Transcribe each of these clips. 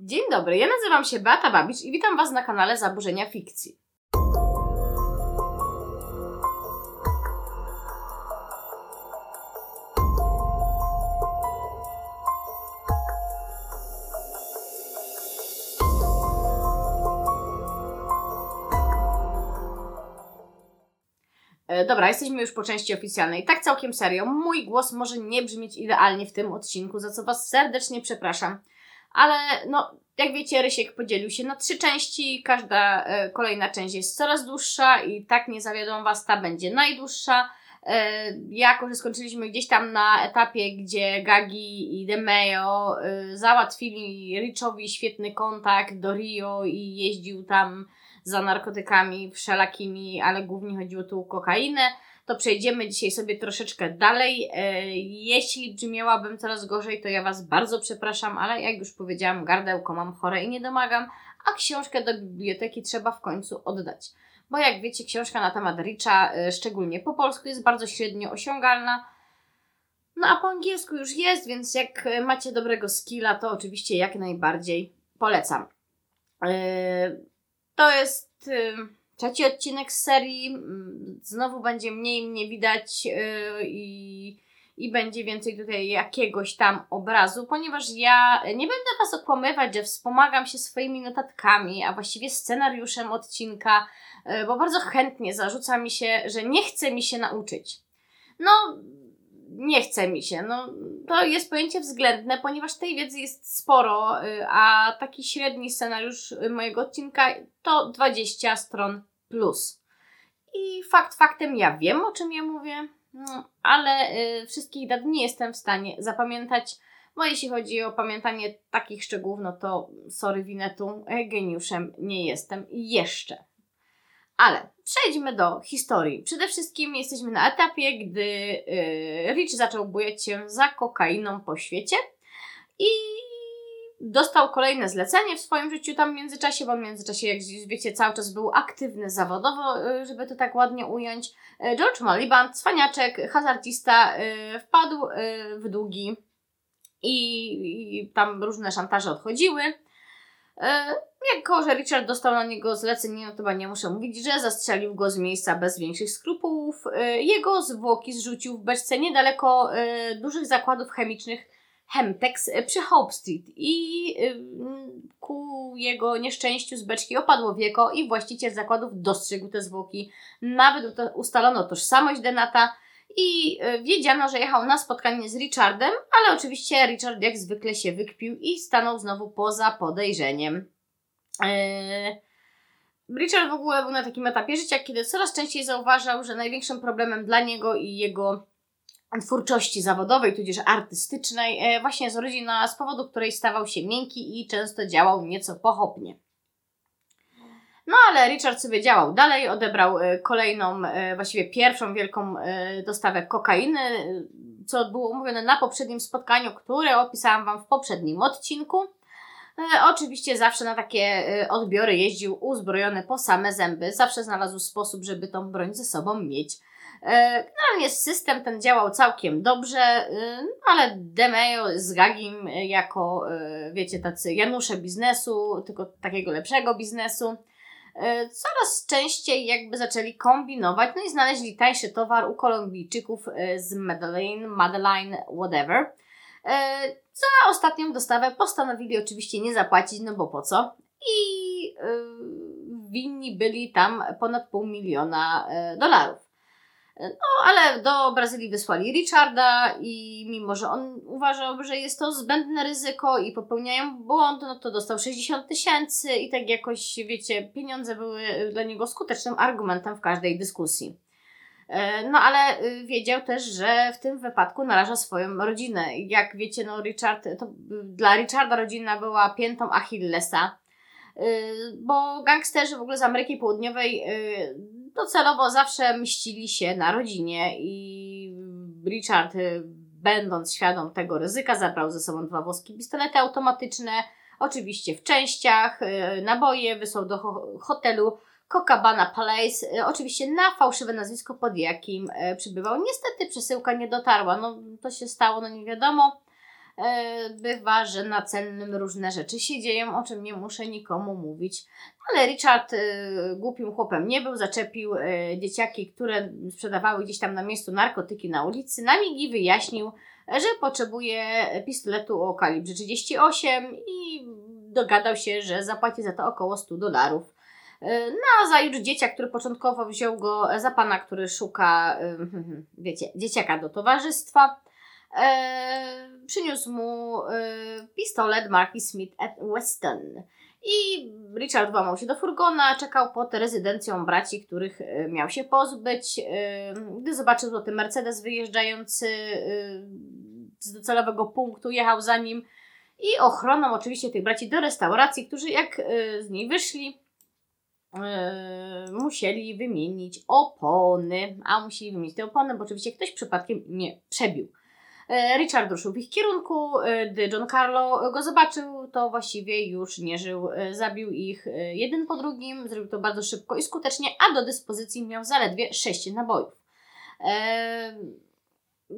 Dzień dobry, ja nazywam się Beata Babicz i witam Was na kanale Zaburzenia Fikcji. E, Dobra, jesteśmy już po części oficjalnej. Tak całkiem serio, mój głos może nie brzmieć idealnie w tym odcinku, za co Was serdecznie przepraszam. Ale no, jak wiecie, Rysiek podzielił się na trzy części. Każda e, kolejna część jest coraz dłuższa i tak nie zawiadą Was, ta będzie najdłuższa. E, jako, że skończyliśmy gdzieś tam na etapie, gdzie Gagi i DeMeo e, załatwili Richowi świetny kontakt do Rio i jeździł tam za narkotykami wszelakimi, ale głównie chodziło tu o kokainę, to przejdziemy dzisiaj sobie troszeczkę dalej. E, jeśli brzmiałabym coraz gorzej, to ja Was bardzo przepraszam, ale jak już powiedziałam, gardełko mam chore i nie domagam, a książkę do biblioteki trzeba w końcu oddać. Bo jak wiecie, książka na temat Richa, e, szczególnie po polsku, jest bardzo średnio osiągalna. No a po angielsku już jest, więc jak macie dobrego skilla, to oczywiście jak najbardziej polecam. E, To jest trzeci odcinek z serii. Mm, Znowu będzie mniej mnie widać y, i, i będzie więcej tutaj jakiegoś tam obrazu, ponieważ ja nie będę Was okłamywać, że wspomagam się swoimi notatkami, a właściwie scenariuszem odcinka, y, bo bardzo chętnie zarzuca mi się, że nie chce mi się nauczyć. No, nie chce mi się. No, to jest pojęcie względne, ponieważ tej wiedzy jest sporo, y, a taki średni scenariusz mojego odcinka to 20 stron plus. I fakt faktem, ja wiem o czym ja mówię, no, ale y, wszystkich dat nie jestem w stanie zapamiętać. Bo jeśli chodzi o pamiętanie takich szczegółów, no to sorry Winetu, geniuszem nie jestem jeszcze. Ale przejdźmy do historii. Przede wszystkim jesteśmy na etapie, gdy yy, Rich zaczął bujać się za kokainą po świecie i dostał kolejne zlecenie w swoim życiu tam w międzyczasie, bo w międzyczasie, jak wiecie, cały czas był aktywny zawodowo, yy, żeby to tak ładnie ująć. Yy, George Maliban, cwaniaczek, hazardzista, yy, wpadł w długi i, i tam różne szantaże odchodziły. Jako, że Richard dostał na niego zlecenie, no to chyba nie muszę mówić, że zastrzelił go z miejsca bez większych skrupułów. E, Jego zwłoki zrzucił w beczce niedaleko e, dużych zakładów chemicznych Chemtex e, przy Hope Street i ku jego nieszczęściu z beczki opadło wieko i właściciel zakładów dostrzegł te zwłoki. Nawet ustalono tożsamość Denata i wiedziano, że jechał na spotkanie z Richardem, ale oczywiście Richard jak zwykle się wykpił i stanął znowu poza podejrzeniem. Eee, Richard w ogóle był na takim etapie życia, kiedy coraz częściej zauważał, że największym problemem dla niego i jego twórczości zawodowej, tudzież artystycznej, e, właśnie jest rodzina, z powodu której stawał się miękki i często działał nieco pochopnie. No ale Richard sobie działał dalej, odebrał e, kolejną, właściwie pierwszą wielką dostawę kokainy, co było mówione na poprzednim spotkaniu, które opisałam Wam w poprzednim odcinku. E, oczywiście zawsze na takie e, odbiory jeździł uzbrojony po same zęby. Zawsze znalazł sposób, żeby tą broń ze sobą mieć. E, Generalnie system ten działał całkiem dobrze, e, ale Demeo z Gagim jako, wiecie, tacy Janusze biznesu, tylko takiego lepszego biznesu, coraz częściej jakby zaczęli kombinować, no i znaleźli tańszy towar u Kolumbijczyków z Madeline, Madeline, whatever. E, Za ostatnią dostawę postanowili oczywiście nie zapłacić, no bo po co? I e, winni byli tam ponad pół miliona e, dolarów. No, ale do Brazylii wysłali Richarda i mimo, że on uważał, że jest to zbędne ryzyko i popełniają błąd, no to dostał 60 tysięcy i tak jakoś, wiecie, pieniądze były dla niego skutecznym argumentem w każdej dyskusji. E, No ale y, wiedział też, że w tym wypadku naraża swoją rodzinę. Jak wiecie, no Richard, to y, dla Richarda rodzina była piętą Achillesa, y, bo gangsterzy w ogóle z Ameryki Południowej docelowo zawsze mścili się na rodzinie. I Richard, będąc świadom tego ryzyka, zabrał ze sobą dwa włoskie pistolety automatyczne, oczywiście w częściach, naboje, wysłał do ho- hotelu Cocabana Palace, y, oczywiście na fałszywe nazwisko, pod jakim y, przybywał. Niestety przesyłka nie dotarła, no to się stało, no nie wiadomo. E, bywa, że na celnym różne rzeczy się dzieją, o czym nie muszę nikomu mówić. Ale Richard e, głupim chłopem nie był, zaczepił e, dzieciaki, które sprzedawały gdzieś tam na miejscu narkotyki na ulicy. Na migi wyjaśnił, że potrzebuje pistoletu o kalibrze 38 i dogadał się, że zapłaci za to około 100 dolarów. No, a już dzieciak, który początkowo wziął go za pana, który szuka, wiecie, dzieciaka do towarzystwa, e, przyniósł mu e, pistolet marki Smith Weston. I Richard włamał się do furgona, czekał pod rezydencją braci, których e, miał się pozbyć. E, gdy zobaczył złoty Mercedes wyjeżdżający e, z docelowego punktu, jechał za nim i ochroną oczywiście tych braci do restauracji, którzy jak z niej wyszli, musieli wymienić opony, a musieli wymienić te opony, bo oczywiście ktoś przypadkiem nie przebił. E, Richard ruszył w ich kierunku, e, gdy John Carlo go zobaczył, to właściwie już nie żył. Zabił ich jeden po drugim, zrobił to bardzo szybko i skutecznie, a do dyspozycji miał zaledwie 6 nabojów.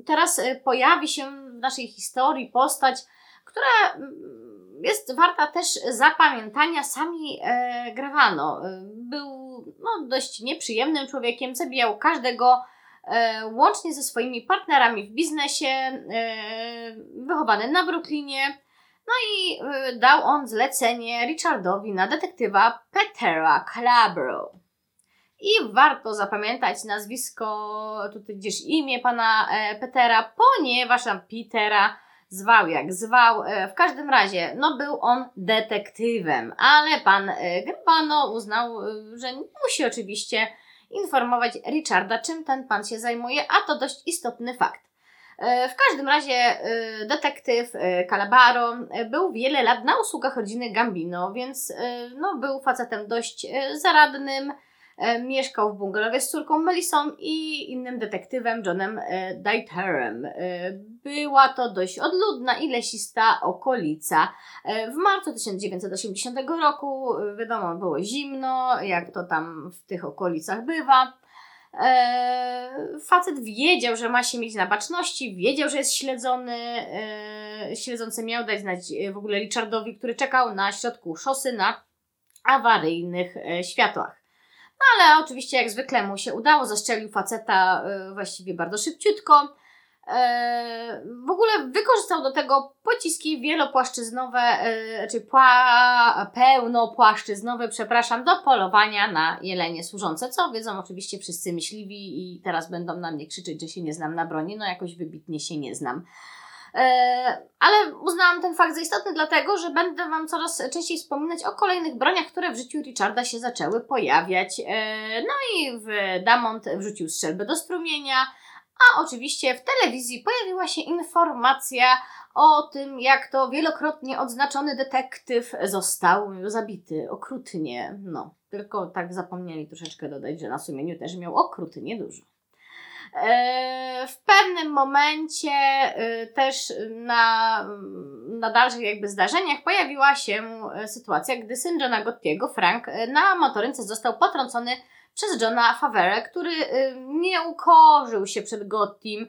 Teraz pojawi się w naszej historii postać, która mm, jest warta też zapamiętania. Sami Gravano był no, dość nieprzyjemnym człowiekiem, zabijał każdego E, łącznie ze swoimi partnerami w biznesie, e, wychowany na Brooklynie. No i e, dał on zlecenie Richardowi na detektywa Petera Calabro. I warto zapamiętać nazwisko, tutaj gdzieś imię pana Petera, ponieważ tam Petera zwał jak zwał. W każdym razie, no był on detektywem, ale pan Grbano uznał, że musi oczywiście informować Richarda, czym ten pan się zajmuje, a to dość istotny fakt. E, w każdym razie e, detektyw e, Calabaro był wiele lat na usługach rodziny Gambino, więc no, był facetem dość zaradnym, E, mieszkał w bungalowie z córką Melissą i innym detektywem Johnem e, Deiterem. E, była to dość odludna i lesista okolica. W marcu 1980 roku, wiadomo, było zimno, jak to tam w tych okolicach bywa. facet wiedział, że ma się mieć na baczności, wiedział, że jest śledzony. śledzący miał dać znać w ogóle Richardowi, który czekał na środku szosy na awaryjnych światłach. Ale oczywiście jak zwykle mu się udało, zaszczelił faceta yy, właściwie bardzo szybciutko. E, w ogóle wykorzystał do tego pociski wielopłaszczyznowe, yy, czy pła, pełnopłaszczyznowe, przepraszam, do polowania na jelenie służące, co wiedzą oczywiście wszyscy myśliwi i teraz będą na mnie krzyczeć, że się nie znam na broni, no jakoś wybitnie się nie znam. E, ale uznałam ten fakt za istotny, dlatego że będę Wam coraz częściej wspominać o kolejnych broniach, które w życiu Richarda się zaczęły pojawiać. E, no i w Damont wrzucił strzelbę do strumienia, a oczywiście w telewizji pojawiła się informacja o tym, jak to wielokrotnie odznaczony detektyw został zabity okrutnie. No, tylko tak zapomnieli troszeczkę dodać, że na sumieniu też miał okrutnie dużo. E, w pewnym momencie e, też na, na dalszych jakby zdarzeniach pojawiła się e, sytuacja, gdy syn Johna Gottiego, Frank, na motorynce został potrącony przez Johna Favere, który nie ukorzył się przed Gottim,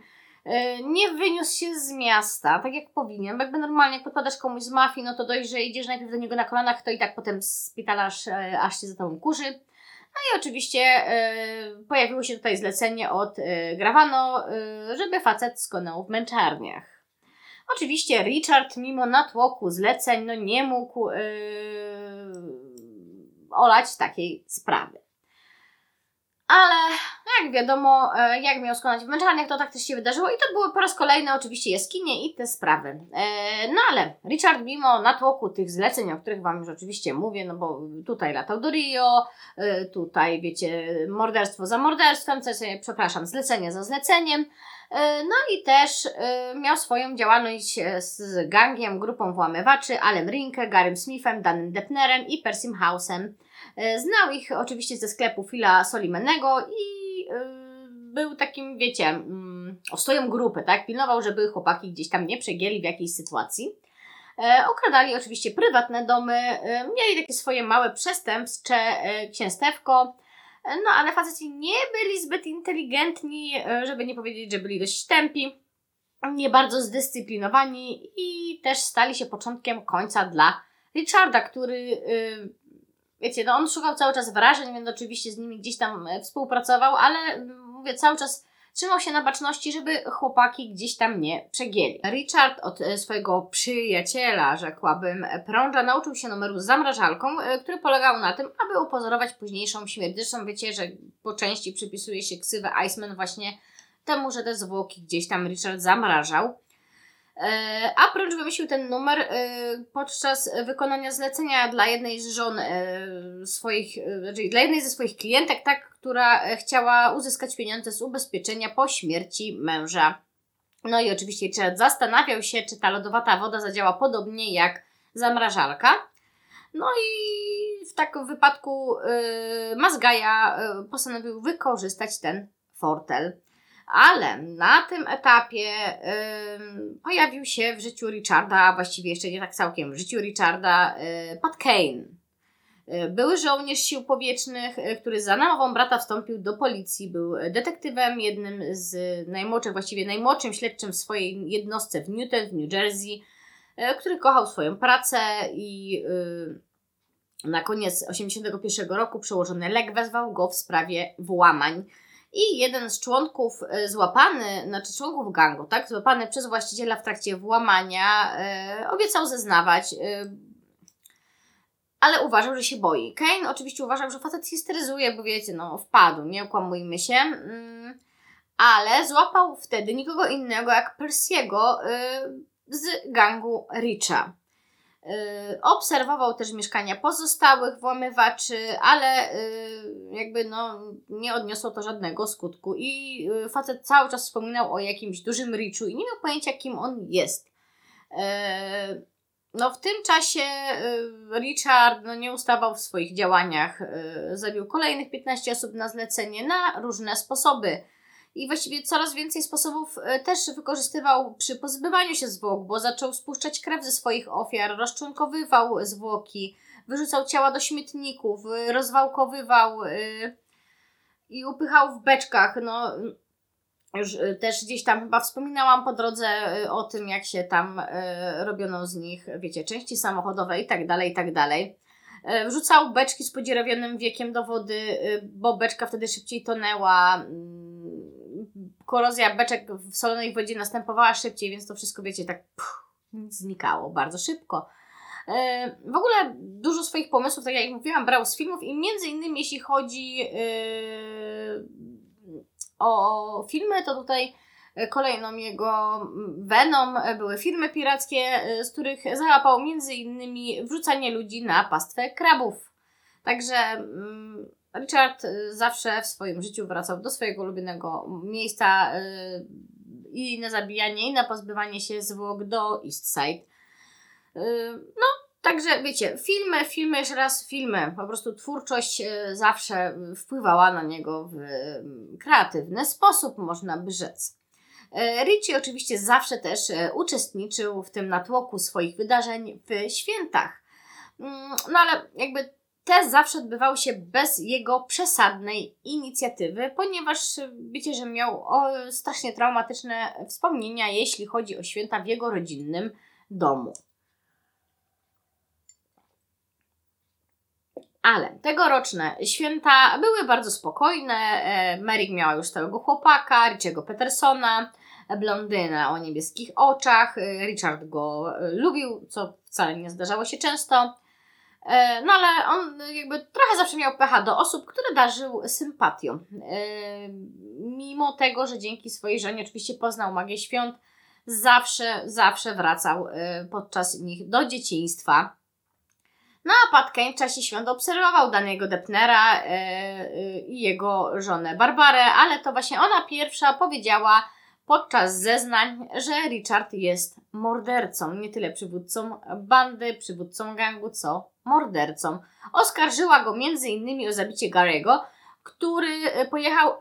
nie wyniósł się z miasta, tak jak powinien. Jakby normalnie, jak podpadasz komuś z mafii, no to dość, że idziesz najpierw do niego na kolanach, to i tak potem spitalasz, aż się za tobą kurzy. No i oczywiście y, pojawiło się tutaj zlecenie od y, Gravano, y, żeby facet skonał w męczarniach. Oczywiście Richard, mimo natłoku zleceń, no nie mógł olać takiej sprawy. Ale jak wiadomo, e, jak miał skonać w męczarniach, to tak też się wydarzyło i to były po raz kolejny oczywiście jaskinie i te sprawy. E, no ale Richard mimo natłoku tych zleceń, o których Wam już oczywiście mówię, no bo tutaj latał do Rio, e, tutaj wiecie, morderstwo za morderstwem, przepraszam, zlecenie za zleceniem, no i też miał swoją działalność z gangiem, grupą włamywaczy, Alem Rinke, Garym Smithem, Danem Depnerem i Persim House'em. E, znał ich oczywiście ze sklepu Phila Solimenego i e, był takim, wiecie, mm, ostoją grupy, tak? Pilnował, żeby chłopaki gdzieś tam nie przegięli w jakiejś sytuacji. E, okradali oczywiście prywatne domy, mieli takie swoje małe przestępcze księstewko, no ale faceci nie byli zbyt inteligentni, żeby nie powiedzieć, że byli dość tępi. nie bardzo zdyscyplinowani i też stali się początkiem końca dla Richarda, który wiecie, no on szukał cały czas wrażeń, więc oczywiście z nimi gdzieś tam e, współpracował, ale mm, mówię, cały czas trzymał się na baczności, żeby chłopaki gdzieś tam nie przegięli. Richard od e, swojego przyjaciela, rzekłabym, prąża nauczył się numeru z zamrażalką, e, który polegał na tym, aby upozorować późniejszą śmierć. Zresztą wiecie, że po części przypisuje się ksywę Iceman właśnie temu, że te zwłoki gdzieś tam Richard zamrażał. E, a Prącz wymyślił ten numer e, podczas wykonania zlecenia dla jednej z żon e, swoich, znaczy dla jednej ze swoich klientek, tak, która chciała uzyskać pieniądze z ubezpieczenia po śmierci męża. No i oczywiście Richard zastanawiał się, czy ta lodowata woda zadziała podobnie jak zamrażalka. No i w takim wypadku Mazgaja postanowił wykorzystać ten fortel. Ale na tym etapie pojawił się w życiu Richarda, właściwie jeszcze nie tak całkiem, w życiu Richarda yy, Pat Kane. Y, były żołnierz sił powietrznych, y, który za namową brata wstąpił do policji, był detektywem, jednym z najmłodszych, właściwie najmłodszym śledczym w swojej jednostce w Newton, w New Jersey, y, który kochał swoją pracę i na koniec 1981 roku przełożony Lek wezwał go w sprawie włamań i jeden z członków e, złapany, znaczy członków gangu, tak, złapany przez właściciela w trakcie włamania, e, obiecał zeznawać, e, ale uważał, że się boi. Kane oczywiście uważał, że facet histeryzuje, bo wiecie, no wpadł, nie okłamujmy się, mm, ale złapał wtedy nikogo innego jak Persiego e, z gangu Richa. Y, obserwował też mieszkania pozostałych włamywaczy, ale y, jakby no, nie odniosło to żadnego skutku. I y, facet cały czas wspominał o jakimś dużym Richu i nie miał pojęcia, kim on jest. No, w tym czasie Richard no, nie ustawał w swoich działaniach. Zabił kolejnych 15 osób na zlecenie na różne sposoby i właściwie coraz więcej sposobów e, też wykorzystywał przy pozbywaniu się zwłok, bo zaczął spuszczać krew ze swoich ofiar, rozczłonkowywał zwłoki, wyrzucał ciała do śmietników, e, rozwałkowywał e, i upychał w beczkach. No, już też gdzieś tam chyba wspominałam po drodze o tym, jak się tam robiono z nich, wiecie, części samochodowe i tak dalej, i tak dalej. Wrzucał beczki z podzierawionym wiekiem do wody, bo beczka wtedy szybciej tonęła mm, korozja beczek w solonej wodzie następowała szybciej, więc to wszystko, wiecie, tak puh, znikało bardzo szybko. E, w ogóle dużo swoich pomysłów, tak jak mówiłam, brał z filmów i między innymi jeśli chodzi yy, o filmy, to tutaj kolejną jego Venom były filmy pirackie, z których załapał między innymi wrzucanie ludzi na pastwę krabów. Także mm, Richard y, zawsze w swoim życiu wracał do swojego ulubionego miejsca y, i na zabijanie, i na pozbywanie się zwłok do East Side. Y, no, także wiecie, filmy, filmy, jeszcze raz filmy. Po prostu twórczość zawsze wpływała na niego w kreatywny sposób, można by rzec. Richie oczywiście zawsze też uczestniczył w tym natłoku swoich wydarzeń w świętach. Mm, no ale jakby te zawsze odbywały się bez jego przesadnej inicjatywy, ponieważ wiecie, że miał o, strasznie traumatyczne wspomnienia, jeśli chodzi o święta w jego rodzinnym domu. Ale tegoroczne święta były bardzo spokojne. E, Merrick miała już stałego chłopaka, Richiego Petersona, blondynę o niebieskich oczach. E, Richard go e, lubił, co wcale nie zdarzało się często. E, no ale on jakby trochę zawsze miał pecha do osób, które darzył sympatią. E, mimo tego, że dzięki swojej żonie oczywiście poznał magię świąt, zawsze, zawsze wracał e, podczas nich do dzieciństwa. No a Pat Kane w czasie świąt obserwował danego Depnera i jego żonę Barbarę, ale to właśnie ona pierwsza powiedziała, podczas zeznań, że Richard jest mordercą, nie tyle przywódcą bandy, przywódcą gangu, co mordercą. Oskarżyła go m.in. o zabicie Gary'ego, który pojechał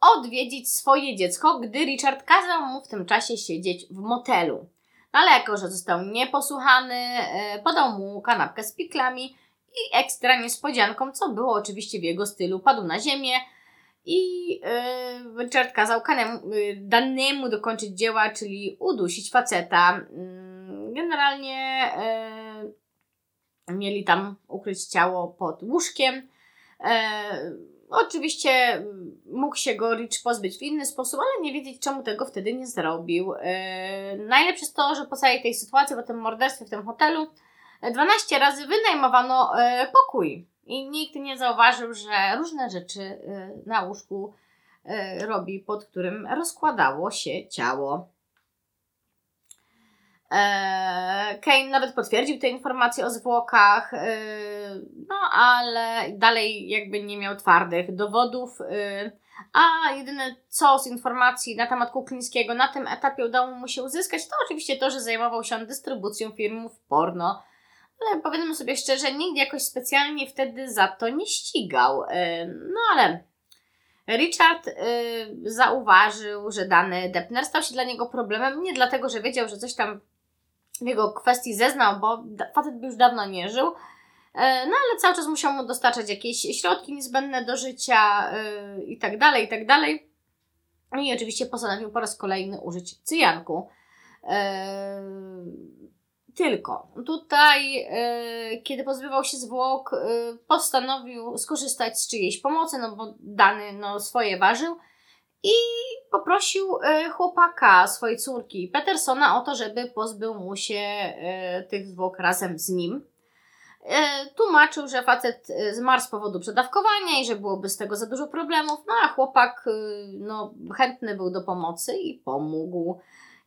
odwiedzić swoje dziecko, gdy Richard kazał mu w tym czasie siedzieć w motelu. No ale jako, że został nieposłuchany, e, podał mu kanapkę z piklami i ekstra niespodzianką, co było oczywiście w jego stylu, padł na ziemię, I yy, Richard kazał kanemu, yy, danemu dokończyć dzieła, czyli udusić faceta. Yy, generalnie yy, mieli tam ukryć ciało pod łóżkiem. Yy, oczywiście mógł się go Rich pozbyć w inny sposób, ale nie wiedzieć, czemu tego wtedy nie zrobił. Yy, najlepsze jest to, że po całej tej sytuacji, po tym morderstwie w tym hotelu, 12 razy wynajmowano pokój. I nikt nie zauważył, że różne rzeczy na łóżku robi, pod którym rozkładało się ciało. Yy, Kane nawet potwierdził te informacje o zwłokach, no ale dalej jakby nie miał twardych dowodów. A jedyne co z informacji na temat Kuklińskiego na tym etapie udało mu się uzyskać, to oczywiście to, że zajmował się dystrybucją filmów porno. Ale powiedzmy sobie szczerze, nikt jakoś specjalnie wtedy za to nie ścigał. No ale Richard zauważył, że dany Depner stał się dla niego problemem nie dlatego, że wiedział, że coś tam w jego kwestii zeznał, bo facet już dawno nie żył, y, no ale cały czas musiał mu dostarczać jakieś środki niezbędne do życia y, i tak dalej, i tak dalej. I oczywiście postanowił po raz kolejny użyć cyjanku. Tylko tutaj, kiedy pozbywał się zwłok, postanowił skorzystać z czyjejś pomocy, no bo dany no, swoje ważył i poprosił yy, chłopaka swojej córki Petersona o to, żeby pozbył mu się tych zwłok razem z nim. Tłumaczył, że facet zmarł z powodu przedawkowania i że byłoby z tego za dużo problemów, no a chłopak no, chętny był do pomocy i pomógł.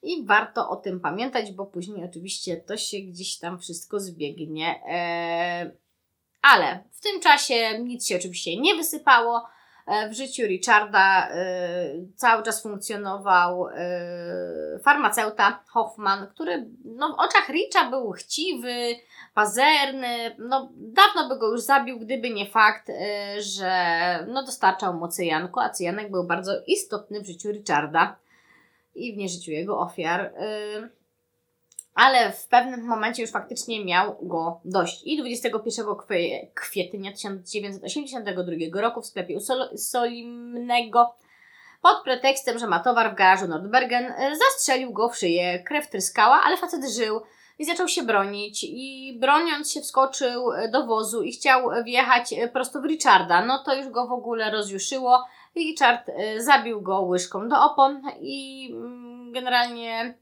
I warto o tym pamiętać, bo później oczywiście to się gdzieś tam wszystko zbiegnie. Ale w tym czasie nic się oczywiście nie wysypało. E, w życiu Richarda e, cały czas funkcjonował e, farmaceuta Hoffman, który no, w oczach Richa był chciwy, pazerny. No, dawno by go już zabił, gdyby nie fakt, że no, dostarczał mu cyjanku, a cyjanek był bardzo istotny w życiu Richarda i w nieżyciu jego ofiar. Ale w pewnym momencie już faktycznie miał go dość. I 21 kwietnia 1982 roku w sklepie Solimnego pod pretekstem, że ma towar w garażu Nordbergen, y, zastrzelił go w szyję, krew tryskała, ale facet żył i zaczął się bronić i broniąc się wskoczył do wozu i chciał wjechać prosto w Richarda. No to już go w ogóle rozjuszyło Richard zabił go łyżką do opon i mm, generalnie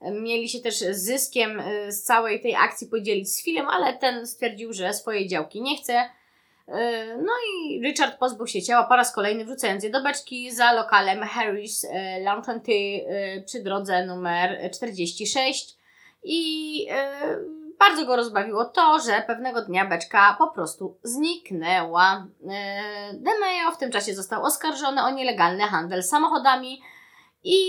mieli się też zyskiem y, z całej tej akcji podzielić z filmem, ale ten stwierdził, że swojej działki nie chce. Y, no i Richard pozbył się ciała po raz kolejny, wrzucając je do beczki za lokalem Harris Launchonty przy drodze numer 46 i bardzo go rozbawiło to, że pewnego dnia beczka po prostu zniknęła. DeMeo w tym czasie został oskarżony o nielegalny handel samochodami i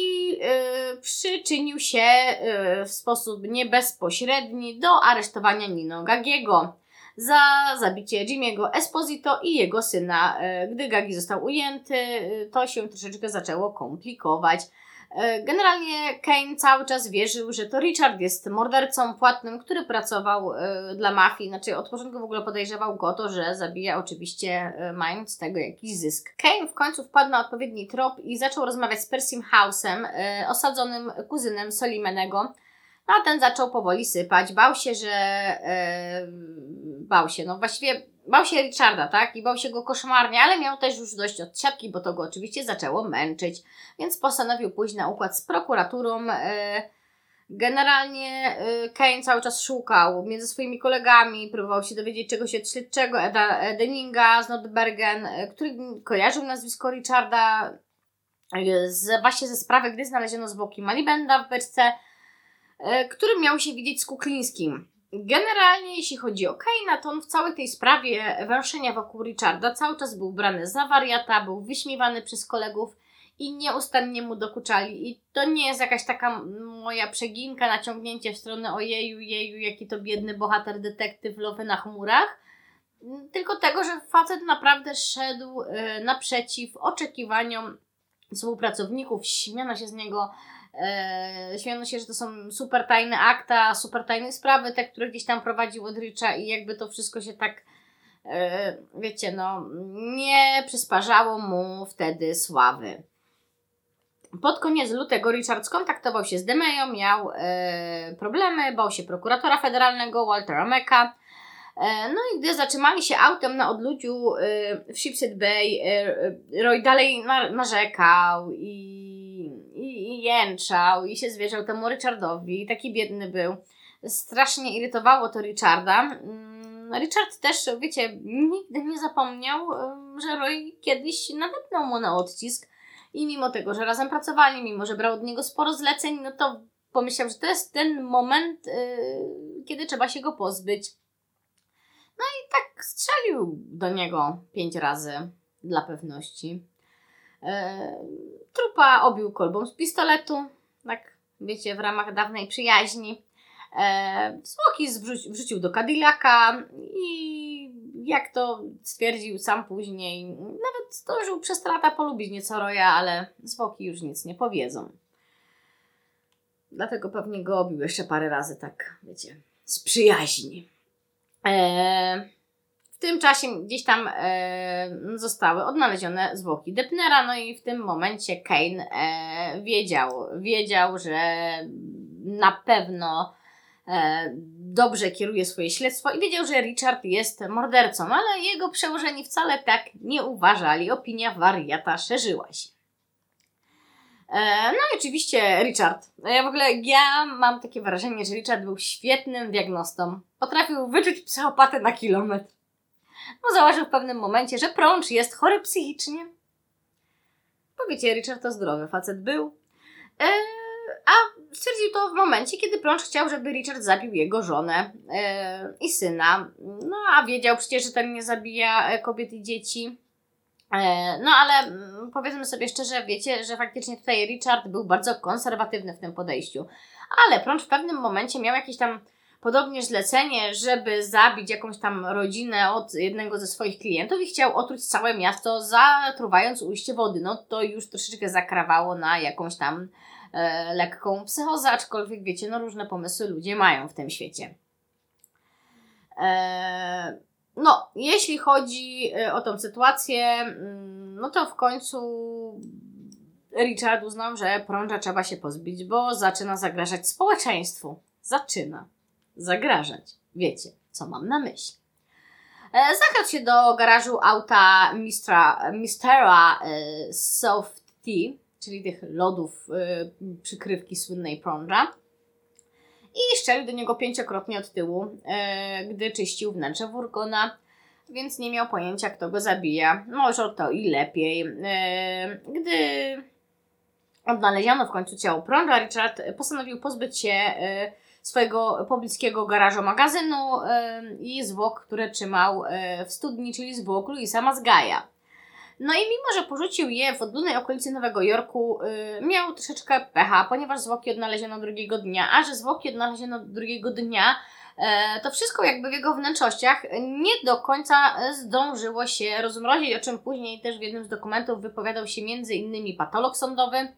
e, przyczynił się e, w sposób niebezpośredni do aresztowania Nino Gagiego za zabicie Jimmy'ego Esposito i jego syna. Gdy Gagi został ujęty, to się troszeczkę zaczęło komplikować. E, generalnie Kane cały czas wierzył, że to Richard jest mordercą płatnym, który pracował e, dla mafii. Znaczy, od początku w ogóle podejrzewał go to, że zabija oczywiście e, mając z tego jakiś zysk. Kane w końcu wpadł na odpowiedni trop i zaczął rozmawiać z Persim House'em, osadzonym kuzynem Solimenego. No a ten zaczął powoli sypać. Bał się, że. bał się. No właściwie bał się Richarda, tak? I bał się go koszmarnie, ale miał też już dość od siatki, bo to go oczywiście zaczęło męczyć. Więc postanowił pójść na układ z prokuraturą. E, generalnie e, Kane cały czas szukał między swoimi kolegami, próbował się dowiedzieć czegoś od śledczego Eda Denninga z Nordbergen, e, który kojarzył nazwisko Richarda z, właśnie ze sprawy, gdy znaleziono zwłoki Malibenda w beczce, który miał się widzieć z Kuklińskim. Generalnie, jeśli chodzi o Kane'a, to on w całej tej sprawie węszenia wokół Richarda cały czas był brany za wariata, był wyśmiewany przez kolegów i nieustannie mu dokuczali. I to nie jest jakaś taka moja przeginka, naciągnięcie w stronę ojeju, jeju, jaki to biedny bohater detektyw lowy na chmurach, tylko tego, że facet naprawdę szedł y, naprzeciw oczekiwaniom współpracowników, śmiano się z niego E, śmiano się, że to są super tajne akta, super tajne sprawy, te, które gdzieś tam prowadził od Richa i jakby to wszystko się tak e, wiecie, no, nie przysparzało mu wtedy sławy. Pod koniec lutego Richard skontaktował się z Demeją, miał e, problemy, bał się prokuratora federalnego Waltera Mecka. E, no i gdy zatrzymali się autem na odludziu e, w Shipshead Bay, Roy dalej narzekał i, i, jęczał i się zwierzał temu Richardowi. Taki biedny był. Strasznie irytowało to Richarda. Mm, Richard też, wiecie, nigdy nie zapomniał, że Roy kiedyś nadepnął mu na odcisk i mimo tego, że razem pracowali, mimo że brał od niego sporo zleceń, no to pomyślał, że to jest ten moment, yy, kiedy trzeba się go pozbyć. No i tak strzelił do niego pięć razy dla pewności. Trupa obił kolbą z pistoletu, tak wiecie, w ramach dawnej przyjaźni. Zwłoki wrzucił do Cadillaca i jak to stwierdził sam później, nawet zdążył przez te lata polubić nieco Roya, ale zwłoki już nic nie powiedzą. Dlatego pewnie go obił jeszcze parę razy, tak, wiecie, z przyjaźni. Eee, tym czasie gdzieś tam e, zostały odnalezione zwłoki Depnera, no i w tym momencie Kane e, wiedział, wiedział, że na pewno E, dobrze kieruje swoje śledztwo i wiedział, że Richard jest mordercą, ale jego przełożeni wcale tak nie uważali. Opinia wariata szerzyła się. E, no i oczywiście Richard. Ja w ogóle ja mam takie wrażenie, że Richard był świetnym diagnostą. Potrafił wyczuć psychopatę na kilometr. No zauważył w pewnym momencie, że prącz jest chory psychicznie. Powiecie, Richard to zdrowy facet był. E, a stwierdził to w momencie, kiedy Plącz chciał, żeby Richard zabił jego żonę e, i syna. No a wiedział przecież, że ten nie zabija e, kobiet i dzieci. No ale mm, powiedzmy sobie szczerze, wiecie, że faktycznie tutaj Richard był bardzo konserwatywny w tym podejściu. Ale Plącz w pewnym momencie miał jakieś tam podobnie zlecenie, żeby zabić jakąś tam rodzinę od jednego ze swoich klientów i chciał otruć całe miasto, zatruwając ujście wody. No to już troszeczkę zakrawało na jakąś tam e, lekką psychozę, aczkolwiek wiecie, no różne pomysły ludzie mają w tym świecie. E, no, jeśli chodzi e, o tą sytuację, mm, no to w końcu Richard uznał, że prąża trzeba się pozbyć, bo zaczyna zagrażać społeczeństwu. Zaczyna zagrażać. Wiecie, co mam na myśli. E, zakradł się do garażu auta Mistra, Mistera e, Soft Tea, czyli tych lodów y, przykrywki słynnej prąża. I szczelił do niego pięciokrotnie od tyłu, gdy czyścił wnętrze furgona, więc nie miał pojęcia, kto go zabija. Może to i lepiej. Gdy odnaleziono w końcu ciało prąża, Richard postanowił pozbyć się swojego pobliskiego garażu magazynu i zwłok, które trzymał w studni, czyli zwłok Louisa Mazgaja. No i mimo, że porzucił je w odludnej okolicy Nowego Jorku, yy, miał troszeczkę pecha, ponieważ zwłoki odnaleziono drugiego dnia, a że zwłoki odnaleziono drugiego dnia, yy, to wszystko jakby w jego wnętrzościach nie do końca zdążyło się rozmrozić, o czym później też w jednym z dokumentów wypowiadał się między innymi patolog sądowy.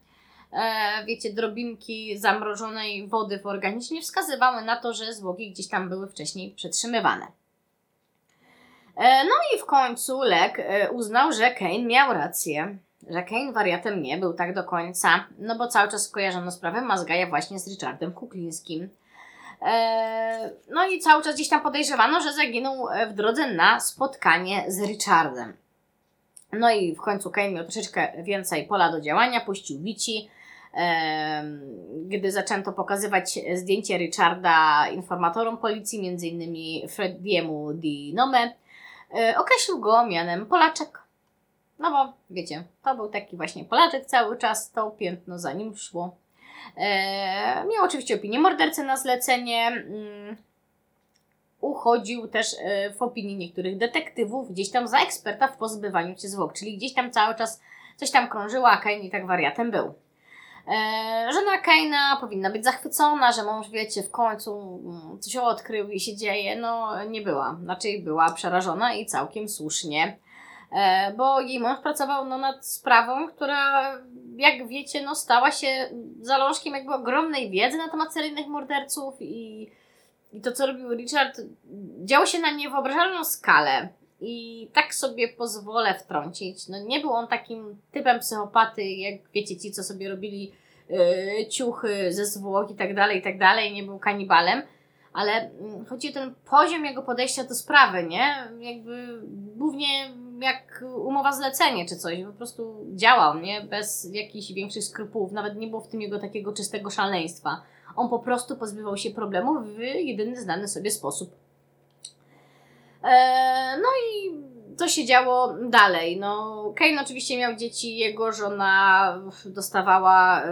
E, wiecie, drobinki zamrożonej wody w organizmie wskazywały na to, że zwłoki gdzieś tam były wcześniej przetrzymywane. E, no i w końcu Lek e, uznał, że Kane miał rację. Że Kane wariatem nie był tak do końca, no bo cały czas kojarzono sprawę Mazgaja właśnie z Richardem Kuklińskim. E, no i cały czas gdzieś tam podejrzewano, że zaginął w drodze na spotkanie z Richardem. No i w końcu Kane miał troszeczkę więcej pola do działania, puścił bici. Gdy zaczęto pokazywać zdjęcie Richarda informatorom policji, innymi Frediemu Di Nome, E, określił go mianem Polaczek. No bo wiecie, to był taki właśnie Polaczek cały czas, to piętno za nim szło. E, miał oczywiście opinię mordercy na zlecenie. Mm, uchodził też e, w opinii niektórych detektywów gdzieś tam za eksperta w pozbywaniu się zwłok, czyli gdzieś tam cały czas coś tam krążyło, a Kane i tak wariatem był. E, żona Keina powinna być zachwycona, że mąż, wiecie, w końcu mm, coś odkrył i się dzieje. No, nie była. Znaczy, była przerażona i całkiem słusznie. E, bo jej mąż pracował no, nad sprawą, która, jak wiecie, no, stała się zalążkiem jakby ogromnej wiedzy na temat seryjnych morderców i, i to, co robił Richard, działo się na niewyobrażalną skalę. I tak sobie pozwolę wtrącić. No nie był on takim typem psychopaty, jak wiecie, ci, co sobie robili yy, ciuchy ze zwłok i tak dalej, i tak dalej. Nie był kanibalem. Ale mm, chodzi o ten poziom jego podejścia do sprawy, nie? Jakby głównie jak umowa zlecenie czy coś. Po prostu działał, nie? Bez jakichś większych skrupułów. Nawet nie było w tym jego takiego czystego szaleństwa. On po prostu pozbywał się problemów w jedyny znany sobie sposób. Eee, no i co się działo dalej? No, Kane oczywiście miał dzieci, jego żona dostawała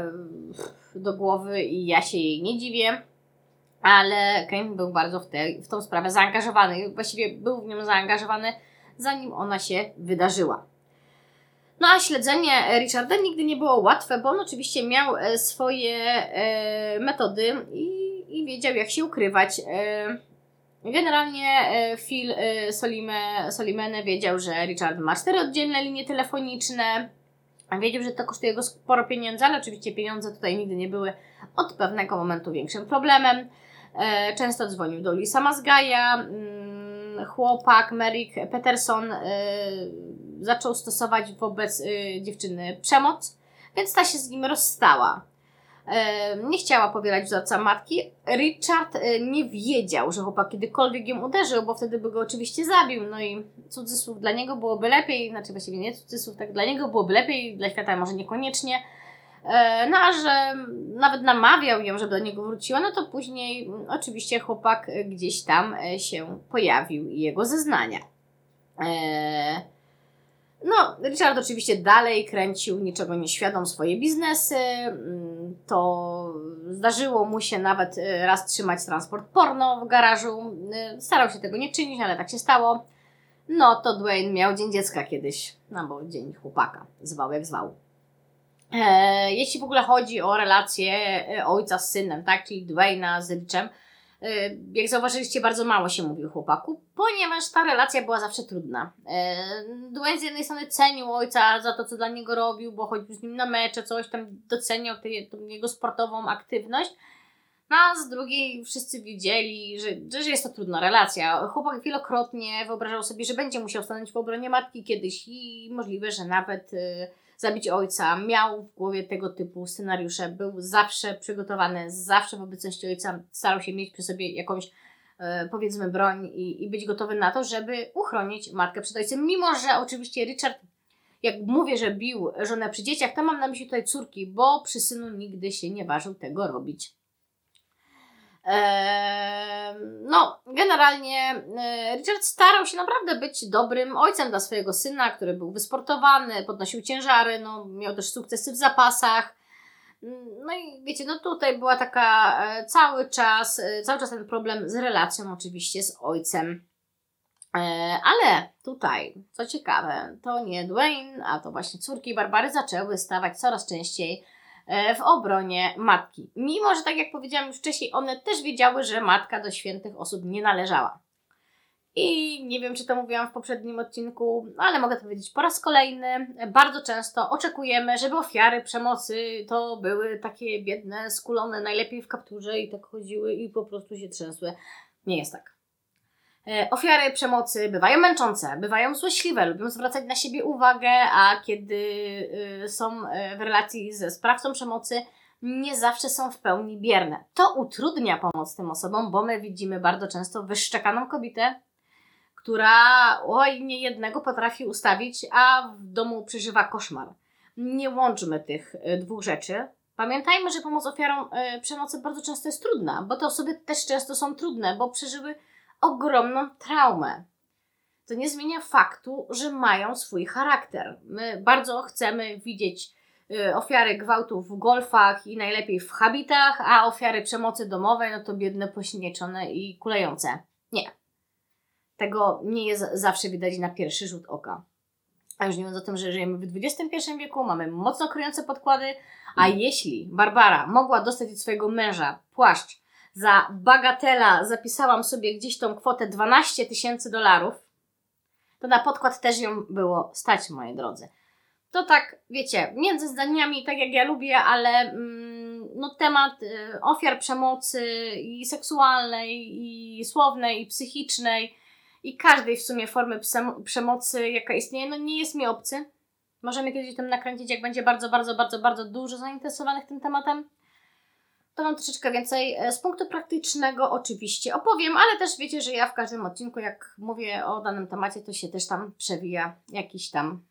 do głowy i ja się jej nie dziwię, ale Kane był bardzo w, te, w tą sprawę zaangażowany. Właściwie był w nią zaangażowany, zanim ona się wydarzyła. No a śledzenie Richarda nigdy nie było łatwe, bo on oczywiście miał e, swoje e, metody i, i wiedział, jak się ukrywać. Generalnie e, Phil e, Solime, Solimene wiedział, że Richard ma cztery oddzielne linie telefoniczne. Wiedział, że to kosztuje go sporo pieniędzy, ale oczywiście pieniądze tutaj nigdy nie były od pewnego momentu większym problemem. E, często dzwonił do Lisa Mazgaja. Mm, chłopak Merrick Peterson zaczął stosować wobec dziewczyny przemoc, więc ta się z nim rozstała nie chciała powielać wzorca matki. Richard e, nie wiedział, że chłopak kiedykolwiek ją uderzył, bo wtedy by go oczywiście zabił. No i cudzysłów dla niego byłoby lepiej, znaczy właściwie nie cudzysłów, tak dla niego byłoby lepiej, dla świata może niekoniecznie. E, no a że nawet namawiał ją, żeby do niego wróciła, no to później mm, oczywiście chłopak gdzieś tam e, się pojawił i jego zeznania. No, Richard oczywiście dalej kręcił niczego nieświadom swoje biznesy. To zdarzyło mu się nawet y, raz trzymać transport porno w garażu. Y, starał się tego nie czynić, ale tak się stało. No, to Dwayne miał dzień dziecka kiedyś, no bo dzień chłopaka, zwał jak zwał. E, jeśli w ogóle chodzi o relację e, ojca z synem, tak, czyli Dwayna z Richem, jak zauważyliście, bardzo mało się mówi o chłopaku, ponieważ ta relacja była zawsze trudna. Y, Dwayne z jednej strony cenił ojca za to, co dla niego robił, bo chodził z nim na mecze, coś tam doceniał tę jego sportową aktywność, no a z drugiej wszyscy wiedzieli, że, że jest to trudna relacja. Chłopak wielokrotnie wyobrażał sobie, że będzie musiał stanąć w obronie matki kiedyś i możliwe, że nawet y, zabić ojca, miał w głowie tego typu scenariusze, był zawsze przygotowany, zawsze w obecności ojca starał się mieć przy sobie jakąś e, powiedzmy broń i, i być gotowy na to, żeby uchronić matkę przed ojcem, mimo że oczywiście Richard jak mówię, że bił żonę przy dzieciach, to mam na myśli tutaj córki, bo przy synu nigdy się nie ważył tego robić. No, generalnie e, Richard starał się naprawdę być dobrym ojcem dla swojego syna, który był wysportowany, podnosił ciężary, no, miał też sukcesy w zapasach. No i wiecie, no tutaj była taka e, cały czas, e, cały czas ten problem z relacją oczywiście z ojcem. Ale tutaj, co ciekawe, to nie Dwayne, a to właśnie córki Barbary zaczęły stawać coraz częściej w obronie matki. Mimo, że tak jak powiedziałam już wcześniej, one też wiedziały, że matka do świętych osób nie należała. I nie wiem, czy to mówiłam w poprzednim odcinku, ale mogę to powiedzieć po raz kolejny. Bardzo często oczekujemy, żeby ofiary przemocy to były takie biedne, skulone, najlepiej w kapturze i tak chodziły i po prostu się trzęsły. Nie jest tak. E, ofiary przemocy bywają męczące, bywają złośliwe, lubią zwracać na siebie uwagę, a kiedy y, są e, w relacji ze sprawcą przemocy, nie zawsze są w pełni bierne. To utrudnia pomoc tym osobom, bo my widzimy bardzo często wyszczekaną kobietę, która oj, nie jednego potrafi ustawić, a w domu przeżywa koszmar. Nie łączmy tych e, dwóch rzeczy. Pamiętajmy, że pomoc ofiarom przemocy bardzo często jest trudna, bo te osoby też często są trudne, bo przeżyły ogromną traumę. To nie zmienia faktu, że mają swój charakter. My bardzo chcemy widzieć y, ofiary gwałtów w golfach i najlepiej w habitach, a ofiary przemocy domowej, no to biedne, pośnieczone i kulejące. Nie. Tego nie jest zawsze widać na pierwszy rzut oka. A już nie mówiąc o tym, że żyjemy w XXI wieku, mamy mocno kryjące podkłady, a jeśli Barbara mogła dostać od swojego męża płaszcz za bagatela zapisałam sobie gdzieś tą kwotę 12 tysięcy dolarów, to na podkład też ją było stać, moi drodzy. To tak, wiecie, między zdaniami, tak jak ja lubię, ale mm, no, temat y, ofiar przemocy i seksualnej, i słownej, i psychicznej i każdej w sumie formy przemocy, jaka istnieje, no nie jest mi obcy. Możemy kiedyś o tym nakręcić, jak będzie bardzo, bardzo, bardzo, bardzo dużo zainteresowanych tym tematem. To mam troszeczkę więcej e, z punktu praktycznego oczywiście opowiem, ale też wiecie, że ja w każdym odcinku, jak mówię o danym temacie, to się też tam przewija jakiś tam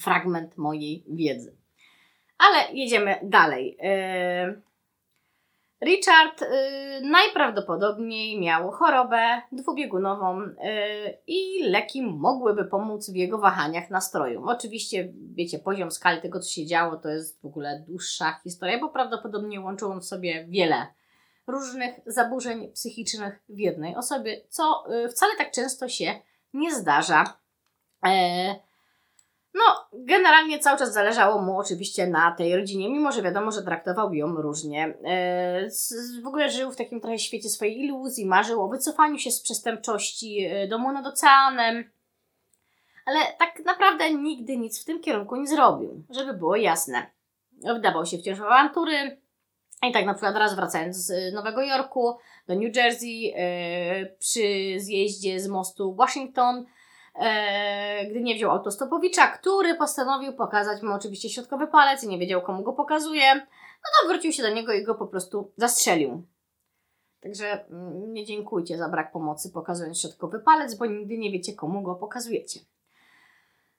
fragment mojej wiedzy. Ale jedziemy dalej. Yy... Richard y, najprawdopodobniej miał chorobę dwubiegunową y, i leki mogłyby pomóc w jego wahaniach nastroju. Oczywiście, wiecie, poziom skali tego, co się działo, to jest w ogóle dłuższa historia, bo prawdopodobnie łączył on w sobie wiele różnych zaburzeń psychicznych w jednej osobie, co y, wcale tak często się nie zdarza. E, no, generalnie cały czas zależało mu oczywiście na tej rodzinie, mimo że wiadomo, że traktował ją różnie. E, w ogóle żył w takim trochę świecie swojej iluzji, marzył o wycofaniu się z przestępczości e, domu nad oceanem, ale tak naprawdę nigdy nic w tym kierunku nie zrobił, żeby było jasne. Wdawał się wciąż w awantury, i tak na przykład raz wracając z Nowego Jorku do New Jersey, e, przy zjeździe z mostu Washington, e, gdy nie wziął autostopowicza, który postanowił pokazać mu oczywiście środkowy palec i nie wiedział komu go pokazuje, no to wrócił się do niego i go po prostu zastrzelił. Także mm, nie dziękujcie za brak pomocy pokazując środkowy palec, bo nigdy nie wiecie komu go pokazujecie.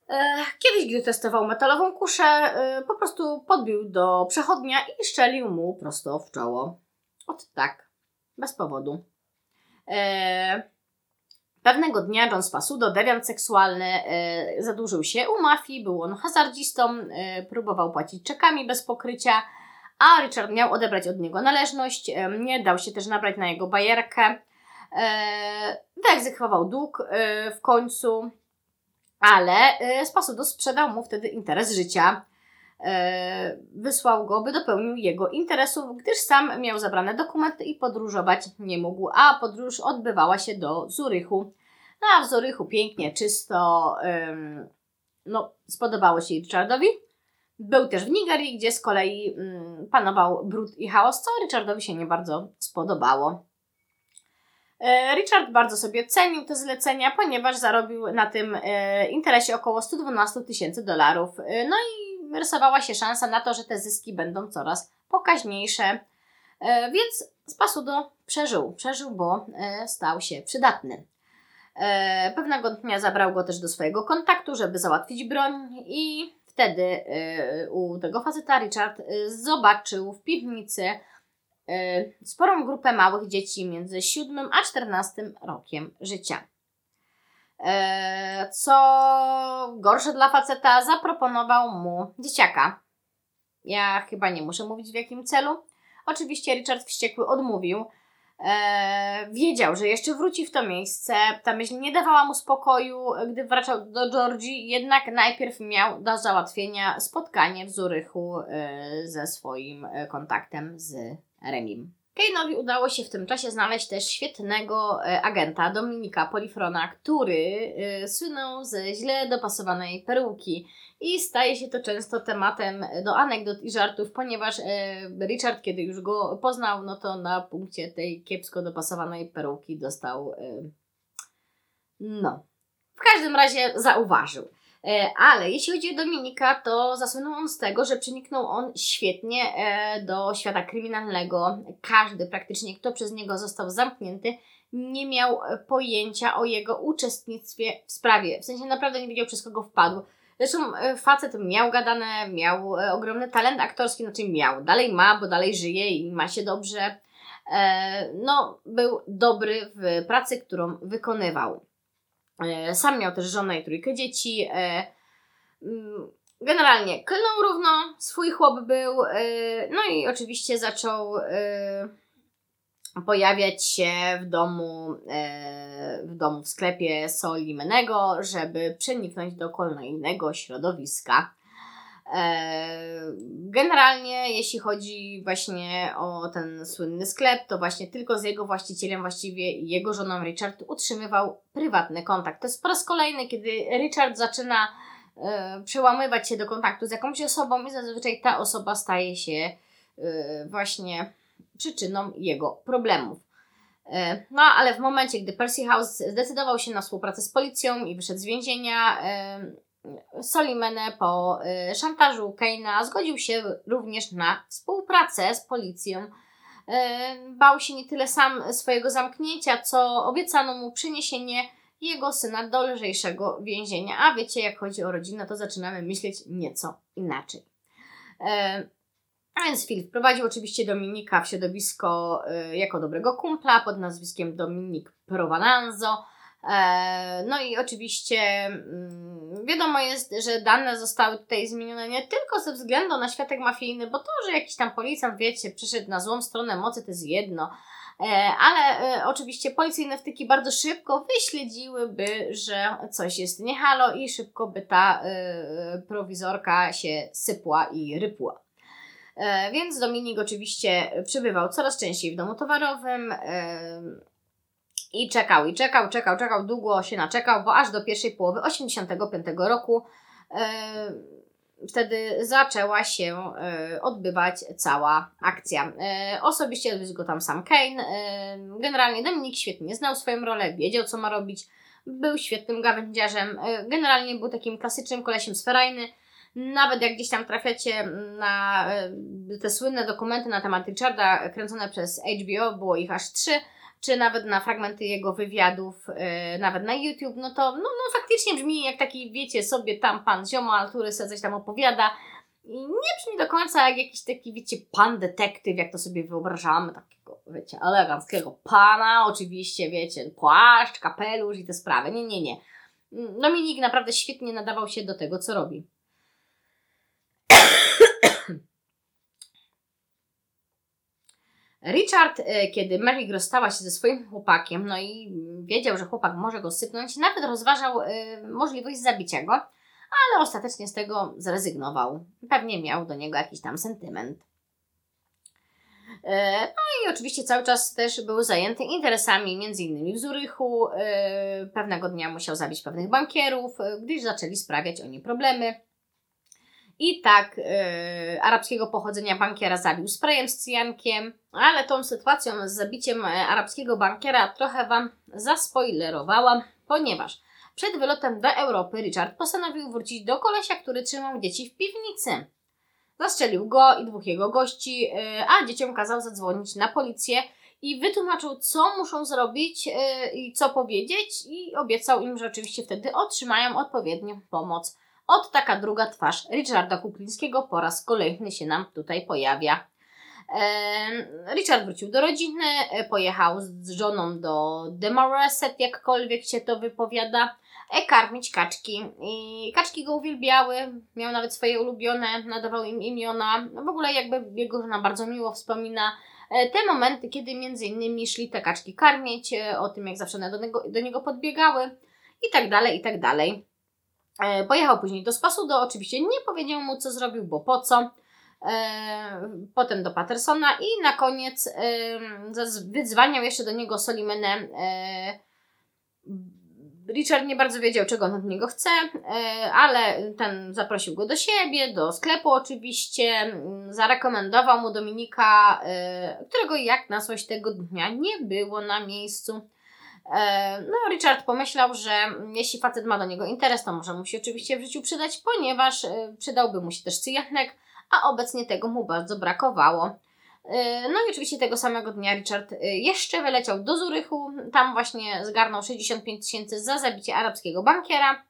E, kiedyś, gdy testował metalową kuszę, e, po prostu podbił do przechodnia i szczelił mu prosto w czoło. Ot tak, bez powodu. E, Pewnego dnia John Spasudo, dewiant seksualny, e, zadłużył się u mafii, był on hazardzistą, e, próbował płacić czekami bez pokrycia, a Richard miał odebrać od niego należność, e, nie dał się też nabrać na jego bajerkę, wyegzekwował dług w końcu, ale Spasudo sprzedał mu wtedy interes życia. E, wysłał go, by dopełnił jego interesów, gdyż sam miał zabrane dokumenty i podróżować nie mógł, a podróż odbywała się do Zurychu. No a w Zurychu pięknie, czysto, no spodobało się Richardowi. Był też w Nigerii, gdzie z kolei ym, panował brud i chaos, co Richardowi się nie bardzo spodobało. E, Richard bardzo sobie cenił te zlecenia, ponieważ zarobił na tym e, interesie około 112 tysięcy dolarów. No i rysowała się szansa na to, że te zyski będą coraz pokaźniejsze. E, więc Spasudo przeżył, przeżył, bo e, stał się przydatny. E, pewnego dnia zabrał go też do swojego kontaktu, żeby załatwić broń i wtedy u tego faceta Richard zobaczył w piwnicy sporą grupę małych dzieci między 7 a 14 rokiem życia. E, co gorsze dla faceta, zaproponował mu dzieciaka. Ja chyba nie muszę mówić w jakim celu. Oczywiście Richard wściekły odmówił. E, wiedział, że jeszcze wróci w to miejsce. Ta myśl nie dawała mu spokoju, gdy wracał do Georgii, jednak najpierw miał do załatwienia spotkanie w Zurychu e, ze swoim kontaktem z Remim. Kane'owi udało się w tym czasie znaleźć też świetnego e, agenta Dominika Polifrona, który e, słynął ze źle dopasowanej peruki. I staje się to często tematem do anegdot i żartów, ponieważ e, Richard, kiedy już go poznał, no to na punkcie tej kiepsko dopasowanej peruki dostał. No. W każdym razie zauważył. E, ale jeśli chodzi o Dominika, to zasłynął on z tego, że przeniknął on świetnie e, do świata kryminalnego. Każdy praktycznie, kto przez niego został zamknięty, nie miał pojęcia o jego uczestnictwie w sprawie. W sensie naprawdę nie wiedział, przez kogo wpadł. Zresztą e, facet miał gadane, miał ogromny talent aktorski, znaczy miał, dalej ma, bo dalej żyje i ma się dobrze. No, był dobry w pracy, którą wykonywał. E, sam miał też żonę i trójkę dzieci. E, mm, generalnie klnął równo, swój chłop był, e, no i oczywiście zaczął pojawiać się w domu, w domu w sklepie soli Menego, żeby przeniknąć do kolejnego środowiska. E, generalnie, jeśli chodzi właśnie o ten słynny sklep, to właśnie tylko z jego właścicielem, właściwie jego żoną Richard utrzymywał prywatny kontakt. To jest po raz kolejny, kiedy Richard zaczyna e, przełamywać się do kontaktu z jakąś osobą i zazwyczaj ta osoba staje się e, właśnie przyczyną jego problemów. No, ale w momencie, gdy Percy House zdecydował się na współpracę z policją i wyszedł z więzienia, Solimene po e, szantażu Keina zgodził się również na współpracę z policją. Bał się nie tyle sam swojego zamknięcia, co obiecano mu przeniesienie jego syna do lżejszego więzienia. A wiecie, jak chodzi o rodzinę, to zaczynamy myśleć nieco inaczej. A więc Phil wprowadził oczywiście Dominika w środowisko y, jako dobrego kumpla pod nazwiskiem Dominik Provananzo. E, no i oczywiście mm, wiadomo jest, że dane zostały tutaj zmienione nie tylko ze względu na światek mafijny, bo to, że jakiś tam policjant, wiecie, przyszedł na złą stronę mocy, to jest jedno. E, ale e, oczywiście policyjne wtyki bardzo szybko wyśledziłyby, że coś jest niehalo i szybko by ta prowizorka się sypła i rypła. Więc Dominik oczywiście przybywał coraz częściej w domu towarowym i czekał, i czekał, czekał, czekał, długo się naczekał, bo aż do pierwszej połowy 85 roku e, wtedy zaczęła się odbywać cała akcja. Osobiście odwiózł go tam sam Kane. Generalnie Dominik świetnie znał swoją rolę, wiedział co ma robić, był świetnym gawędziarzem. Generalnie był takim klasycznym kolesiem z ferajny, nawet jak gdzieś tam trafiacie na e, te słynne dokumenty na temat Richarda kręcone przez HBO, było ich aż trzy, czy nawet na fragmenty jego wywiadów, yy, nawet na YouTube, no to no, no faktycznie brzmi jak taki, wiecie, sobie tam pan ziomal, który sobie coś tam opowiada. I nie brzmi do końca jak jakiś taki, wiecie, pan detektyw, jak to sobie wyobrażamy, takiego, wiecie, eleganckiego pana, oczywiście, wiecie, płaszcz, kapelusz i te sprawy. Nie, nie, nie. Dominik naprawdę świetnie nadawał się do tego, co robi. Richard, e, kiedy Mary rozstała się ze swoim chłopakiem, no i wiedział, że chłopak może go sypnąć, nawet rozważał y, możliwość zabicia go, ale ostatecznie z tego zrezygnował. Pewnie miał do niego jakiś tam sentyment. E, no i oczywiście cały czas też był zajęty interesami, między innymi w Zurychu. E, pewnego dnia musiał zabić pewnych bankierów, gdyż zaczęli sprawiać oni problemy. I tak yy, arabskiego pochodzenia bankiera zabił sprayem z cyjankiem, ale tą sytuacją z zabiciem e, arabskiego bankiera trochę Wam zaspoilerowałam, ponieważ przed wylotem do Europy Richard postanowił wrócić do kolesia, który trzymał dzieci w piwnicy. Zastrzelił go i dwóch jego gości, yy, a dzieciom kazał zadzwonić na policję i wytłumaczył, co muszą zrobić yy, i co powiedzieć i obiecał im, że oczywiście wtedy otrzymają odpowiednią pomoc od taka druga twarz Richarda Kuklińskiego po raz kolejny się nam tutaj pojawia. Richard wrócił do rodziny, e, pojechał z żoną do Demoreset, jakkolwiek się to wypowiada, e, karmić kaczki. I kaczki go uwielbiały, miał nawet swoje ulubione, nadawał im imiona. W ogóle jakby jego żona bardzo miło wspomina e, te momenty, kiedy między innymi szli te kaczki karmić, o tym jak zawsze one do niego, do niego podbiegały i tak dalej, i tak dalej. E, pojechał później do Spasudo, oczywiście nie powiedział mu co zrobił, bo po co. E, potem do Pattersona i na koniec wyzwaniał jeszcze do niego Solimenę. E, Richard nie bardzo wiedział, czego on od niego chce, ale ten zaprosił go do siebie, do sklepu oczywiście, zarekomendował mu Dominika, którego jak na coś tego dnia nie było na miejscu. E, no, Richard pomyślał, że jeśli facet ma do niego interes, to może mu się oczywiście w życiu przydać, ponieważ e, przydałby mu się też cyjanek, a obecnie tego mu bardzo brakowało. E, no i oczywiście tego samego dnia Richard jeszcze wyleciał do Zurychu, tam właśnie zgarnął 65 tysięcy za zabicie arabskiego bankiera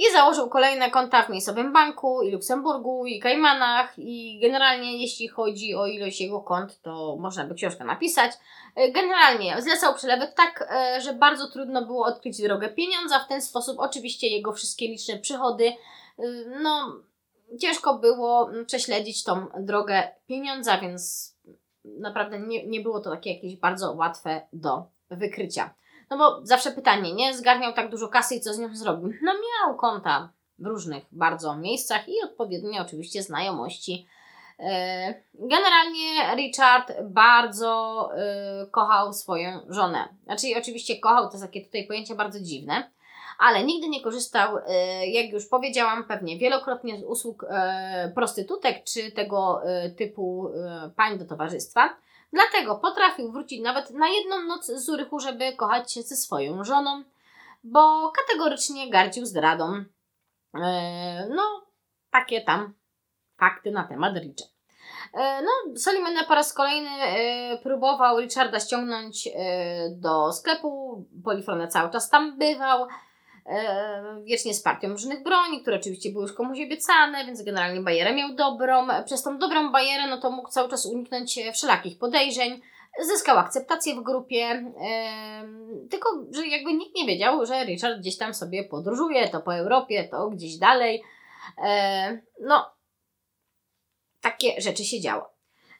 i założył kolejne konta w miejscowym banku i Luksemburgu i Kajmanach i generalnie jeśli chodzi o ilość jego kont, to można by książkę napisać. E, generalnie zlecał przelewy tak, e, że bardzo trudno było odkryć drogę pieniądza. W ten sposób oczywiście jego wszystkie liczne przychody, e, no ciężko było prześledzić tą drogę pieniądza, więc naprawdę nie, nie było to takie jakieś bardzo łatwe do wykrycia. No bo zawsze pytanie, nie? Zgarniał tak dużo kasy i co z nią zrobił? No miał konta w różnych bardzo miejscach i odpowiednie oczywiście znajomości. E, generalnie Richard bardzo y, kochał swoją żonę. Znaczy, oczywiście kochał, to jest takie tutaj pojęcie bardzo dziwne, ale nigdy nie korzystał, y, jak już powiedziałam, pewnie wielokrotnie z usług prostytutek czy tego typu pań do towarzystwa. Dlatego potrafił wrócić nawet na jedną noc z Zurychu, żeby kochać się ze swoją żoną, bo kategorycznie gardził zdradą. E, no, takie tam fakty na temat Richa. E, no, Solimena po raz kolejny e, próbował Richarda ściągnąć do sklepu. Polifrone cały czas tam bywał. E, wiecznie z partią różnych broni, które oczywiście były już komuś obiecane, więc generalnie bajerę miał dobrą. Przez tą dobrą bajerę, no to mógł cały czas uniknąć e, wszelakich podejrzeń. Zyskał akceptację w grupie, e, tylko że jakby nikt nie wiedział, że Richard gdzieś tam sobie podróżuje, to po Europie, to gdzieś dalej. No, takie rzeczy się działo.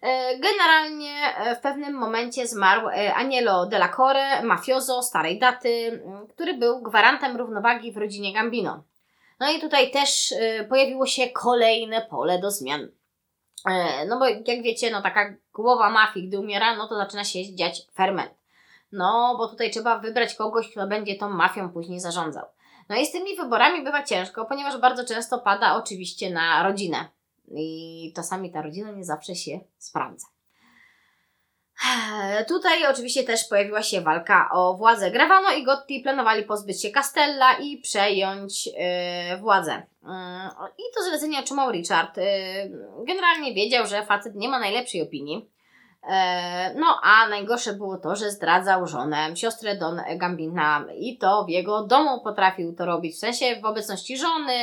E, Generalnie e, w pewnym momencie zmarł e, Anielo della Core, mafiozo starej daty, który był gwarantem równowagi w rodzinie Gambino. No i tutaj też pojawiło się kolejne pole do zmian. No bo jak wiecie, no taka głowa mafii, gdy umiera, no to zaczyna się dziać ferment. No bo tutaj trzeba wybrać kogoś, kto będzie tą mafią później zarządzał. No i z tymi wyborami bywa ciężko, ponieważ bardzo często pada oczywiście na rodzinę. I czasami ta rodzina nie zawsze się sprawdza. Tutaj oczywiście też pojawiła się walka o władzę. Gravano i Gotti planowali pozbyć się Castella i przejąć yy, władzę. Yy, I to zlecenie otrzymał Richard. Yy, generalnie wiedział, że facet nie ma najlepszej opinii. Yy, no a najgorsze było to, że zdradzał żonę, siostrę Don Gambina i to w jego domu potrafił to robić, w sensie w obecności żony.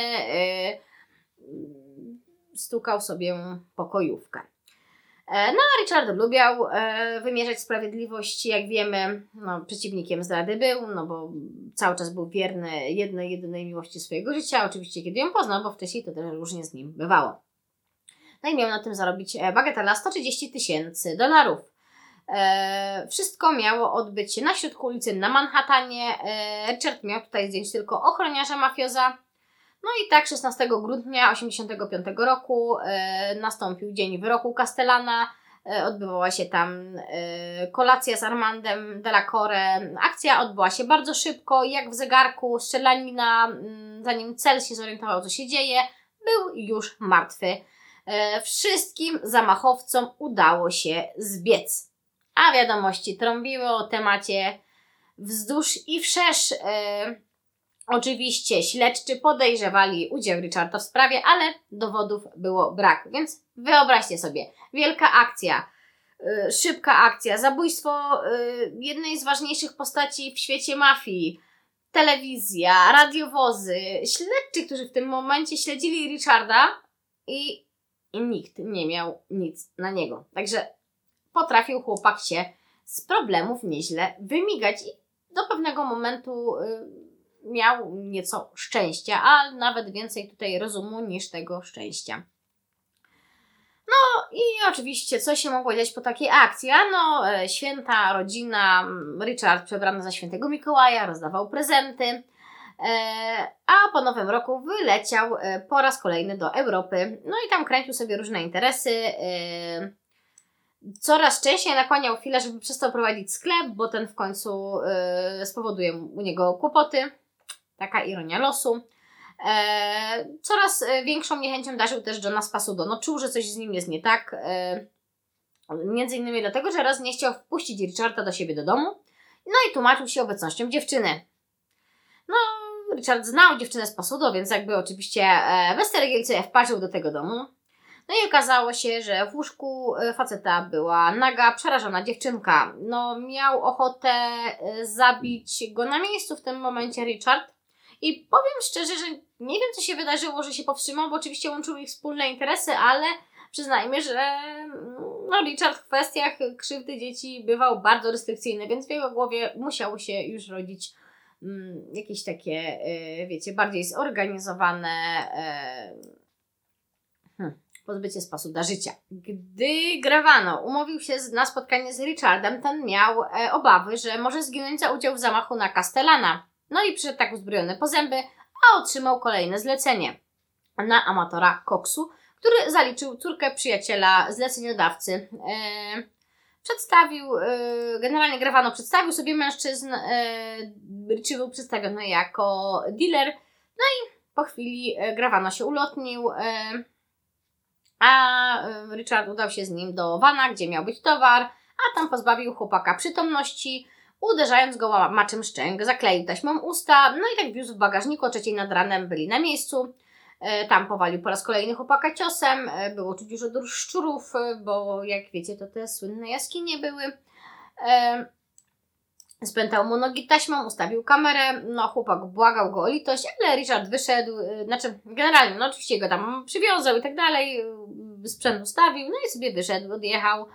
Stukał sobie pokojówkę. E, No, a Richard lubiał e, wymierzać sprawiedliwość, jak wiemy, no, przeciwnikiem zdrady był, no bo cały czas był wierny jednej, jedynej miłości swojego życia, oczywiście kiedy ją poznał, bo wcześniej to też różnie z nim bywało. No i miał na tym zarobić e, bagatela 130 tysięcy dolarów. Wszystko miało odbyć się na środku ulicy na Manhattanie. Richard miał tutaj zdjąć tylko ochroniarza mafioza, no i tak 16 grudnia 1985 roku e, nastąpił dzień wyroku Castellana. E, odbywała się tam e, kolacja z Armandem Della Core. Akcja odbyła się bardzo szybko, jak w zegarku, strzelanina, mm, zanim cel się zorientował, co się dzieje, był już martwy. Wszystkim zamachowcom udało się zbiec. A wiadomości trąbiły o temacie wzdłuż i wszerz. Oczywiście śledczy podejrzewali udział Richarda w sprawie, ale dowodów było brak. Więc wyobraźcie sobie, wielka akcja, yy, szybka akcja, zabójstwo yy, jednej z ważniejszych postaci w świecie mafii, telewizja, radiowozy, śledczy, którzy w tym momencie śledzili Richarda i, i nikt nie miał nic na niego. Także potrafił chłopak się z problemów nieźle wymigać i do pewnego momentu. Yy, miał nieco szczęścia, a nawet więcej tutaj rozumu niż tego szczęścia. No i oczywiście, co się mogło dziać po takiej akcji? No, e, święta rodzina, m, Richard przebrany za świętego Mikołaja, rozdawał prezenty, e, a po nowym roku wyleciał e, po raz kolejny do Europy. No i tam kręcił sobie różne interesy. Coraz częściej nakłaniał chwilę, żeby przestał prowadzić sklep, bo ten w końcu spowoduje u niego kłopoty. Taka ironia losu. E, coraz e, większą niechęcią darzył też Johna Spasudo. No czuł, że coś z nim jest nie tak. E, między innymi dlatego, że raz nie chciał wpuścić Richarda do siebie do domu. No i tłumaczył się obecnością dziewczyny. No, Richard znał dziewczynę z Pasudo, więc jakby oczywiście bez sobie wparzył do tego domu. No i okazało się, że w łóżku e, faceta była naga, przerażona dziewczynka. No, miał ochotę e, zabić go na miejscu w tym momencie Richard. I powiem szczerze, że nie wiem, co się wydarzyło, że się powstrzymał, bo oczywiście łączyły ich wspólne interesy, ale przyznajmy, że no, Richard w kwestiach krzywdy dzieci bywał bardzo restrykcyjny, więc w jego głowie musiało się już rodzić mm, jakieś takie, y, wiecie, bardziej zorganizowane y, pozbycie sposobu życia. Gdy Gravano umówił się z, na spotkanie z Richardem, ten miał e, obawy, że może zginąć za udział w zamachu na Castellana. No i przyszedł tak uzbrojony po zęby, a otrzymał kolejne zlecenie na amatora koksu, który zaliczył córkę przyjaciela zleceniodawcy. E, przedstawił, e, generalnie Gravano przedstawił sobie mężczyzn, e, Richie był przedstawiony jako dealer, no i po chwili Gravano się ulotnił, a Richard udał się z nim do Wana, gdzie miał być towar, a tam pozbawił chłopaka przytomności, uderzając go maczem szczęk, zakleił taśmą usta, no i tak wiózł w bagażniku, o trzeciej nad ranem byli na miejscu. E, tam powalił po raz kolejny chłopaka ciosem, e, było czuć odór szczurów, e, bo jak wiecie, to te słynne jaskinie były. Spętał mu nogi taśmą, ustawił kamerę, no chłopak błagał go o litość, ale Richard wyszedł, znaczy generalnie, no oczywiście go tam przywiązał i tak dalej, sprzęt ustawił, no i sobie wyszedł, odjechał,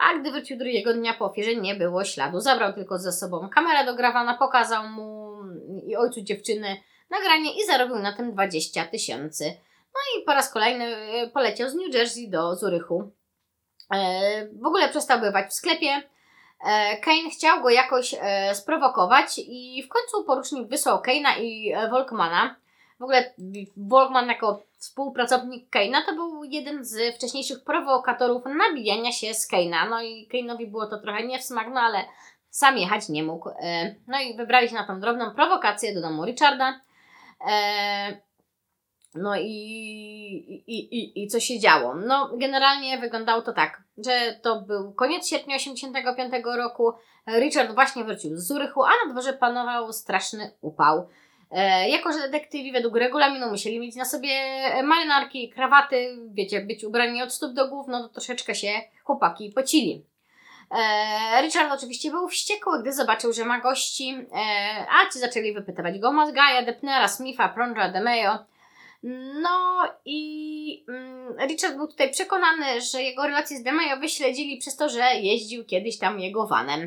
a gdy wrócił drugiego dnia po ofierze nie było śladu, zabrał tylko ze sobą kamerę dograwana, pokazał mu i ojcu dziewczyny nagranie i zarobił na tym 20 tysięcy. No i po raz kolejny e, poleciał z New Jersey do Zurychu. E, w ogóle przestał bywać w sklepie. E, Kane chciał go jakoś sprowokować i w końcu porucznik wysłał Kane'a i Volkmana. W ogóle Volkman jako współpracownik Kane'a to był jeden z wcześniejszych prowokatorów nabijania się z Kane'a. No i Kane'owi było to trochę nie w smak, no ale sam jechać nie mógł. No i wybrali się na tą drobną prowokację do domu Richarda. E, no i, i, i, i co się działo? No, generalnie wyglądało to tak, że to był koniec sierpnia 1985 roku. Richard właśnie wrócił z Zurychu, a na dworze panował straszny upał. E, jako, że detektywi według regulaminu musieli mieć na sobie marynarki, krawaty, wiecie, być ubrani od stóp do głów, no to troszeczkę się chłopaki pocili. E, Richard oczywiście był wściekły, gdy zobaczył, że ma gości, e, a ci zaczęli wypytywać go o Mazgaja, Depnera, Smitha, Pronja, DeMeo. No i mm, Richard był tutaj przekonany, że jego relacje z DeMeo wyśledzili przez to, że jeździł kiedyś tam jego vanem.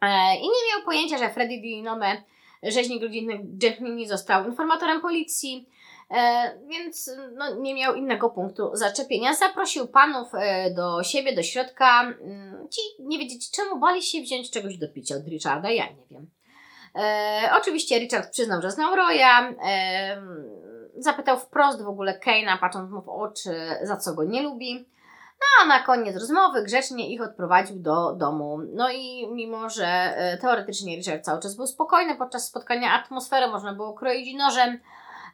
E, I nie miał pojęcia, że Freddy Dinome, rzeźnik rodzinny Gentmini, został informatorem policji, E, więc no, nie miał innego punktu zaczepienia. Zaprosił panów e, do siebie, do środka. Mm, ci nie wiedzieć czemu bali się wziąć czegoś do picia od Richarda, ja nie wiem. E, oczywiście Richard przyznał, że znał Roya. E, zapytał wprost w ogóle Kane'a, patrząc mu w oczy, za co go nie lubi. No a na koniec rozmowy grzecznie ich odprowadził do domu. No i mimo, że e, teoretycznie Richard cały czas był spokojny podczas spotkania, atmosferę można było kroić nożem,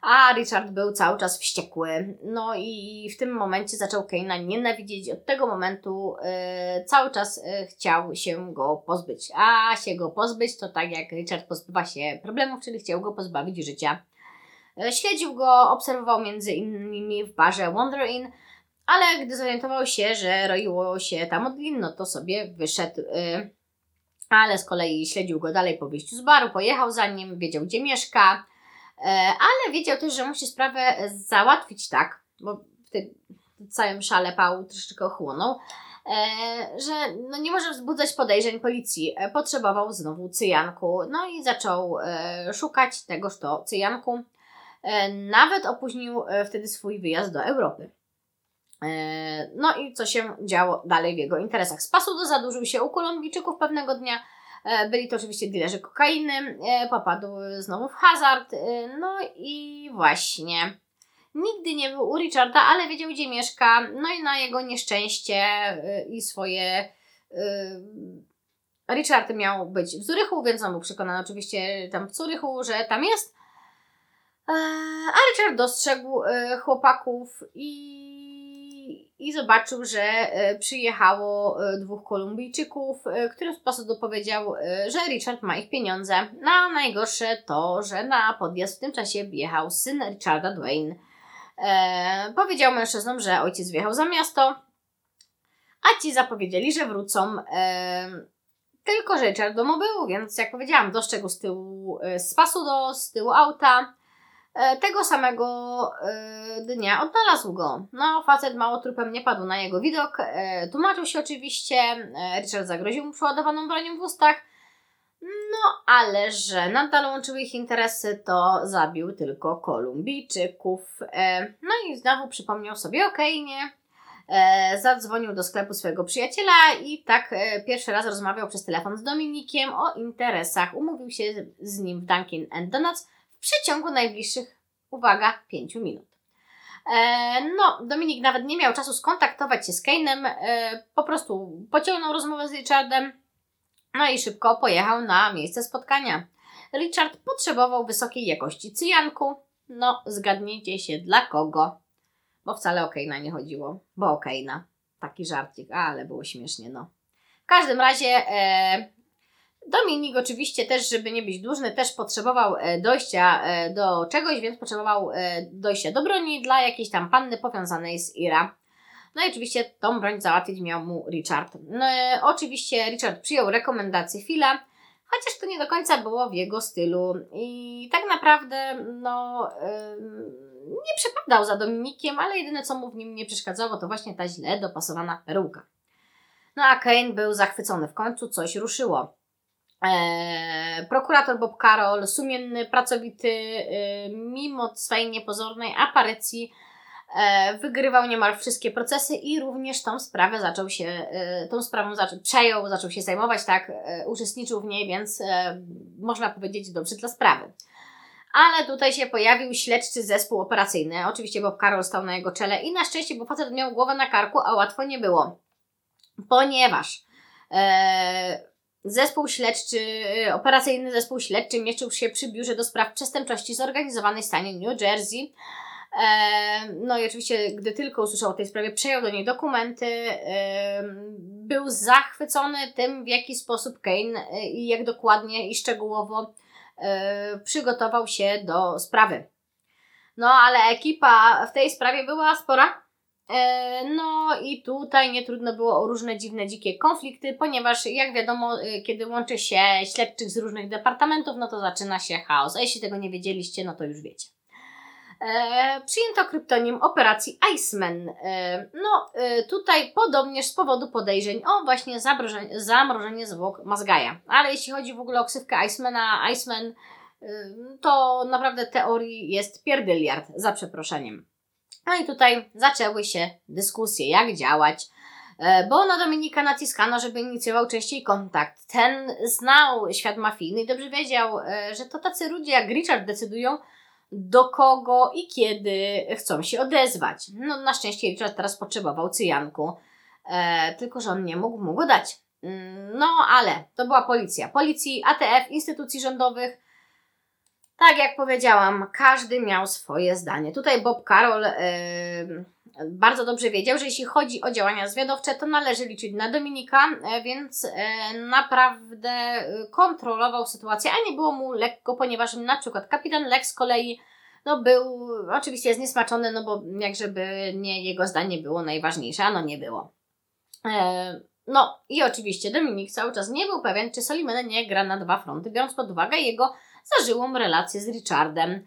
a Richard był cały czas wściekły. No i w tym momencie zaczął Kane'a nienawidzieć. Od tego momentu y, cały czas y, chciał się go pozbyć. A się go pozbyć to tak jak Richard pozbywa się problemów, czyli chciał go pozbawić życia. Śledził go, obserwował między innymi w barze Wonder Inn, ale gdy zorientował się, że roiło się tam od lin, no to sobie wyszedł. ale z kolei śledził go dalej po wyjściu z baru, pojechał za nim, wiedział gdzie mieszka, E, ale wiedział też, że musi sprawę załatwić tak, bo w tym całym szale pał troszeczkę ochłonął, e, że no nie może wzbudzać podejrzeń policji. Potrzebował znowu cyjanku, no i zaczął szukać tegoż to cyjanku. Nawet opóźnił wtedy swój wyjazd do Europy. No i co się działo dalej w jego interesach? Z pasu do zadłużył się u Kolumbijczyków pewnego dnia, E, byli to oczywiście dealerzy kokainy, e, popadł znowu w hazard, e, no i właśnie. Nigdy nie był u Richarda, ale wiedział gdzie mieszka, no i na jego nieszczęście i swoje... Richard miał być w Zurychu, więc on był przekonany oczywiście tam w Zurychu, że tam jest. A Richard dostrzegł chłopaków i i zobaczył, że e, przyjechało e, dwóch Kolumbijczyków, e, którym w sposób dopowiedział, że Richard ma ich pieniądze. No, najgorsze to, że na podjazd w tym czasie wjechał syn Richarda Dwayne. E, powiedział mężczyznom, że ojciec wjechał za miasto, a ci zapowiedzieli, że wrócą. E, tylko, że Richard domu był, więc jak powiedziałam, dostrzegł z tyłu, z pasu do, z tyłu auta tego samego e, dnia odnalazł go. No, facet mało trupem nie padł na jego widok. E, tłumaczył się oczywiście. Richard zagroził mu przeładowaną bronią w ustach. No, ale że nadal łączyły ich interesy, to zabił tylko Kolumbijczyków. No i znowu przypomniał sobie o Kejnie. Zadzwonił do sklepu swojego przyjaciela i tak pierwszy raz rozmawiał przez telefon z Dominikiem o interesach. Umówił się z nim w Dunkin' Donuts w przeciągu najbliższych, uwaga, 5 minut. E, no, Dominik nawet nie miał czasu skontaktować się z Kane'em, e, po prostu pociągnął rozmowę z Richardem, no i szybko pojechał na miejsce spotkania. Richard potrzebował wysokiej jakości cyjanku. No, zgadnijcie się dla kogo. Bo wcale o Kane'a nie chodziło, bo o Kane'a. Taki żarcik, ale było śmiesznie, no. każdym razie e, Dominik oczywiście też, żeby nie być dłużny, też potrzebował e, dojścia e, do czegoś, więc potrzebował e, dojścia do broni dla jakiejś tam panny powiązanej z Ira. No i oczywiście tą broń załatwić miał mu Richard. No, oczywiście Richard przyjął rekomendację Phila, chociaż to nie do końca było w jego stylu. I tak naprawdę, no, nie przepadał za Dominikiem, ale jedyne co mu w nim nie przeszkadzało, to właśnie ta źle dopasowana peruka. No a Kane był zachwycony, w końcu coś ruszyło. Eee, prokurator Bob Carroll, sumienny, pracowity, e, mimo swojej niepozornej aparycji, e, wygrywał niemal wszystkie procesy i również tą sprawę zaczął się, e, tą sprawą przejął, zaczął się zajmować, tak, e, uczestniczył w niej, więc e, można powiedzieć dobrze dla sprawy. Ale tutaj się pojawił śledczy zespół operacyjny. Oczywiście Bob Carroll stał na jego czele i na szczęście, bo facet miał głowę na karku, a łatwo nie było. Ponieważ e, Zespół śledczy, y, operacyjny zespół śledczy mieścił się przy biurze do spraw przestępczości zorganizowanej w stanie New Jersey. E, no i oczywiście, gdy tylko usłyszał o tej sprawie, przejął do niej dokumenty. E, był zachwycony tym, w jaki sposób Kane e, i jak dokładnie i szczegółowo przygotował się do sprawy. No ale ekipa w tej sprawie była spora no i tutaj nie trudno było o różne dziwne, dzikie konflikty, ponieważ jak wiadomo, e, kiedy łączy się śledczych z różnych departamentów, no to zaczyna się chaos. A jeśli tego nie wiedzieliście, no to już wiecie. E, przyjęto kryptonim operacji Iceman. E, no, e, tutaj podobnież z powodu podejrzeń o właśnie zamrożenie, zamrożenie zwłok Mazgaja. Ale jeśli chodzi w ogóle o ksywkę Icemana, Iceman, e, to naprawdę teorii jest pierdyliard, za przeproszeniem. No i tutaj zaczęły się dyskusje, jak działać, e, bo na Dominika naciskano, żeby inicjował częściej kontakt. Ten znał świat mafijny i dobrze wiedział, e, że to tacy ludzie jak Richard decydują, do kogo i kiedy chcą się odezwać. No na szczęście Richard teraz potrzebował cyjanku, e, tylko że on nie mógł mu go dać. Mm, no ale to była policja. Policji, ATF, instytucji rządowych, tak jak powiedziałam, każdy miał swoje zdanie. Tutaj Bob Carroll yy, bardzo dobrze wiedział, że jeśli chodzi o działania zwiadowcze, to należy liczyć na Dominika, yy, więc yy, naprawdę kontrolował sytuację, a nie było mu lekko, ponieważ na przykład kapitan Lex z kolei no był oczywiście zniesmaczony, no bo jak żeby nie jego zdanie było najważniejsze, a no nie było. No i oczywiście Dominik cały czas nie był pewien, czy Soliman nie gra na dwa fronty, biorąc pod uwagę jego zażyłą relację z Richardem.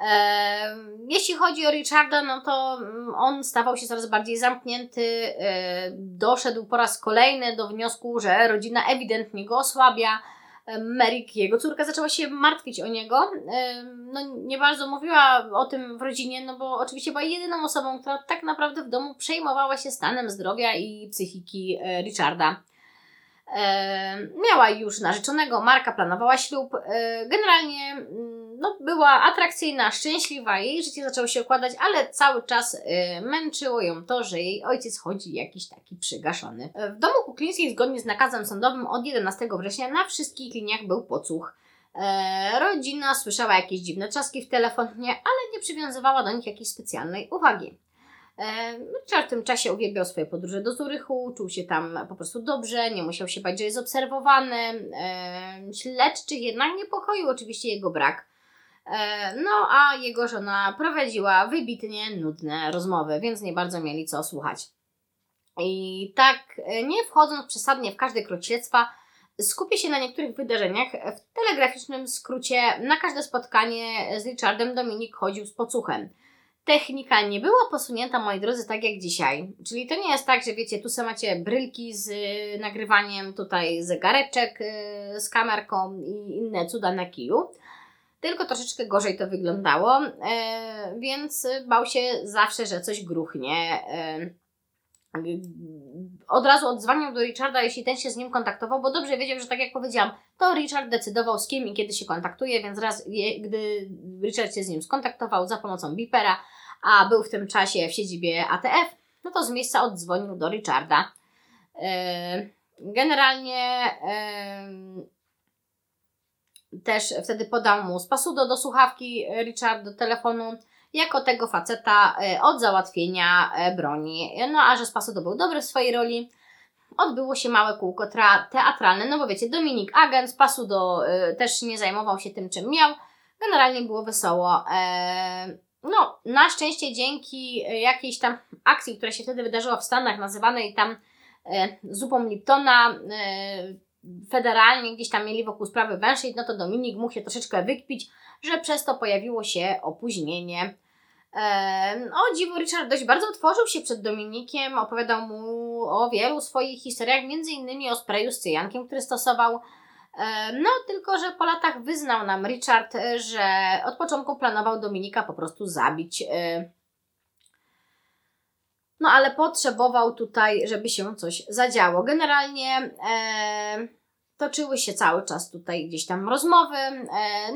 E, jeśli chodzi o Richarda, no to mm, on stawał się coraz bardziej zamknięty. E, doszedł po raz kolejny do wniosku, że rodzina ewidentnie go osłabia. E, Merrick, jego córka, zaczęła się martwić o niego. No, nie bardzo mówiła o tym w rodzinie, no bo oczywiście była jedyną osobą, która tak naprawdę w domu przejmowała się stanem zdrowia i psychiki Richarda. Miała już narzeczonego, Marka planowała ślub. Generalnie mm, no, była atrakcyjna, szczęśliwa, jej życie zaczęło się układać, ale cały czas męczyło ją to, że jej ojciec chodzi jakiś taki przygaszony. W domu Kuklińskiej zgodnie z nakazem sądowym od 11 września na wszystkich liniach był pocuch. Rodzina słyszała jakieś dziwne trzaski w telefonie, ale nie przywiązywała do nich jakiejś specjalnej uwagi. Richard w tym czasie uwielbiał swoje podróże do Zurychu, czuł się tam po prostu dobrze, nie musiał się bać, że jest obserwowany. Śledczych jednak niepokoił oczywiście jego brak. No, a jego żona prowadziła wybitnie nudne rozmowy, więc nie bardzo mieli co słuchać. I tak, e, nie wchodząc przesadnie w każdy krok śledztwa, skupię się na niektórych wydarzeniach. W telegraficznym skrócie na każde spotkanie z Richardem Dominik chodził z pocuchem technika nie była posunięta, moi drodzy, tak jak dzisiaj. Czyli to nie jest tak, że wiecie, tu sobie macie brylki z y, nagrywaniem, tutaj zegareczek y, z kamerką i inne cuda na kiju. Tylko troszeczkę gorzej to wyglądało, e, więc bał się zawsze, że coś gruchnie. E, od razu odzwaniał do Richarda, jeśli ten się z nim kontaktował, bo dobrze wiedział, że tak jak powiedziałam, to Richard decydował z kim i kiedy się kontaktuje, więc raz, gdy Richard się z nim skontaktował za pomocą bipera, a był w tym czasie w siedzibie ATF, no to z miejsca oddzwonił do Richarda. E, generalnie też wtedy podał mu spasudo do słuchawki Richard do telefonu jako tego faceta od załatwienia broni. No a że spasudo był dobry w swojej roli, odbyło się małe kółko teatralne, no bo wiecie, Dominik agent z pasu do, y, też nie zajmował się tym, czym miał. Generalnie było wesoło. No, na szczęście dzięki jakiejś tam akcji, która się wtedy wydarzyła w Stanach, nazywanej tam e, zupą Liptona, e, federalnie gdzieś tam mieli wokół sprawy węższej, no to Dominik mógł się troszeczkę wykpić, że przez to pojawiło się opóźnienie. O dziwo, Richard dość bardzo otworzył się przed Dominikiem, opowiadał mu o wielu swoich historiach, między innymi o sprayu z cyjankiem, który stosował. No, tylko że po latach wyznał nam Richard, że od początku planował Dominika po prostu zabić. No, ale potrzebował tutaj, żeby się coś zadziało. Generalnie toczyły się cały czas tutaj gdzieś tam rozmowy, e,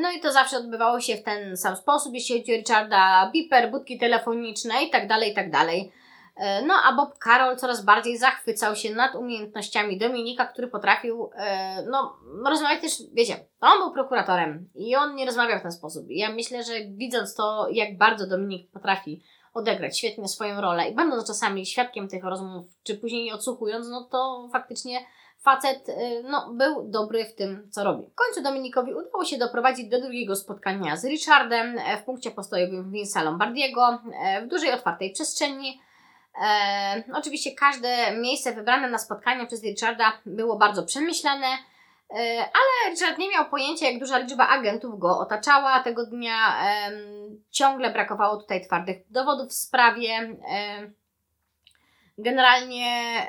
no i to zawsze odbywało się w ten sam sposób, jeśli chodzi o Richarda, biper, budki telefoniczne i tak dalej, i tak dalej. E, no a Bob Carroll coraz bardziej zachwycał się nad umiejętnościami Dominika, który potrafił, e, no, rozmawiać też, wiecie, on był prokuratorem i on nie rozmawiał w ten sposób. I ja myślę, że widząc to, jak bardzo Dominik potrafi odegrać świetnie swoją rolę i będąc czasami świadkiem tych rozmów, czy później odsłuchując, no to faktycznie facet y, no, był dobry w tym, co robi. W końcu Dominikowi udało się doprowadzić do drugiego spotkania z Richardem e, w punkcie postojowym Vince'a Lombardiego e, w dużej otwartej przestrzeni. E, oczywiście każde miejsce wybrane na spotkanie przez Richarda było bardzo przemyślane, e, ale Richard nie miał pojęcia, jak duża liczba agentów go otaczała. Tego dnia e, ciągle brakowało tutaj twardych dowodów w sprawie. Generalnie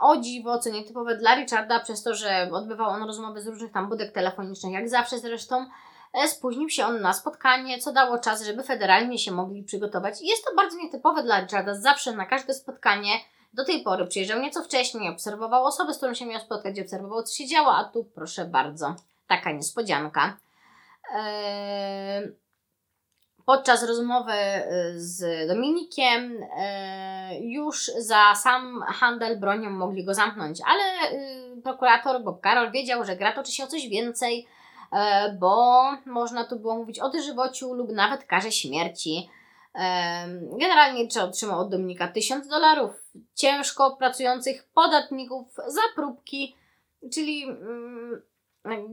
o dziwo, co nietypowe dla Richarda, przez to, że odbywał on rozmowy z różnych tam budek telefonicznych, jak zawsze zresztą, spóźnił się on na spotkanie, co dało czas, żeby federalnie się mogli przygotować. Jest to bardzo nietypowe dla Richarda, zawsze na każde spotkanie do tej pory przyjeżdżał nieco wcześniej, obserwował osobę, z którą się miał spotkać, obserwował, co się działo, a tu proszę bardzo, taka niespodzianka. Eee, podczas rozmowy y, z Dominikiem y, już za sam handel bronią mogli go zamknąć, ale y, prokurator Bob Carroll wiedział, że gra toczy się o coś więcej, bo można tu było mówić o dożywociu lub nawet karze śmierci. Generalnie czy otrzymał od Dominika 1000 dolarów ciężko pracujących podatników za próbki, czyli mm,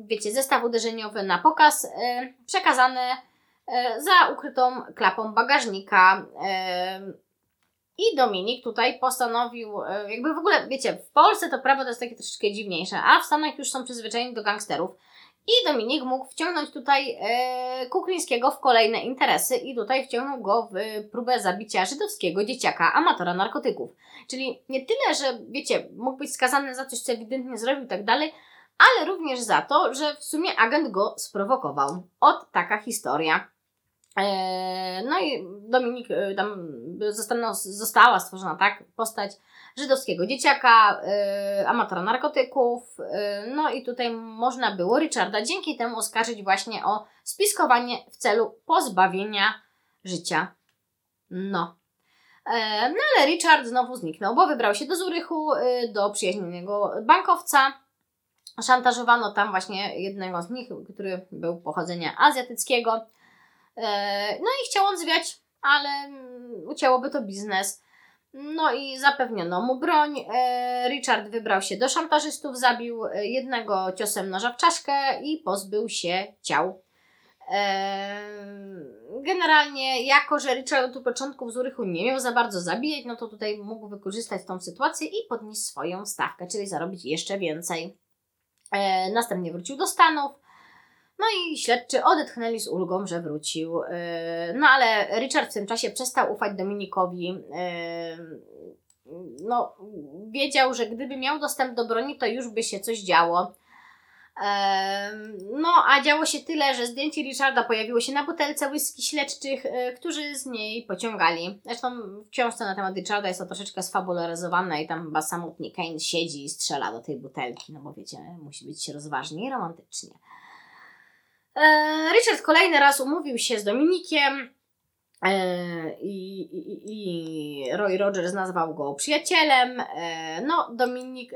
wiecie, zestaw uderzeniowy na pokaz, E, za ukrytą klapą bagażnika. E, I Dominik tutaj postanowił, e, jakby w ogóle, wiecie, w Polsce to prawo to jest takie troszeczkę dziwniejsze, a w Stanach już są przyzwyczajeni do gangsterów. I Dominik mógł wciągnąć tutaj e, Kuklińskiego w kolejne interesy i tutaj wciągnął go w próbę zabicia żydowskiego dzieciaka, amatora narkotyków. Czyli nie tyle, że wiecie, mógł być skazany za coś, co ewidentnie zrobił i tak dalej, ale również za to, że w sumie agent go sprowokował. Od taka historia. E, no i Dominik e, tam została, została stworzona tak postać żydowskiego dzieciaka, e, amatora narkotyków. No i tutaj można było Richarda dzięki temu oskarżyć właśnie o spiskowanie w celu pozbawienia życia. No. No ale Richard znowu zniknął, bo wybrał się do Zurychu, do przyjaźnionego bankowca. Szantażowano tam właśnie jednego z nich, który był pochodzenia azjatyckiego. E, no i chciał on zwiać, ale mm, ucięłoby to biznes. No i zapewniono mu broń. E, Richard wybrał się do szantażystów, zabił e, jednego ciosem noża w czaszkę i pozbył się ciał. Generalnie, jako że Richard od początku Zurychu nie miał za bardzo zabijać, no to tutaj mógł wykorzystać tą sytuację i podnieść swoją stawkę, czyli zarobić jeszcze więcej. Następnie wrócił do Stanów, no i śledczy odetchnęli z ulgą, że wrócił. Yy, no ale Richard w tym czasie przestał ufać Dominikowi. Yy, no, wiedział, że gdyby miał dostęp do broni, to już by się coś działo. Yy, no, a działo się tyle, że zdjęcie Richarda pojawiło się na butelce whisky śledczych, którzy z niej pociągali. Zresztą w książce na temat Richarda jest to troszeczkę sfabularyzowane i tam chyba samotny Kane siedzi i strzela do tej butelki, no bo wiecie, musi być rozważnie i romantycznie. E, Richard kolejny raz umówił się z Dominikiem e, i, i, i Roy Rogers nazwał go przyjacielem. E, no, Dominik,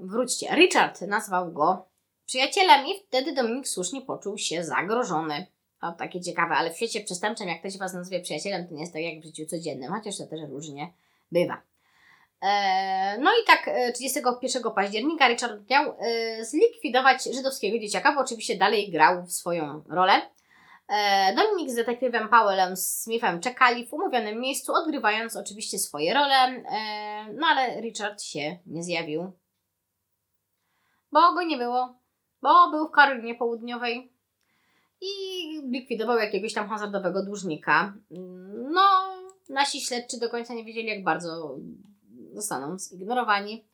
wróćcie, Richard nazwał go przyjacielem i wtedy Dominik słusznie poczuł się zagrożony. O, takie ciekawe, ale w świecie przestępczym, jak ktoś Was nazwie przyjacielem, to nie jest tak jak w życiu codziennym, chociaż to też różnie bywa. E, no i tak e, 31 października Richard miał e, zlikwidować żydowskiego dzieciaka, bo oczywiście dalej grał w swoją rolę. E, Dominik z detektywem Powellem Smithem czekali w umówionym miejscu, odgrywając oczywiście swoje role, e, no ale Richard się nie zjawił, bo go nie było, bo był w Karolinie Południowej i likwidował jakiegoś tam hazardowego dłużnika. No, nasi śledczy do końca nie wiedzieli, jak bardzo zostaną zignorowani.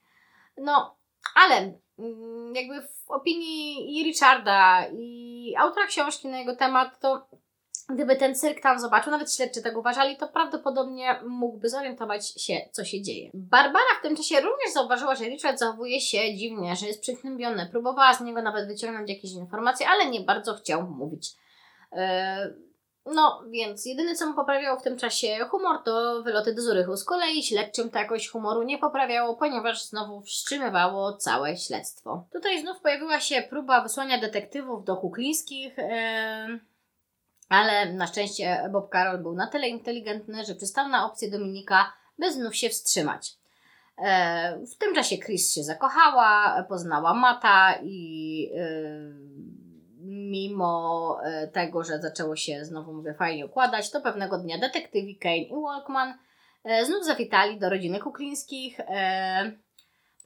No, ale mm, jakby w opinii i Richarda, i autora książki na jego temat, to gdyby ten cyrk tam zobaczył, nawet śledczy tak uważali, to prawdopodobnie mógłby zorientować się, co się dzieje. Barbara w tym czasie również zauważyła, że Richard zachowuje się dziwnie, że jest przygnębiony. Próbowała z niego nawet wyciągnąć jakieś informacje, ale nie bardzo chciał mówić. Yy, no, więc jedyne co mu poprawiało w tym czasie humor to wyloty do Zurychu. Z kolei śledczym to jakoś humoru nie poprawiało, ponieważ znowu wstrzymywało całe śledztwo. Tutaj znów pojawiła się próba wysłania detektywów do Kuklińskich, yy, ale na szczęście Bob Carroll był na tyle inteligentny, że przystał na opcję Dominika, by znów się wstrzymać. Yy, w tym czasie Chris się zakochała, poznała Mata i yy, mimo e, tego, że zaczęło się znowu mówię fajnie układać, to pewnego dnia detektywi Kane i Walkman e, znów zawitali do rodziny Kuklińskich, e,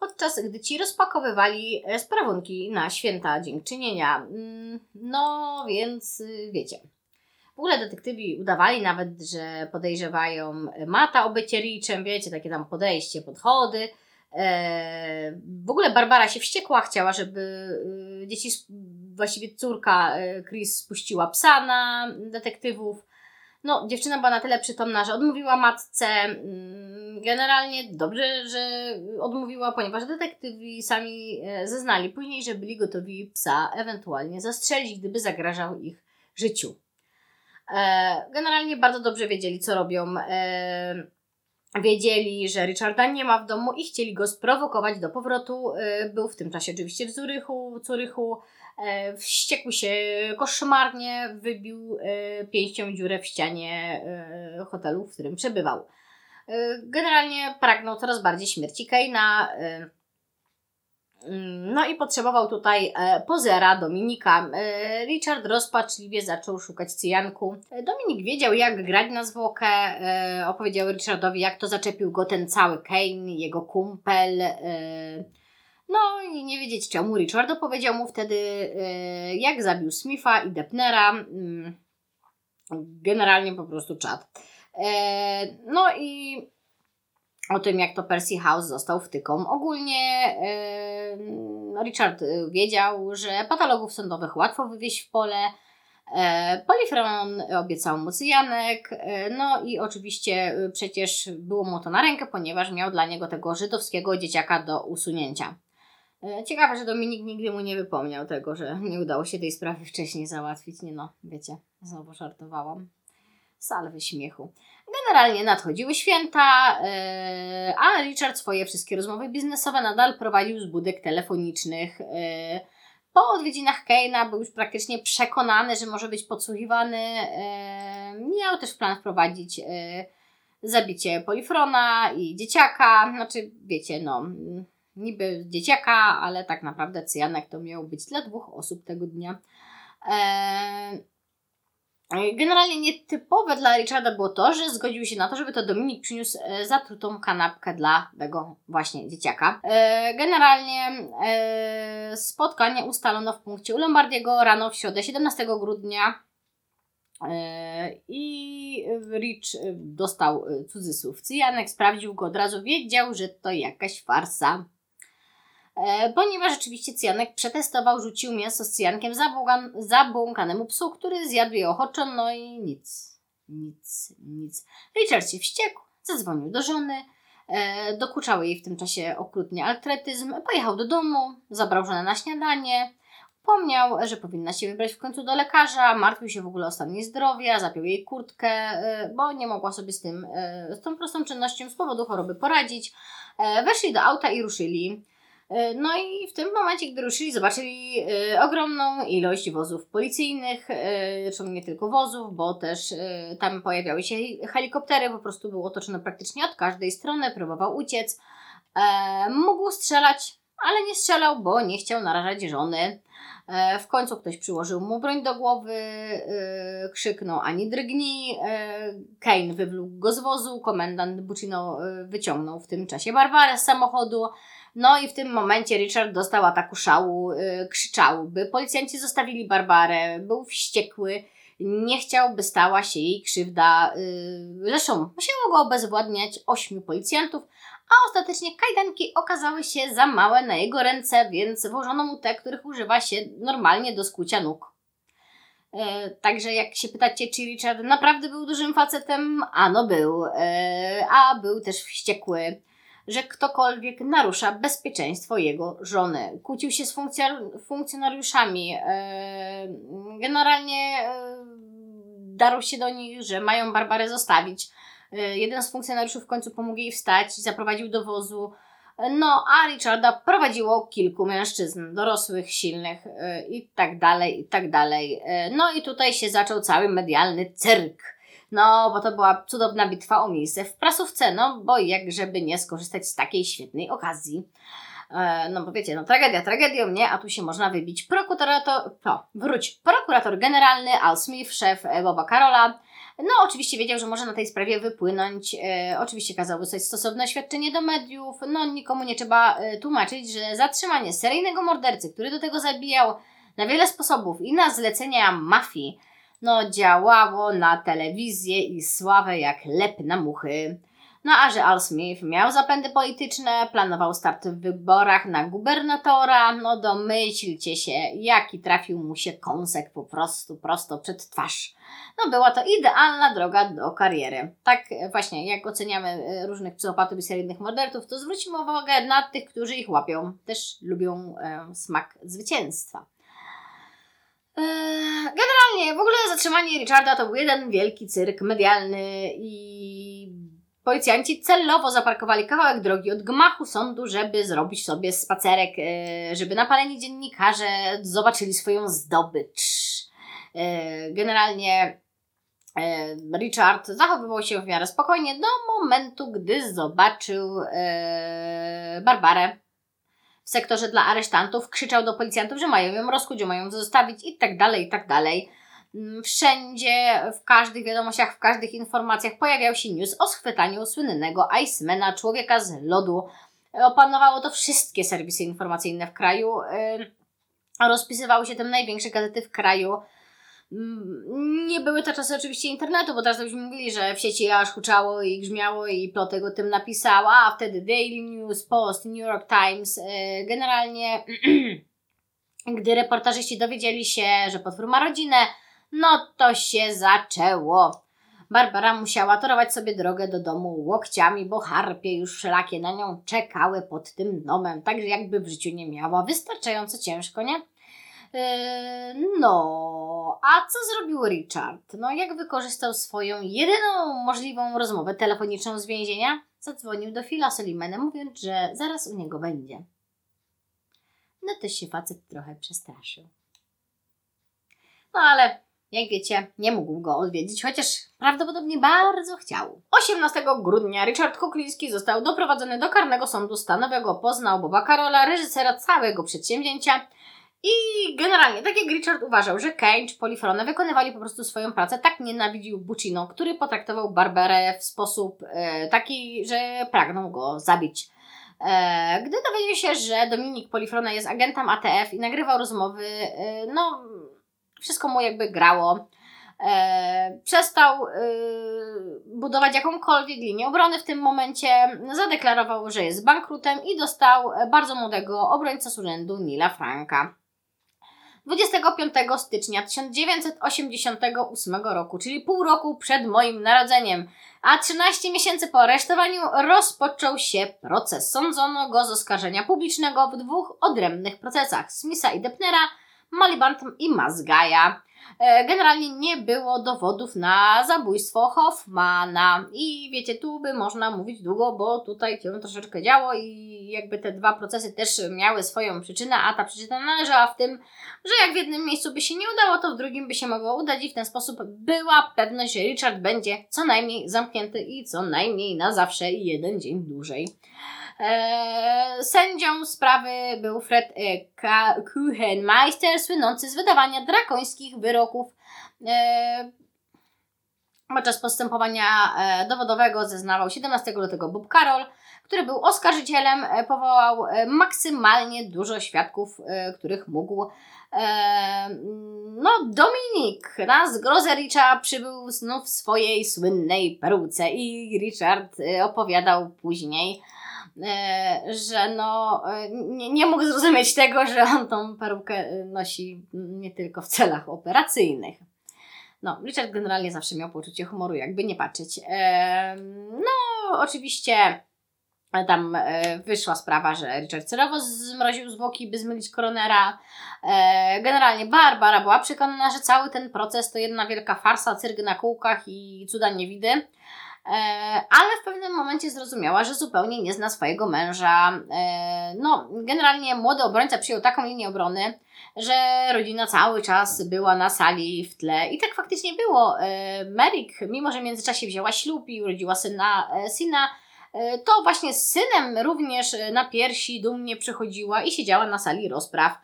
podczas gdy ci rozpakowywali sprawunki na święta dziękczynienia. Mm, no więc y, wiecie. W ogóle detektywi udawali nawet, że podejrzewają Mata o bycie Richem, wiecie, takie tam podejście, podchody. W ogóle Barbara się wściekła, chciała, żeby y, dzieci właściwie córka e, Chris spuściła psa na detektywów. No, dziewczyna była na tyle przytomna, że odmówiła matce. Mm, generalnie dobrze, że odmówiła, ponieważ detektywi sami e, zeznali później, że byli gotowi psa ewentualnie zastrzelić, gdyby zagrażał ich życiu. E, generalnie bardzo dobrze wiedzieli, co robią. Wiedzieli, że Richarda nie ma w domu i chcieli go sprowokować do powrotu. Był w tym czasie oczywiście w Zurychu, Zurychu E, wściekł się koszmarnie, wybił e, pięścią dziurę w ścianie hotelu, w którym przebywał. Generalnie pragnął coraz bardziej śmierci Keina. Mm, no i potrzebował tutaj pozera Dominika. Richard rozpaczliwie zaczął szukać cyjanku. Dominik wiedział, jak grać na zwłokę. Opowiedział Richardowi, jak to zaczepił go ten cały Kane, jego kumpel. No i nie wiedzieć czemu. Richard opowiedział mu wtedy, jak zabił Smitha i Depnera. Yy, generalnie po prostu czat. Yy, no i o tym, jak to Percy House został wtyką. Ogólnie yy, Richard wiedział, że patologów sądowych łatwo wywieźć w pole. E, Polifron obiecał mu cyjanek, e, no i oczywiście przecież było mu to na rękę, ponieważ miał dla niego tego żydowskiego dzieciaka do usunięcia. E, ciekawe, że Dominik nigdy mu nie wypomniał tego, że nie udało się tej sprawy wcześniej załatwić. Nie no, wiecie, znowu żartowałam. Salwy śmiechu. Generalnie nadchodziły święta, yy, a Richard swoje wszystkie rozmowy biznesowe nadal prowadził z budek telefonicznych. Yy, po odwiedzinach Keina był już praktycznie przekonany, że może być podsłuchiwany. Yy, miał też plan wprowadzić zabicie Polifrona i dzieciaka. Znaczy, wiecie, no niby dzieciaka, ale tak naprawdę cyjanek to miał być dla dwóch osób tego dnia. Generalnie nietypowe dla Richarda było to, że zgodził się na to, żeby to Dominik przyniósł e, zatrutą kanapkę dla tego właśnie dzieciaka. Eee, generalnie e, spotkanie ustalono w punkcie u Lombardiego rano w środę 17 grudnia. E, I Rich dostał cudzysłów cyjanek, sprawdził go od razu, wiedział, że to jakaś farsa. E, ponieważ rzeczywiście cyjanek przetestował, rzucił mięso z cyjankiem zabłąkanemu psu, który zjadł je ochoczo, no i nic, nic, nic. Richard się wściekł, zadzwonił do żony, e, dokuczał jej w tym czasie okrutnie altretyzm, pojechał do domu, zabrał żonę na śniadanie, Wspomniał, że powinna się wybrać w końcu do lekarza, martwił się w ogóle o stan jej zdrowia, zapiął jej kurtkę, e, bo nie mogła sobie z tym, e, z tą prostą czynnością z powodu choroby poradzić. Weszli do auta i ruszyli. E, no i w tym momencie, gdy ruszyli, zobaczyli e, ogromną ilość wozów policyjnych, e, zresztą nie tylko wozów, bo też tam pojawiały się helikoptery, po prostu był otoczony praktycznie od każdej strony, próbował uciec. Mógł strzelać, ale nie strzelał, bo nie chciał narażać żony. W końcu ktoś przyłożył mu broń do głowy, krzyknął ani drgnij. Kane wywlókł go z wozu, komendant Buccino e, wyciągnął w tym czasie Barbarę z samochodu. No i w tym momencie Richard dostał ataku szału, y, krzyczał, by policjanci zostawili Barbarę, był wściekły, nie chciał, by stała się jej krzywda. Y, zresztą musiało go obezwładniać ośmiu policjantów, a ostatecznie kajdanki okazały się za małe na jego ręce, więc włożono mu te, których używa się normalnie do skucia nóg. E, Także jak się pytacie, czy Richard naprawdę był dużym facetem, ano był, e, a był też wściekły że ktokolwiek narusza bezpieczeństwo jego żony. Kłócił się z funkcjonariuszami. e, Generalnie e, darł się do nich, że mają Barbarę zostawić. E, Jeden z funkcjonariuszy w końcu pomógł jej wstać i zaprowadził do wozu. No, a Richarda prowadziło kilku mężczyzn, dorosłych, silnych i tak dalej, i tak dalej. No i tutaj się zaczął cały medialny cyrk. No, bo to była cudowna bitwa o miejsce w prasówce, no bo jak żeby nie skorzystać z takiej świetnej okazji. E, no bo wiecie, no tragedia tragedią, nie? A tu się można wybić. Prokurator, to, wróć. Prokurator generalny Al Smith, szef e, Boba Carola, no oczywiście wiedział, że może na tej sprawie wypłynąć. E, oczywiście kazał wysłać stosowne oświadczenie do mediów. No nikomu nie trzeba e, tłumaczyć, że zatrzymanie seryjnego mordercy, który do tego zabijał na wiele sposobów i na zlecenia mafii, no działało na telewizję i sławę jak lep na muchy. No a że Al Smith miał zapędy polityczne, planował start w wyborach na gubernatora, no domyślcie się, jaki trafił mu się kąsek po prostu prosto przed twarz. No była to idealna droga do kariery. Tak e, właśnie, jak oceniamy e, różnych psychopatów i seryjnych morderców, to zwróćmy uwagę na tych, którzy ich łapią. Też lubią e, smak zwycięstwa. E, Generalnie, w ogóle zatrzymanie Richarda to był jeden wielki cyrk medialny i policjanci celowo zaparkowali kawałek drogi od gmachu sądu, żeby zrobić sobie spacerek, e, żeby napaleni dziennikarze zobaczyli swoją zdobycz. E, Generalnie Richard zachowywał się w miarę spokojnie do momentu, gdy zobaczył Barbarę w sektorze dla aresztantów, krzyczał do policjantów, że mają ją rozkuć, że mają ją zostawić i tak dalej, i tak dalej. Mm, Wszędzie, w każdych wiadomościach, w każdych informacjach pojawiał się news o schwytaniu słynnego Icemana, człowieka z lodu. Opanowało to wszystkie serwisy informacyjne w kraju. Ym, Rozpisywały się tym największe gazety w kraju. Nie były to czasy oczywiście internetu, bo teraz byśmy mówili, że w sieci aż huczało i grzmiało i plotek o tym napisała, a wtedy Daily News, Post, New York Times. e, Generalnie, gdy reportażyści dowiedzieli się, że potwór ma rodzinę, no to się zaczęło. Barbara musiała torować sobie drogę do domu łokciami, bo harpie już wszelakie na nią czekały pod tym domem, także jakby w życiu nie miała. Wystarczająco ciężko, nie? Yy, No, a co zrobił Richard? No, jak wykorzystał swoją jedyną możliwą rozmowę telefoniczną z więzienia? Zadzwonił do Phila Solimana, mówiąc, że zaraz u niego będzie. No to się facet trochę przestraszył. No ale, jak wiecie, nie mógł go odwiedzić, chociaż prawdopodobnie bardzo chciał. 18 grudnia Richard Kukliński został doprowadzony do karnego sądu stanowego. Poznał Boba Karola, reżysera całego przedsięwzięcia. I generalnie, tak jak Richard uważał, że Kane czy Polifrone wykonywali po prostu swoją pracę, tak nienawidził Buccino, który potraktował Barberę w sposób e, taki, że pragnął go zabić. E, gdy dowiedział się, że Dominik Polifrone jest agentem ATF i nagrywał rozmowy, e, no wszystko mu jakby grało. E, przestał e, budować jakąkolwiek linię obrony w tym momencie, zadeklarował, że jest bankrutem i dostał bardzo młodego obrońcę z urzędu Nila Franka. 25 stycznia 1988 roku, czyli pół roku przed moim narodzeniem, a 13 miesięcy po aresztowaniu rozpoczął się proces. Sądzono go z oskarżenia publicznego w dwóch odrębnych procesach Smitha i Depnera, Maliband i Mazgaja. E, Generalnie nie było dowodów na zabójstwo Hoffmana i wiecie, tu by można mówić długo, bo tutaj się troszeczkę działo i jakby te dwa procesy też miały swoją przyczynę, a ta przyczyna należała w tym, że jak w jednym miejscu by się nie udało, to w drugim by się mogło udać i w ten sposób była pewność, że Richard będzie co najmniej zamknięty i co najmniej na zawsze jeden dzień dłużej. Eee, sędzią sprawy był Fred e, Kuchenmeister, słynący z wydawania drakońskich wyroków. Eee, podczas postępowania e, dowodowego zeznawał 17 lutego Bob Carroll, który był oskarżycielem, e, powołał e, maksymalnie dużo świadków, e, których mógł. No, Dominik na zgrozę przybył znów w swojej słynnej peruce i Richard opowiadał później, że no, nie, nie mógł zrozumieć tego, że on tą perukę nosi nie tylko w celach operacyjnych. No, Richard generalnie zawsze miał poczucie humoru, jakby nie patrzeć. No, oczywiście tam e, wyszła sprawa, że Richard celowo zmroził zwłoki, by zmylić koronera. E, generalnie Barbara była przekonana, że cały ten proces to jedna wielka farsa, cyrk na kółkach i cuda niewidy. E, ale w pewnym momencie zrozumiała, że zupełnie nie zna swojego męża. No, generalnie młody obrońca przyjął taką linię obrony, że rodzina cały czas była na sali w tle. I tak faktycznie było. Merrick, mimo że w międzyczasie wzięła ślub i urodziła syna, syna E, to właśnie z synem również e, na piersi dumnie przychodziła i siedziała na sali rozpraw.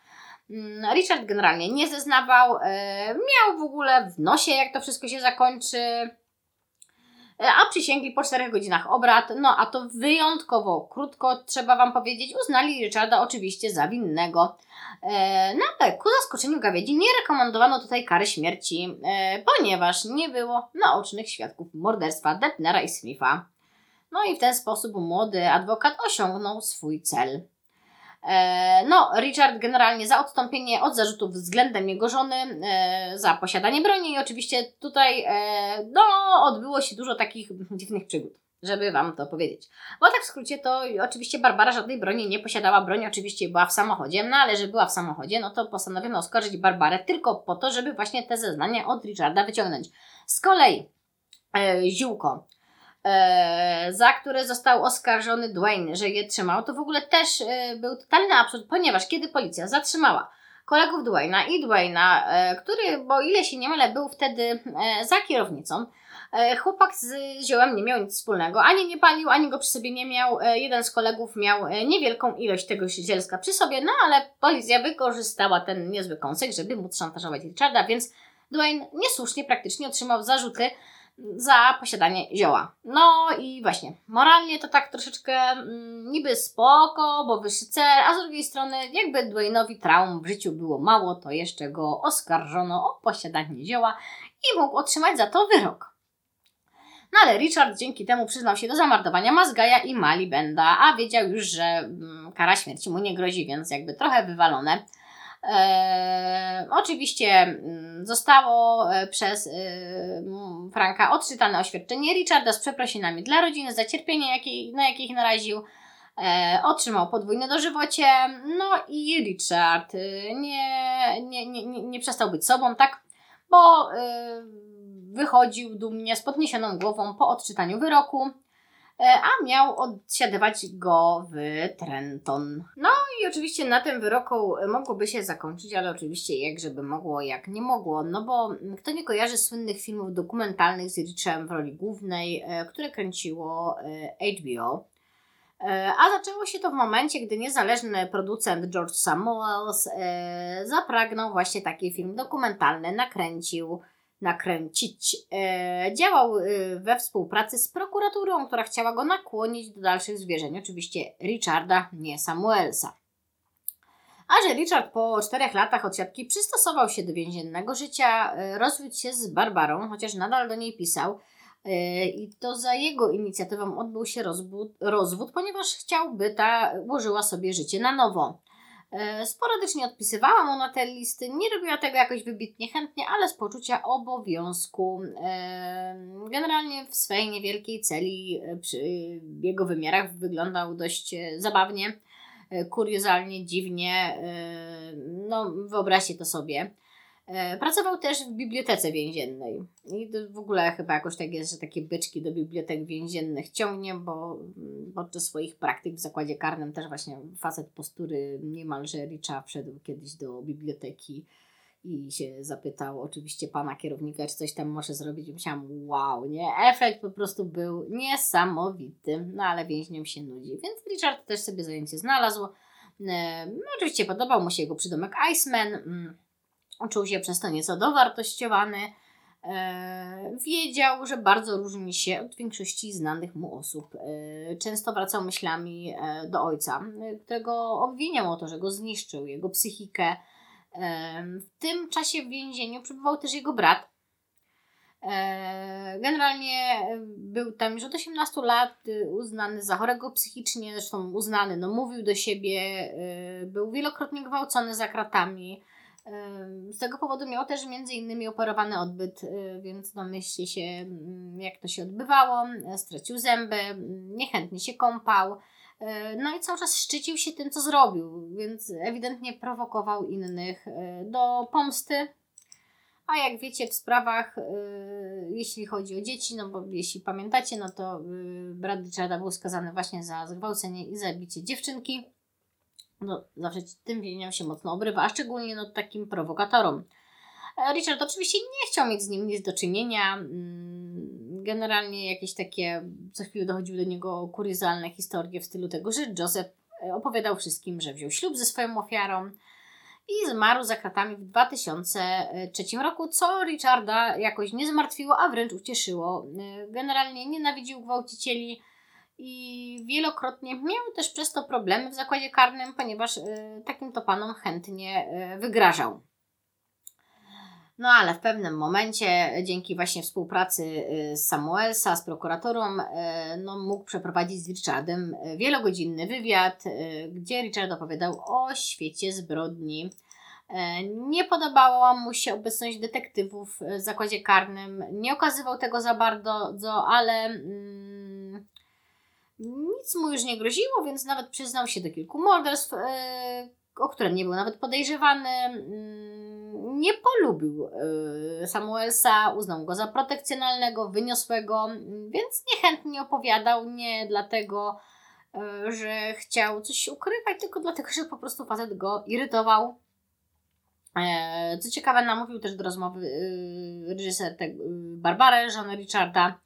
Mm, Richard generalnie nie zeznawał, e, miał w ogóle w nosie, jak to wszystko się zakończy, a przysięgli po czterech godzinach obrad, no a to wyjątkowo krótko, trzeba Wam powiedzieć, uznali Richarda oczywiście za winnego. No ale ku zaskoczeniu gawiedzi nie rekomendowano tutaj kary śmierci, ponieważ nie było naocznych świadków morderstwa Detnera i Smitha. No i w ten sposób młody adwokat osiągnął swój cel. E, no, Richard generalnie za odstąpienie od zarzutów względem jego żony, e, za posiadanie broni i oczywiście tutaj e, no, odbyło się dużo takich dziwnych przygód, żeby Wam to powiedzieć. Bo tak w skrócie to oczywiście Barbara żadnej broni nie posiadała, broń oczywiście była w samochodzie, no ale że była w samochodzie, no to postanowiono oskarżyć Barbarę tylko po to, żeby właśnie te zeznania od Richarda wyciągnąć. Z kolei Ziółko za które został oskarżony Dwayne, że je trzymał, to w ogóle też e, był totalny absurd, ponieważ kiedy policja zatrzymała kolegów Dwayna i Dwayna, e, który, bo ile się nie mylę, był wtedy za kierownicą, chłopak z ziołem nie miał nic wspólnego, ani nie palił, ani go przy sobie nie miał. Jeden z kolegów miał niewielką ilość tego zielska przy sobie, no ale policja wykorzystała ten niezły kąsek, żeby móc szantażować Richarda, więc Dwayne niesłusznie praktycznie otrzymał zarzuty za posiadanie zioła. No i właśnie, moralnie to tak troszeczkę mm, niby spoko, bo wyższy cel, a z drugiej strony jakby Dwayne'owi traum w życiu było mało, to jeszcze go oskarżono o posiadanie zioła i mógł otrzymać za to wyrok. No ale Richard dzięki temu przyznał się do zamordowania Mazgaja i Mali Benda, a wiedział już, że mm, kara śmierci mu nie grozi, więc jakby trochę wywalone. E, oczywiście mm, zostało e, przez e, Franka odczytane oświadczenie Richarda z przeprosinami dla rodziny za cierpienie, jakie, na jakie ich naraził. E, otrzymał podwójne dożywocie, no i Richard nie, nie, nie, nie, nie przestał być sobą, tak? Bo e, wychodził dumnie z podniesioną głową po odczytaniu wyroku. E, a miał odsiadywać go w Trenton. No i oczywiście na tym wyroku mogłoby się zakończyć, ale oczywiście jak żeby mogło, jak nie mogło, no bo kto nie kojarzy słynnych filmów dokumentalnych z Richem w roli głównej, e, które kręciło e, HBO. A zaczęło się to w momencie, gdy niezależny producent George Samuels zapragnął właśnie taki film dokumentalny, nakręcił nakręcić. E, działał e, we współpracy z prokuraturą, która chciała go nakłonić do dalszych zwierzeń. Oczywiście Richarda, nie Samuelsa. A że Richard po czterech latach odsiadki przystosował się do więziennego życia, e, rozwiódł się z Barbarą, chociaż nadal do niej pisał. E, I to za jego inicjatywą odbył się rozwód, rozwód ponieważ chciał, by ta ułożyła sobie życie na nowo. E, sporadycznie odpisywała mu na te listy, nie robiła tego jakoś wybitnie chętnie, ale z poczucia obowiązku. E, generalnie w swej niewielkiej celi e, przy jego wymiarach wyglądał dość zabawnie, kuriozalnie, dziwnie. No, wyobraźcie to sobie. E, pracował też w bibliotece więziennej. I w ogóle chyba jakoś tak jest, że takie byczki do bibliotek więziennych ciągnie, bo podczas swoich praktyk w zakładzie karnym też właśnie facet postury niemalże Richa wszedł kiedyś do biblioteki i się zapytał oczywiście pana kierownika, czy coś tam może zrobić. I myślałam, wow, nie? Efekt po prostu był niesamowity, no ale więźniom się nudzi. Więc Richard też sobie zajęcie znalazł. E, no, oczywiście podobał mu się jego przydomek Iceman. Czuł się przez to nieco dowartościowany. E, wiedział, że bardzo różni się od większości znanych mu osób. E, często wracał myślami e, do ojca, którego obwiniał o to, że go zniszczył, jego psychikę. W tym czasie w więzieniu przebywał też jego brat. Generalnie był tam już od 18 lat uznany za chorego psychicznie, zresztą uznany, no mówił do siebie, był wielokrotnie gwałcony za kratami. Z tego powodu miał też między innymi operowany odbyt, y, więc domyślcie się, mm, jak to się odbywało. Stracił zęby, mm, niechętnie się kąpał. Y, no i cały czas szczycił się tym, co zrobił, więc ewidentnie prowokował innych y, do pomsty. A jak wiecie, w sprawach, jeśli chodzi o dzieci, no bo jeśli pamiętacie, no to brat Richarda był skazany właśnie za zgwałcenie i zabicie dziewczynki no, zawsze tym więźniom się mocno obrywa, a szczególnie no, takim prowokatorom. E, Richard oczywiście nie chciał mieć z nim nic do czynienia. Mm, generalnie jakieś takie, co chwilę dochodziły do niego kuriozalne historie w stylu tego, że Joseph e, opowiadał wszystkim, że wziął ślub ze swoją ofiarą i zmarł za kratami w 2003 roku, co Richarda jakoś nie zmartwiło, a wręcz ucieszyło. E, generalnie nienawidził gwałcicieli, i wielokrotnie miał też przez to problemy w zakładzie karnym, ponieważ y, takim to panom chętnie y, wygrażał. No ale w pewnym momencie, dzięki właśnie współpracy y, z Samuelsa, z prokuratorą, no, mógł przeprowadzić z Richardem wielogodzinny wywiad, gdzie Richard opowiadał o świecie zbrodni. Nie podobała mu się obecność detektywów w zakładzie karnym. Nie okazywał tego za bardzo, ale mm, nic mu już nie groziło, więc nawet przyznał się do kilku morderstw, yy, o które nie był nawet podejrzewany. Yy, nie polubił yy, Samuelsa, uznał go za protekcjonalnego, wyniosłego, więc niechętnie opowiadał, nie dlatego, że chciał coś ukrywać, tylko dlatego, że po prostu facet go irytował. Co ciekawe, namówił też do rozmowy reżyser Barbarę, żonę Richarda,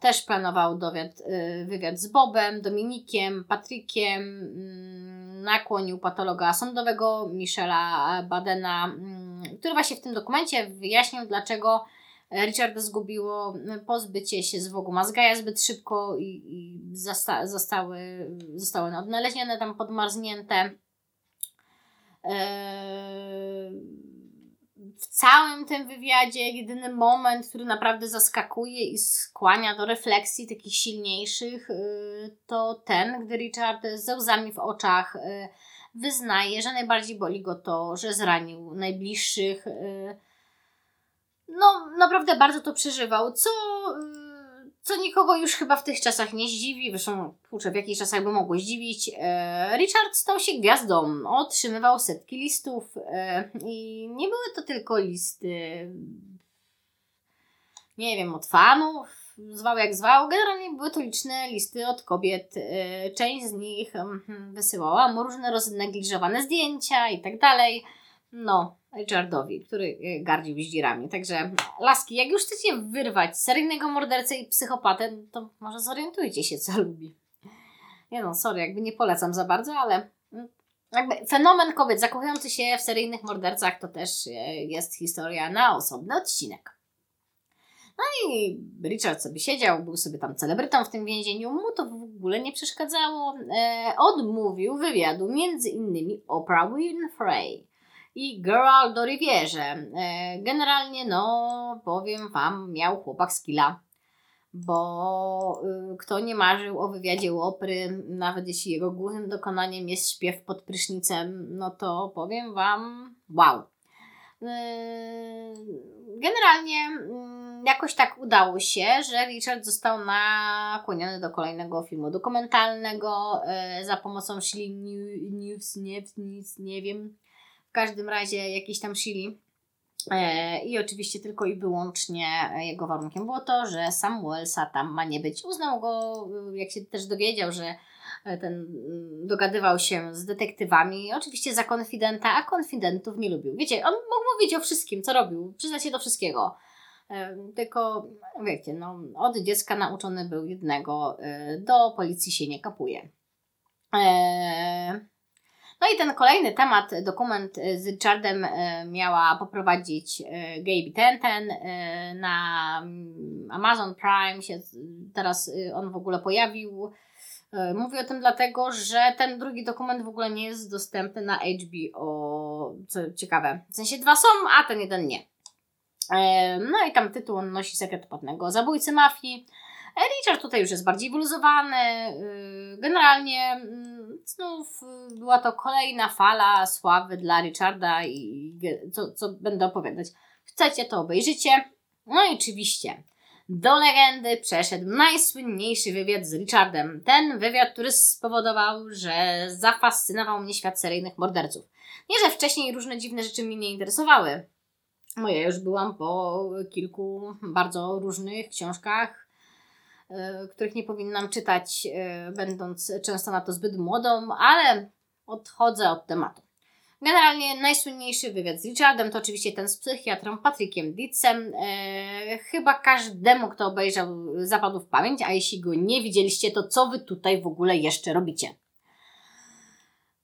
też planował dowiad, y, wywiad z Bobem, Dominikiem, Patrykiem, mm, nakłonił patologa sądowego Michela Badena, mm, który właśnie w tym dokumencie wyjaśnił, dlaczego Richarda zgubiło pozbycie się zwłoku Mazgaja zbyt szybko i, i zasta, zostały, zostały odnalezione tam podmarznięte. Eee, w całym tym wywiadzie jedyny moment, który naprawdę zaskakuje i skłania do refleksji takich silniejszych, y, to ten, gdy Richard ze łzami w oczach y, wyznaje, że najbardziej boli go to, że zranił najbliższych. Y. No, naprawdę bardzo to przeżywał, co co nikogo już chyba w tych czasach nie zdziwi, zresztą kurczę, w jakichś czasach by mogło zdziwić. E, Richard stał się gwiazdą, otrzymywał setki listów e, i nie były to tylko listy, nie wiem, od fanów, zwał jak zwał, generalnie były to liczne listy od kobiet. E, część z nich mm, wysyłała mu różne roznegliżowane zdjęcia i tak dalej. No, Richardowi, który e, gardzi bździrami. Także laski, jak już chcecie wyrwać seryjnego mordercę i psychopatę, to może zorientujcie się, co lubi. Nie no, sorry, jakby nie polecam za bardzo, ale mm, jakby fenomen kobiet zakochujący się w seryjnych mordercach to też e, jest historia na osobny odcinek. No i Richard sobie siedział, był sobie tam celebrytą w tym więzieniu, mu to w ogóle nie przeszkadzało. E, odmówił wywiadu między innymi Oprah Winfrey i Girl do Rivierze. E, generalnie, no, powiem Wam, miał chłopak skilla, bo y, kto nie marzył o wywiadzie łopry, nawet jeśli jego głównym dokonaniem jest śpiew pod prysznicem, no to powiem Wam, wow. E, generalnie mm, jakoś tak udało się, że Richard został nakłoniony do kolejnego filmu dokumentalnego e, za pomocą Shilling News, nie, nie wiem, każdym razie jakiś tam Shili. E, I oczywiście tylko i wyłącznie jego warunkiem było to, że Samuelsa tam ma nie być. Uznał go, jak się też dowiedział, że ten mm, dogadywał się z detektywami, oczywiście za konfidenta, a konfidentów nie lubił. Wiecie, on mógł mówić o wszystkim, co robił, przyznać się do wszystkiego. E, tylko, wiecie, no, od dziecka nauczony był jednego, e, do policji się nie kapuje. No i ten kolejny temat, dokument z Richardem e, miała poprowadzić e, Gaby Tenten na mm, Amazon Prime się teraz on w ogóle pojawił. Mówię o tym dlatego, że ten drugi dokument w ogóle nie jest dostępny na HBO, co ciekawe. W sensie dwa są, a ten jeden nie. No i tam tytuł on nosi sekret płatnego zabójcy mafii. Richard tutaj już jest bardziej wyluzowany. Y, generalnie mm, znów y, była to kolejna fala sławy dla Richarda i co, co będę opowiadać. Chcecie, to obejrzycie. No i oczywiście do legendy przeszedł najsłynniejszy wywiad z Richardem. Ten wywiad, który spowodował, że zafascynował mnie świat seryjnych morderców. Nie, że wcześniej różne dziwne rzeczy mnie nie interesowały. Ja już byłam po kilku bardzo różnych książkach których nie powinnam czytać, e, będąc często na to zbyt młodą, ale odchodzę od tematu. Generalnie najsłynniejszy wywiad z Richardem to oczywiście ten z psychiatrą Patrykiem Ditzem. E, chyba każdemu, kto obejrzał, zapadł w pamięć, a jeśli go nie widzieliście, to co wy tutaj w ogóle jeszcze robicie?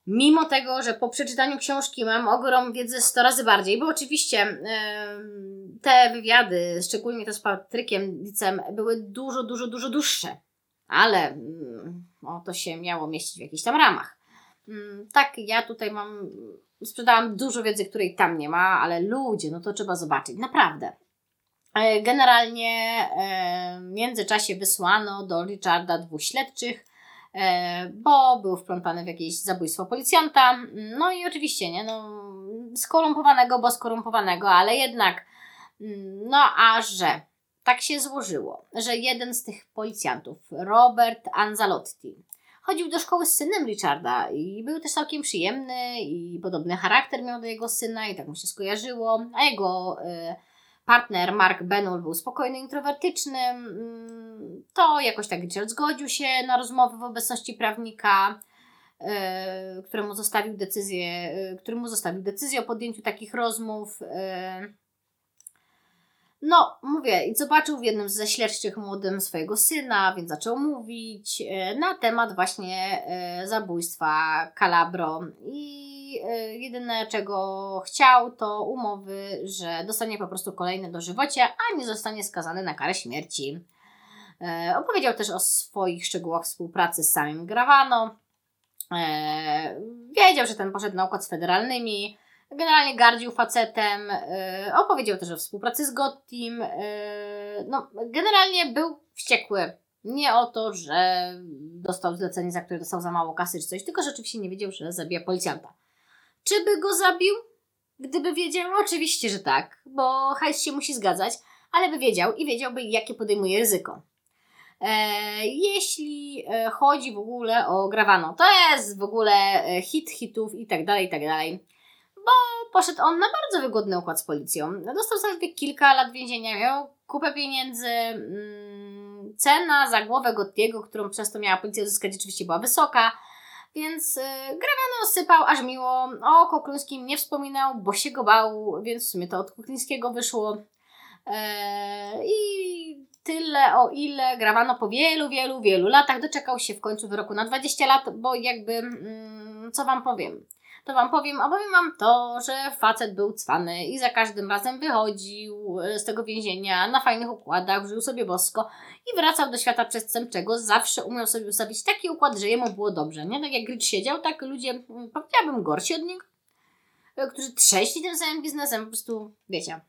Mimo tego, że po przeczytaniu książki mam ogrom wiedzy 100 razy bardziej, bo oczywiście te wywiady, szczególnie te z Patrykiem Dicem, były dużo, dużo, dużo dłuższe, ale no, to się miało mieścić w jakichś tam ramach. Mm, tak, ja tutaj mam, sprzedałam dużo wiedzy, której tam nie ma, ale ludzie, no to trzeba zobaczyć, naprawdę. E, generalnie e, w międzyczasie wysłano do Richarda dwóch śledczych, bo był wplątany w jakieś zabójstwo policjanta. No i oczywiście, nie, no, skorumpowanego, bo skorumpowanego, ale jednak, no a że tak się złożyło, że jeden z tych policjantów, Robert Anzalotti, chodził do szkoły z synem Richarda i był też całkiem przyjemny i podobny charakter miał do jego syna i tak mu się skojarzyło, a jego y, partner Mark Benul był spokojny, introwertyczny, mm, to jakoś tak Richard zgodził się na rozmowy w obecności prawnika, e, któremu zostawił decyzję, e, któremu zostawił decyzję o podjęciu takich rozmów. E, no, mówię, i zobaczył w jednym ze śledczych młodym swojego syna, więc zaczął mówić na temat właśnie zabójstwa Calabro i Y, jedyne czego chciał to umowy, że dostanie po prostu kolejne dożywocie, a nie zostanie skazany na karę śmierci. E, opowiedział też o swoich szczegółach współpracy z samym Gravano. E, wiedział, że ten poszedł na układ z federalnymi. Generalnie gardził facetem. Opowiedział też o współpracy z Gottim. No, generalnie był wściekły. Nie o to, że dostał zlecenie, za które dostał za mało kasy czy coś, tylko rzeczywiście nie wiedział, że zabija policjanta. Czy by go zabił? Gdyby wiedział, oczywiście, że tak, bo hajs się musi zgadzać, ale by wiedział i wiedziałby, jakie podejmuje ryzyko. E, jeśli e, chodzi w ogóle o Gravano, to jest w ogóle e, hit hitów i tak dalej, i tak dalej. Bo poszedł on na bardzo wygodny układ z policją. Dostał zaledwie kilka lat więzienia, miał kupę pieniędzy. Mm, cena za głowę Gottiego, którą przez to miała policja uzyskać, oczywiście była wysoka więc yy, Gravano sypał aż miło. O Kuklińskim nie wspominał, bo się go bał, więc w sumie to od Kuklińskiego wyszło. Yy, I tyle o ile Gravano po wielu, wielu, wielu latach doczekał się w końcu wyroku na 20 lat, bo jakby, yy, co Wam powiem to Wam powiem, a powiem Wam to, że facet był cwany i za każdym razem wychodził e, z tego więzienia na fajnych układach, żył sobie bosko i wracał do świata przestępczego. Zawsze umiał sobie ustawić taki układ, że jemu było dobrze, nie? Tak jak Rich siedział, tak ludzie, powiedziałabym, gorsi od niego, e, którzy trzęśli tym samym biznesem, po prostu, wiecie,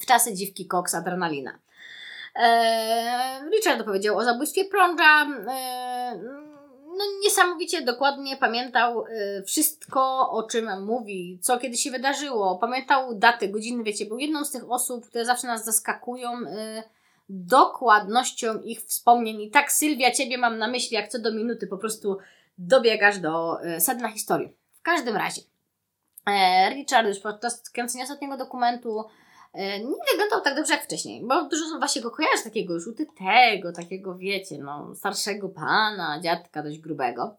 w czasy dziwki koks, adrenalina. Eee, Richard opowiedział o zabójstwie prąża, eee, no, niesamowicie dokładnie pamiętał y, wszystko, o czym mówi, co kiedy się wydarzyło. Pamiętał daty, godziny, wiecie, był jedną z tych osób, które zawsze nas zaskakują y, dokładnością ich wspomnień. I tak, Sylwia, ciebie mam na myśli, jak co do minuty po prostu dobiegasz do y, sedna historii. W każdym razie. E, Richard już podczas kręcenia ostatniego dokumentu nie wyglądał tak dobrze jak wcześniej, bo dużo się go kojarzy takiego już utytego, takiego wiecie, no starszego pana, dziadka dość grubego.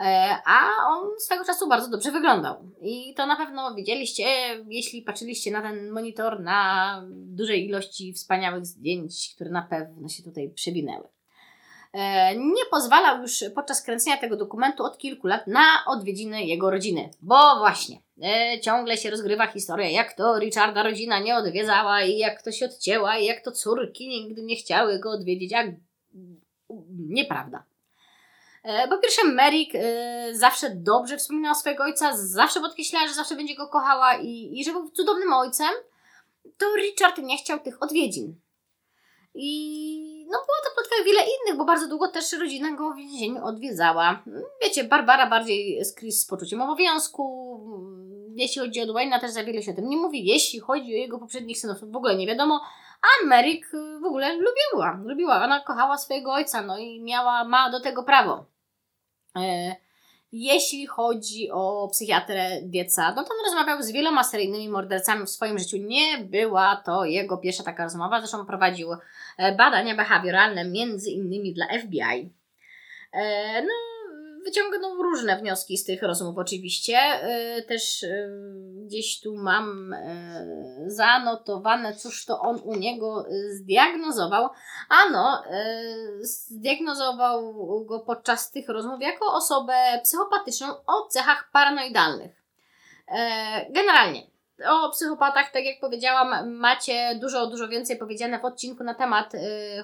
E, a on swego czasu bardzo dobrze wyglądał. I to na pewno widzieliście, jeśli patrzyliście na ten monitor, na dużej ilości wspaniałych zdjęć, które na pewno się tutaj przewinęły. E, nie pozwalał już podczas kręcenia tego dokumentu od kilku lat na odwiedziny jego rodziny. Bo właśnie, e, ciągle się rozgrywa historia, jak to Richarda rodzina nie odwiedzała i jak to się odcięła i jak to córki nigdy nie chciały go odwiedzić. Jak... Nieprawda. E, po pierwsze, Merrick zawsze dobrze wspominała swojego ojca, zawsze podkreślała, że zawsze będzie go kochała i, i że był cudownym ojcem. To Richard nie chciał tych odwiedzin. I no było to plotka wiele innych, bo bardzo długo też rodzina go w więzieniu odwiedzała. Wiecie, Barbara bardziej z Chris z poczuciem obowiązku. Jeśli chodzi o Dwayna, też za wiele się o tym nie mówi. Jeśli chodzi o jego poprzednich synów, w ogóle nie wiadomo. A Merrick w ogóle lubiła, lubiła. Ona kochała swojego ojca, no i miała, ma do tego prawo. E, jeśli chodzi o psychiatrę Dieca, no to on rozmawiał z wieloma seryjnymi mordercami w swoim życiu. Nie była to jego pierwsza taka rozmowa, zresztą prowadził e, badania behawioralne między innymi dla FBI. E, no, wyciągnął różne wnioski z tych rozmów oczywiście. E, też gdzieś tu mam zanotowane, cóż to on u niego zdiagnozował. Ano, zdiagnozował go podczas tych rozmów jako osobę psychopatyczną o cechach paranoidalnych. Generalnie, o psychopatach, tak jak powiedziałam, macie dużo, dużo więcej powiedziane w odcinku na temat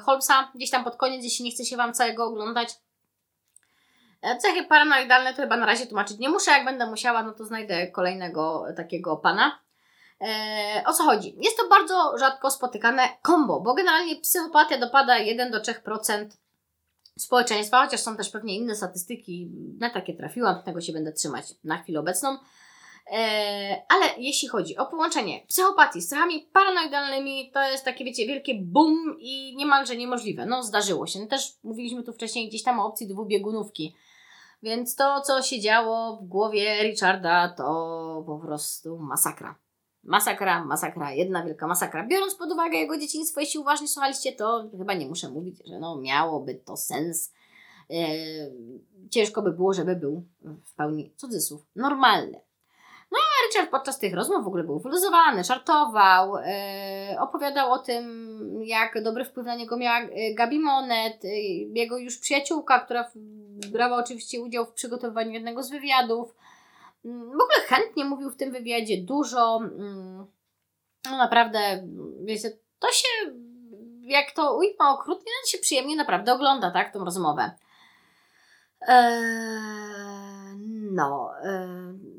Holmesa. Gdzieś tam pod koniec, jeśli nie chce się Wam całego oglądać, cechy paranoidalne to chyba na razie tłumaczyć nie muszę. Jak będę musiała, no to znajdę kolejnego takiego pana. E, o co chodzi? Jest to bardzo rzadko spotykane kombo, bo generalnie psychopatia dopada 1 do 3% społeczeństwa, chociaż są też pewnie inne statystyki, na takie trafiłam, tego się będę trzymać na chwilę obecną. E, ale jeśli chodzi o połączenie psychopatii z cechami paranoidalnymi, to jest takie, wiecie, wielkie boom i niemalże niemożliwe. No, zdarzyło się. No, też mówiliśmy tu wcześniej gdzieś tam o opcji dwubiegunówki. Więc to, co się działo w głowie Richarda, to po prostu masakra. Masakra, masakra, jedna wielka masakra. Biorąc pod uwagę jego dzieciństwo, jeśli uważnie słuchaliście, to chyba nie muszę mówić, że no miałoby to sens. Eee, ciężko by było, żeby był w pełni cudzysłów normalny. No a Richard podczas tych rozmów w ogóle był wyluzowany, żartował, e, opowiadał o tym, jak dobry wpływ na niego miała e, Gabi Monet, e, jego już przyjaciółka, która brała oczywiście udział w przygotowywaniu jednego z wywiadów. Mm, w ogóle chętnie mówił w tym wywiadzie dużo. Mm, no naprawdę, wiecie, to się, jak to ujmę okrutnie, to się przyjemnie naprawdę ogląda, tak, tą rozmowę. Eee, no, eee,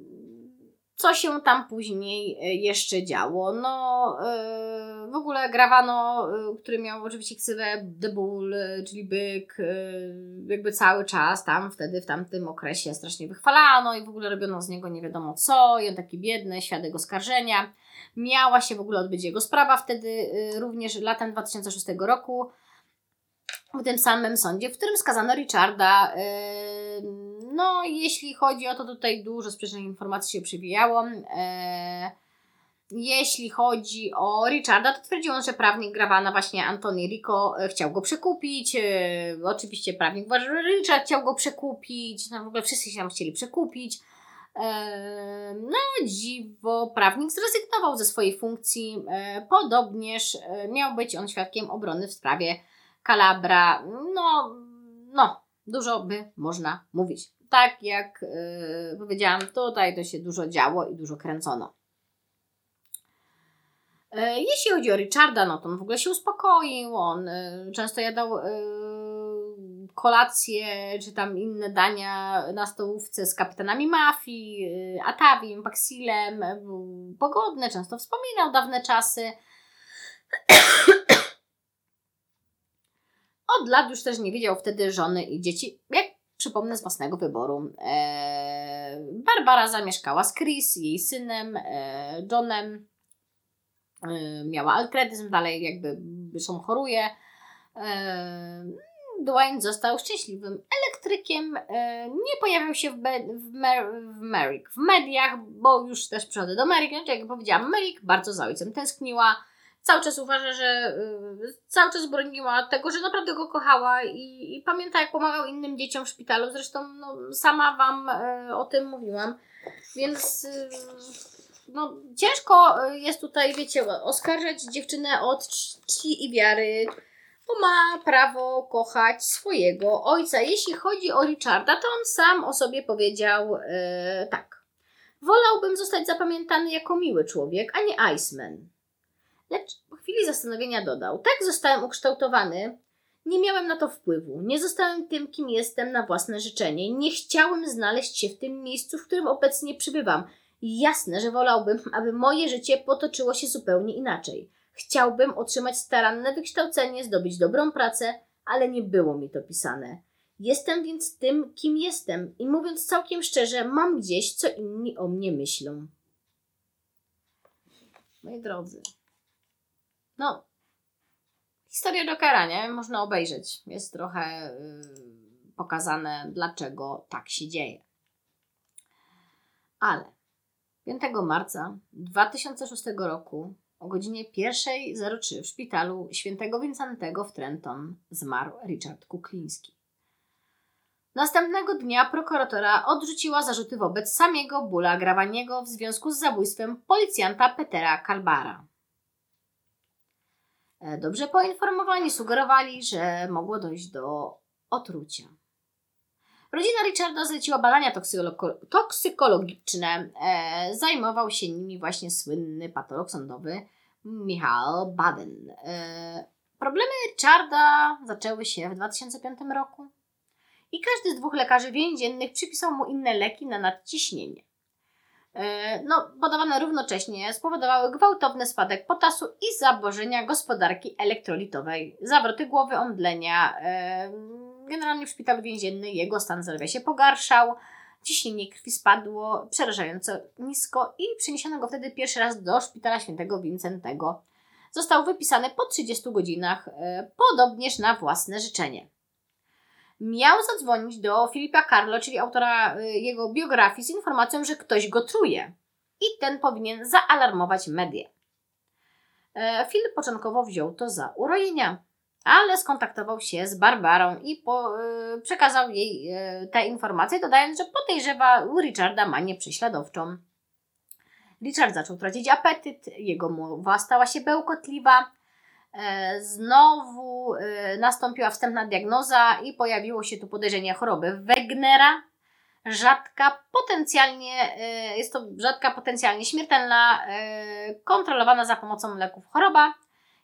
co się tam później e, jeszcze działo? No, yy, w ogóle Gravano, yy, który miał oczywiście ksywę The Bull, czyli byk, jakby cały czas tam, wtedy w tamtym okresie strasznie wychwalano i w ogóle robiono z niego nie wiadomo co i on taki biedny, świadek oskarżenia. Miała się w ogóle odbyć jego sprawa wtedy, również latem 2006 roku w tym samym sądzie, w którym skazano Richarda. No, jeśli chodzi o to, tutaj dużo sprzecznych informacji się przywijało. Jeśli chodzi o Richarda, to twierdził on, że prawnik Grawana, właśnie Antoni Rico, e, chciał go przekupić. E, oczywiście prawnik uważa, że Richard chciał go przekupić. No w ogóle wszyscy się tam chcieli przekupić. No, dziwo, prawnik zrezygnował ze swojej funkcji. E, podobnież miał być on świadkiem obrony w sprawie Kalabra. No, no, dużo by można mówić. Tak jak yy, powiedziałam, tutaj to się dużo działo i dużo kręcono. Yy, jeśli chodzi o Richarda, no to on w ogóle się uspokoił. On yy, często jadał yy, kolacje czy tam inne dania na stołówce z kapitanami mafii, yy, Atawim, Paksilem. Był pogodny, często wspominał dawne czasy. Od lat już też nie widział wtedy żony i dzieci, jak przypomnę z własnego wyboru. E, Barbara zamieszkała z Chris, jej synem, e, Johnem. E, miała altretyzm, dalej jakby zresztą choruje. Dwayne został szczęśliwym elektrykiem, nie pojawiał się w, be, w, Mer, w Merrick w mediach, bo już też przychodzę do Merrick, znaczy jak powiedziałam, Merrick bardzo za ojcem tęskniła, cały czas uważa, że y, cały czas broniła tego, że naprawdę go kochała i, i pamięta jak pomagał innym dzieciom w szpitalu, zresztą no, sama Wam y, o tym mówiłam, więc y, no, ciężko jest tutaj, wiecie, oskarżać dziewczynę od czci i wiary, bo ma prawo kochać swojego ojca. Jeśli chodzi o Richarda, to on sam o sobie powiedział e, tak. Wolałbym zostać zapamiętany jako miły człowiek, a nie Iceman. Lecz po chwili zastanowienia dodał: Tak zostałem ukształtowany. Nie miałem na to wpływu. Nie zostałem tym, kim jestem na własne życzenie. Nie chciałem znaleźć się w tym miejscu, w którym obecnie przybywam. Jasne, że wolałbym, aby moje życie potoczyło się zupełnie inaczej. Chciałbym otrzymać staranne wykształcenie, zdobyć dobrą pracę, ale nie było mi to pisane. Jestem więc tym, kim jestem i mówiąc całkiem szczerze, mam gdzieś, co inni o mnie myślą. Moi drodzy, no, historia Jokera, nie? Można obejrzeć. Jest trochę yy, pokazane, dlaczego tak się dzieje. Ale 5 marca 2006 roku o godzinie 1.03 w szpitalu świętego Wincentego w Trenton zmarł Richard Kukliński. Następnego dnia prokuratora odrzuciła zarzuty wobec samego Bula Grawaniego w związku z zabójstwem policjanta Petera Kalbara. E, dobrze poinformowani sugerowali, że mogło dojść do otrucia. Rodzina Richarda zleciła badania toksykologiczne. E, zajmował się nimi właśnie słynny patolog sądowy Michał Baden. E, problemy Richarda zaczęły się w 2005 roku i każdy z dwóch lekarzy więziennych przypisał mu inne leki na nadciśnienie. E, no, podawane równocześnie spowodowały gwałtowny spadek potasu i zaburzenia gospodarki elektrolitowej, zawroty głowy, omdlenia. E, generalnie w szpitalu więziennym jego stan zdrowia się pogarszał, ciśnienie krwi spadło przerażająco nisko i przeniesiono go wtedy pierwszy raz do szpitala świętego Wincentego. Został wypisany po 30 godzinach, e, podobnież na własne życzenie miał zadzwonić do Filipa Carlo, czyli autora y, jego biografii, z informacją, że ktoś go truje i ten powinien zaalarmować media. E, Filip początkowo wziął to za urojenia, ale skontaktował się z Barbarą i po, y, przekazał jej y, te informacje, dodając, że podejrzewa Richarda manię prześladowczą. Richard zaczął tracić apetyt, jego mowa stała się bełkotliwa, znowu e, nastąpiła wstępna diagnoza i pojawiło się tu podejrzenie choroby Wegnera. Rzadka, potencjalnie, e, jest to rzadka, potencjalnie śmiertelna, kontrolowana za pomocą leków choroba.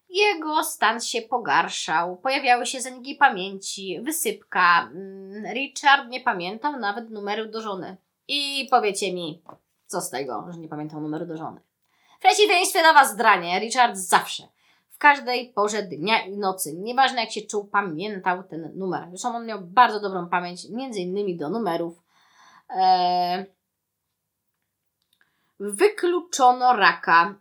Jego stan się pogarszał, pojawiały się zaniki pamięci, wysypka. Mm, Richard nie pamiętał nawet numeru do żony. I powiecie mi, co z tego, że nie pamiętał numeru do żony. Przeciwieństwie do Was zdranie, Richard zawsze każdej porze dnia i nocy. Nieważne jak się czuł, pamiętał ten numer. Zresztą on miał bardzo dobrą pamięć, między innymi do numerów. Eee, wykluczono raka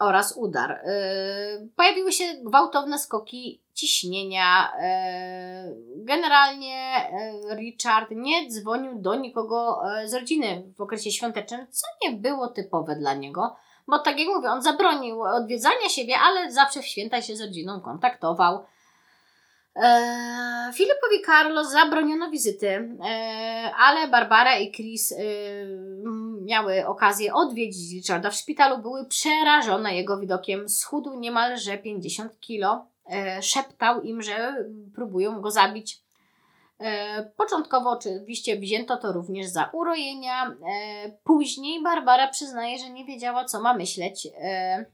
oraz udar. Eee, pojawiły się gwałtowne skoki ciśnienia. Eee, generalnie e, Richard nie dzwonił do nikogo e, z rodziny w okresie świątecznym, co nie było typowe dla niego bo tak jak mówię, on zabronił odwiedzania siebie, ale zawsze w święta się z rodziną kontaktował. Eee, Filipowi Carlo zabroniono wizyty, eee, ale Barbara i Chris eee, miały okazję odwiedzić Richarda w szpitalu. Były przerażone jego widokiem. Schudł niemalże 50 kilo. Eee, szeptał im, że próbują go zabić. E, początkowo oczywiście wzięto to również za urojenia. E, później Barbara przyznaje, że nie wiedziała, co ma myśleć. E,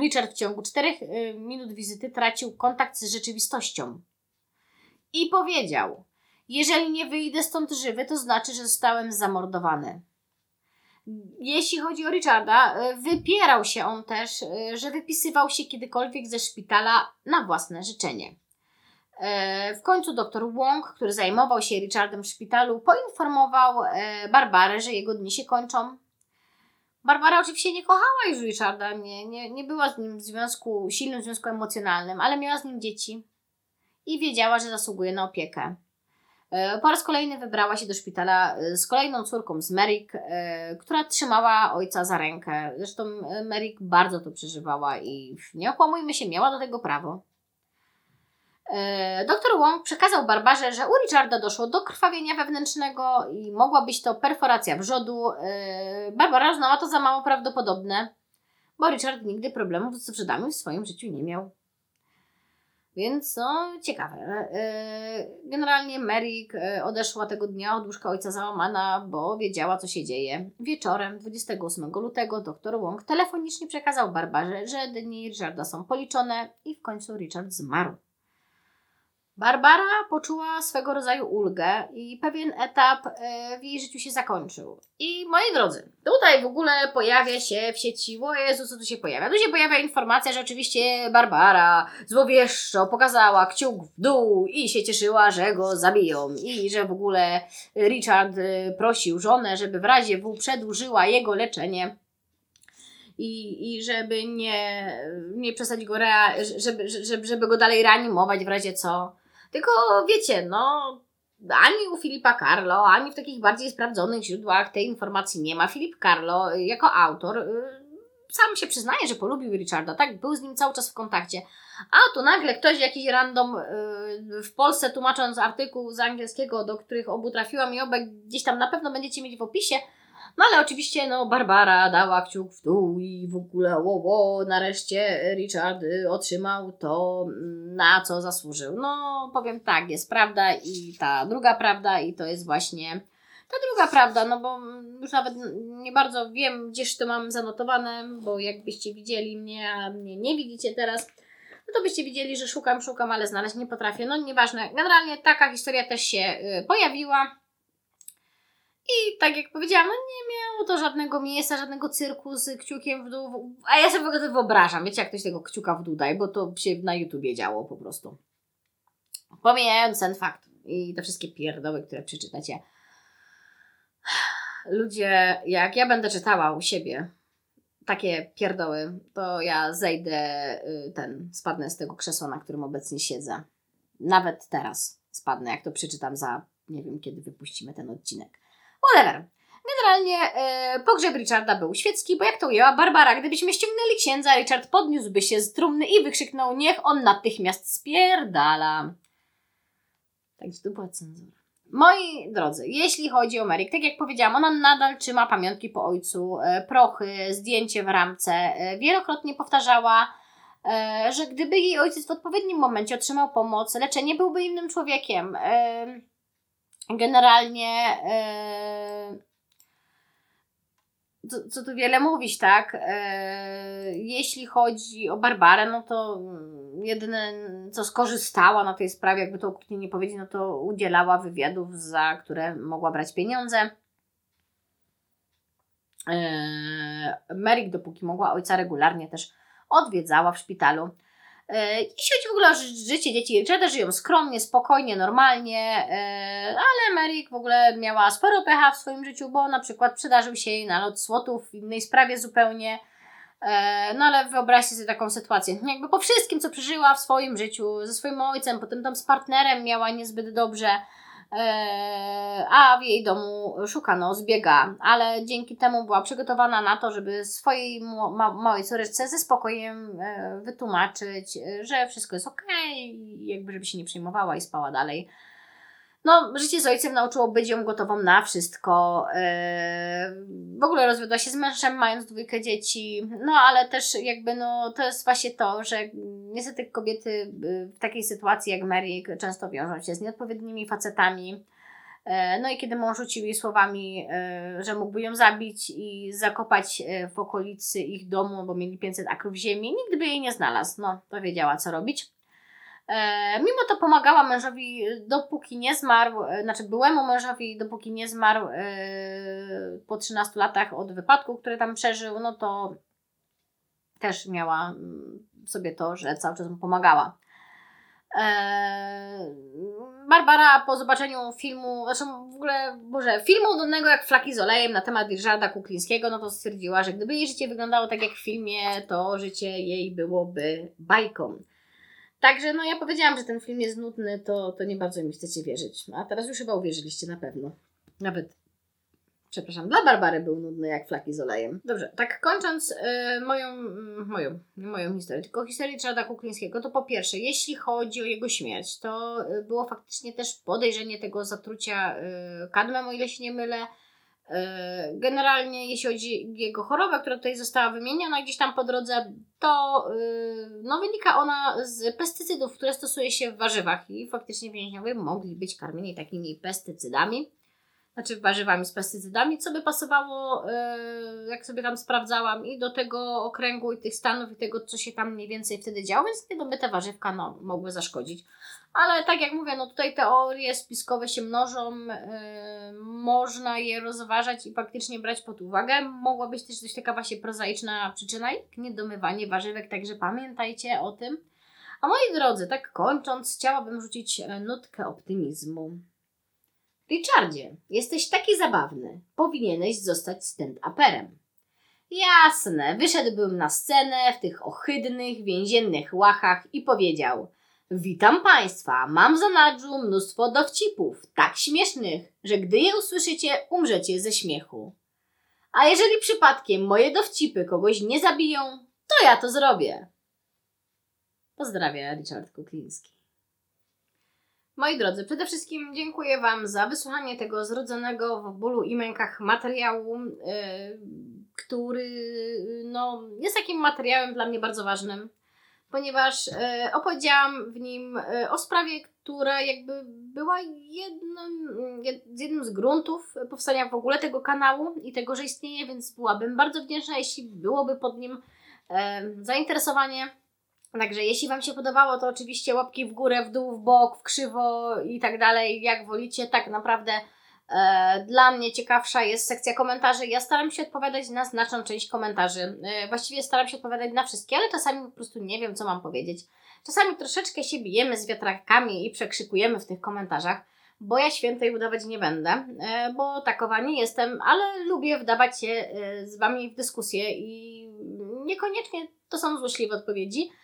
Richard w ciągu 4 minut wizyty tracił kontakt z rzeczywistością i powiedział: Jeżeli nie wyjdę stąd żywy, to znaczy, że zostałem zamordowany. Jeśli chodzi o Richarda, wypierał się on też, że wypisywał się kiedykolwiek ze szpitala na własne życzenie. E, w końcu dr Wong, który zajmował się Richardem w szpitalu, poinformował e, Barbarę, że jego dni się kończą. Barbara oczywiście nie kochała już Richarda, nie, nie, nie była z nim w związku, silnym związku emocjonalnym, ale miała z nim dzieci. i wiedziała, że zasługuje na opiekę. E, po raz kolejny wybrała się do szpitala z kolejną córką, z Merrick, która trzymała ojca za rękę. Zresztą Merrick bardzo to przeżywała i nie okłamujmy się, miała do tego prawo. Doktor Wong przekazał Barbarze, że u Richarda doszło do krwawienia wewnętrznego i mogła być to perforacja wrzodu. Barbara uznała to za mało prawdopodobne, bo Richard nigdy problemów z wrzodami w swoim życiu nie miał. Więc no, ciekawe. E, generalnie e, odeszła tego dnia od łóżka ojca załamana, bo wiedziała, co się dzieje. Wieczorem 28 lutego dr Wong telefonicznie przekazał Barbarze, że dni Richarda są policzone i w końcu Richard zmarł. Barbara poczuła swego rodzaju ulgę i pewien etap e, w jej życiu się zakończył. I moi drodzy, tutaj w ogóle pojawia się w sieci, o Jezu, co tu się pojawia? Tu się pojawia informacja, że oczywiście Barbara złowieszczo pokazała kciuk w dół i się cieszyła, że go zabiją. I że w ogóle Richard e, prosił żonę, żeby w razie W przedłużyła jego leczenie i, i żeby nie, nie przestać go, rea, żeby, żeby, żeby go dalej reanimować w razie co. Tylko wiecie, no ani u Filipa Carlo, ani w takich bardziej sprawdzonych źródłach tej informacji nie ma. Filip Carlo jako autor y, sam się przyznaje, że polubił Richarda, tak? Był z nim cały czas w kontakcie. A tu nagle ktoś, jakiś random y, w Polsce tłumacząc artykuł z angielskiego, do których obu trafiłam i obaj gdzieś tam na pewno będziecie mieć w opisie, no ale oczywiście no Barbara dała kciuk w dół i w ogóle wo, wo, nareszcie Richard y, otrzymał to, mm, na co zasłużył. No powiem tak, jest prawda i ta druga prawda i to jest właśnie ta druga prawda, no bo już nawet nie bardzo wiem, gdzież to mam zanotowane, bo jakbyście widzieli mnie, a mnie nie widzicie teraz, no to byście widzieli, że szukam, szukam, ale znaleźć nie potrafię. No nieważne. Generalnie taka historia też się y, pojawiła. I tak jak powiedziałam, no nie miało to żadnego miejsca, żadnego cyrku z kciukiem w dół. A ja sobie to wyobrażam. Wiecie, jak ktoś tego kciuka w dół daje, bo to się na YouTubie działo po prostu. Pomijając ten fakt i te wszystkie pierdoły, które przeczytacie. Ludzie, jak ja będę czytała u siebie takie pierdoły, to ja zejdę, y, ten, spadnę z tego krzesła, na którym obecnie siedzę. Nawet teraz spadnę, jak to przeczytam za, nie wiem, kiedy wypuścimy ten odcinek. Whatever. Generalnie e, pogrzeb Richarda był świecki, bo jak to ujęła Barbara, gdybyśmy ściągnęli księdza, Richard podniósłby się z trumny i wykrzyknął, niech on natychmiast spierdala. Także to była cenzura. Moi drodzy, jeśli chodzi o Merrick, tak jak powiedziałam, ona nadal trzyma pamiątki po ojcu, e, prochy, zdjęcie w ramce. E, wielokrotnie powtarzała, e, że gdyby jej ojciec w odpowiednim momencie otrzymał pomoc, leczenie byłby innym człowiekiem. E, generalnie yy, co, co tu wiele mówić, tak? Yy, jeśli chodzi o Barbarę, no to jedyne, co skorzystała na tej sprawie, jakby to okrutnie nie powiedzieć, no to udzielała wywiadów, za które mogła brać pieniądze. Yy, Merrick, dopóki mogła, ojca regularnie też odwiedzała w szpitalu. Jeśli chodzi w ogóle o życie dzieci Richarda, żyją skromnie, spokojnie, normalnie, e, ale Merrick w ogóle miała sporo pecha w swoim życiu, bo na przykład przydarzył się jej nalot słotów w innej sprawie zupełnie. E, no ale wyobraźcie sobie taką sytuację. Jakby po wszystkim, co przeżyła w swoim życiu, ze swoim ojcem, potem tam z partnerem miała niezbyt dobrze, a w jej domu szukano zbiega, ale dzięki temu była przygotowana na to, żeby swojej małej córeczce ze spokojem e, wytłumaczyć, że wszystko jest ok, jakby żeby się nie przejmowała i spała dalej no, życie z ojcem nauczyło być ją gotową na wszystko. Yy, w ogóle rozwiodła się z mężem, mając dwójkę dzieci. No, ale też jakby, no, to jest właśnie to, że niestety kobiety y, w takiej sytuacji jak Mary często wiążą się z nieodpowiednimi facetami. Yy, no i kiedy mąż rzucił jej słowami, yy, że mógłby ją zabić i zakopać w okolicy ich domu, bo mieli 500 akrów ziemi, nigdy by jej nie znalazł. No, to wiedziała co robić. E, mimo to pomagała mężowi, dopóki nie zmarł, e, znaczy byłemu mężowi, dopóki nie zmarł e, po 13 latach od wypadku, który tam przeżył, no to też miała mm, sobie to, że cały czas mu pomagała. Barbara po zobaczeniu filmu, zresztą w ogóle, Boże, filmu udolnego jak Flaki z olejem na temat Ryszarda Kuklińskiego, no to stwierdziła, że gdyby jej życie wyglądało tak jak w filmie, to życie jej byłoby bajką. Także no ja powiedziałam, że ten film jest nudny, to, to nie bardzo mi chcecie wierzyć. A teraz już chyba uwierzyliście na pewno. Nawet, przepraszam, dla Barbary był nudny jak flaki z olejem. Dobrze, tak kończąc y, moją, moją, nie moją historię, tylko historię Richarda Kuklińskiego, to po pierwsze, jeśli chodzi o jego śmierć, to y, było faktycznie też podejrzenie tego zatrucia y, kadmem, o ile się nie mylę. Y, Generalnie, jeśli chodzi o jego chorobę, która tutaj została wymieniona gdzieś tam po drodze, to y, no, wynika ona z pestycydów, które stosuje się w warzywach i faktycznie więźniowie mogli być karmieni takimi pestycydami, znaczy warzywami z pestycydami, co by pasowało, y, jak sobie tam sprawdzałam, i do tego okręgu, i tych stanów, i tego, co się tam mniej więcej wtedy działo, więc wiadomo, te warzywka no, mogły zaszkodzić. Ale tak jak mówię, no tutaj teorie spiskowe się mnożą, yy, można je rozważać i faktycznie brać pod uwagę. Mogła być też dość taka właśnie prozaiczna przyczyna, jak niedomywanie warzywek, także pamiętajcie o tym. A moi drodzy, tak kończąc, chciałabym rzucić e, nutkę optymizmu. Richardzie, jesteś taki zabawny. Powinieneś zostać stand-uperem. Jasne, wyszedłbym na scenę w tych ohydnych, więziennych łachach i powiedział – Witam Państwa, mam w zanadrzu mnóstwo dowcipów, tak śmiesznych, że gdy je usłyszycie, umrzecie ze śmiechu. A jeżeli przypadkiem moje dowcipy kogoś nie zabiją, to ja to zrobię. Pozdrawia Richard Kukliński. Moi drodzy, przede wszystkim dziękuję Wam za wysłuchanie tego zrodzonego w bólu i mękach materiału, yy, który no, jest takim materiałem dla mnie bardzo ważnym ponieważ e, opowiedziałam w nim e, o sprawie, która jakby była jednym, jed, jednym z gruntów powstania w ogóle tego kanału i tego, że istnieje, więc byłabym bardzo wdzięczna, jeśli byłoby pod nim e, zainteresowanie. Także jeśli Wam się podobało, to oczywiście łapki w górę, w dół, w bok, w krzywo i tak dalej, jak wolicie. Tak naprawdę E, dla mnie ciekawsza jest sekcja komentarzy. Ja staram się odpowiadać na znaczną część komentarzy. E, właściwie staram się odpowiadać na wszystkie, ale czasami po prostu nie wiem, co mam powiedzieć. Czasami troszeczkę się bijemy z wiatrakami i przekrzykujemy w tych komentarzach, bo ja świętej udawać nie będę, e, bo takowa nie jestem, ale lubię wdawać się z Wami w dyskusję i niekoniecznie to są złośliwe odpowiedzi, E,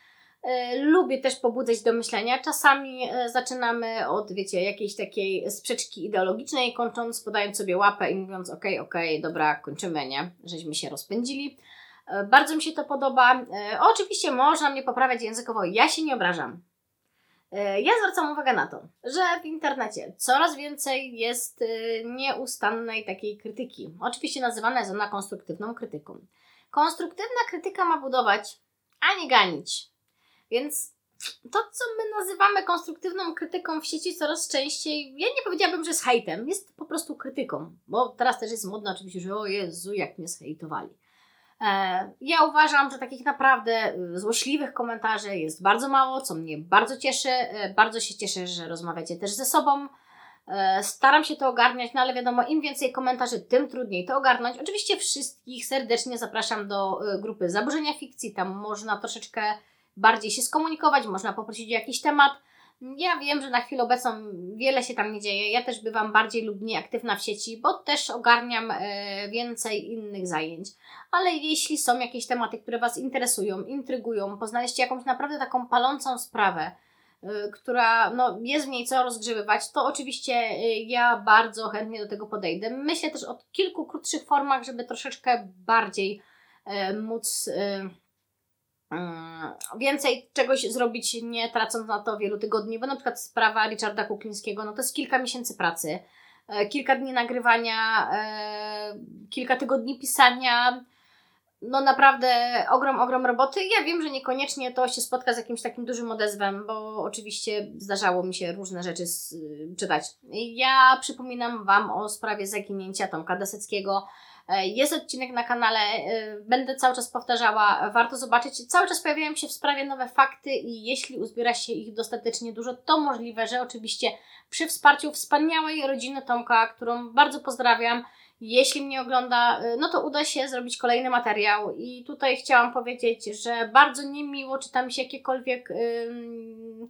lubię też pobudzać do myślenia. Czasami e, zaczynamy od, wiecie, jakiejś takiej sprzeczki ideologicznej, kończąc, podając sobie łapę i mówiąc, ok, ok, dobra, kończymy, nie? Żeśmy się rozpędzili. E, bardzo mi się to podoba. Oczywiście można mnie poprawiać językowo, ja się nie obrażam. Ja zwracam uwagę na to, że w internecie coraz więcej jest nieustannej takiej krytyki. Oczywiście nazywana jest ona konstruktywną krytyką. Konstruktywna krytyka ma budować, a nie ganić. Więc to, co my nazywamy konstruktywną krytyką w sieci coraz częściej, ja nie powiedziałabym, że z hejtem, jest po prostu krytyką, bo teraz też jest modno oczywiście, że o Jezu, jak mnie zhejtowali. E, ja uważam, że takich naprawdę y, złośliwych komentarzy jest bardzo mało, co mnie bardzo cieszy. E, bardzo się cieszę, że rozmawiacie też ze sobą. E, staram się to ogarniać, no ale wiadomo, im więcej komentarzy, tym trudniej to ogarnąć. Oczywiście wszystkich serdecznie zapraszam do y, grupy Zaburzenia Fikcji, tam można troszeczkę bardziej się skomunikować, można poprosić o jakiś temat. Ja wiem, że na chwilę obecną wiele się tam nie dzieje. Ja też bywam bardziej lub mniej aktywna w sieci, bo też ogarniam e, więcej innych zajęć. Ale jeśli są jakieś tematy, które Was interesują, intrygują, poznaliście jakąś naprawdę taką palącą sprawę, e, która no, jest w niej co rozgrzebywać, to oczywiście e, ja bardzo chętnie do tego podejdę. Myślę też o kilku krótszych formach, żeby troszeczkę bardziej móc więcej czegoś zrobić, nie tracąc na to wielu tygodni, bo na przykład sprawa Richarda Kuklińskiego, no to jest kilka miesięcy pracy, e, kilka dni nagrywania, e, kilka tygodni pisania, no naprawdę ogrom, ogrom roboty. Ja wiem, że niekoniecznie to się spotka z jakimś takim dużym odezwem, bo oczywiście zdarzało mi się różne rzeczy czytać. Ja przypominam Wam o sprawie zaginięcia Tomka Deseckiego, E, jest odcinek na kanale, e, będę cały czas powtarzała, warto zobaczyć. Cały czas pojawiają się w sprawie nowe fakty i jeśli uzbiera się ich dostatecznie dużo, to możliwe, że oczywiście przy wsparciu wspaniałej rodziny Tomka, którą bardzo pozdrawiam, jeśli mnie ogląda, e, no to uda się zrobić kolejny materiał. I tutaj chciałam powiedzieć, że bardzo niemiło czyta mi się jakiekolwiek yy,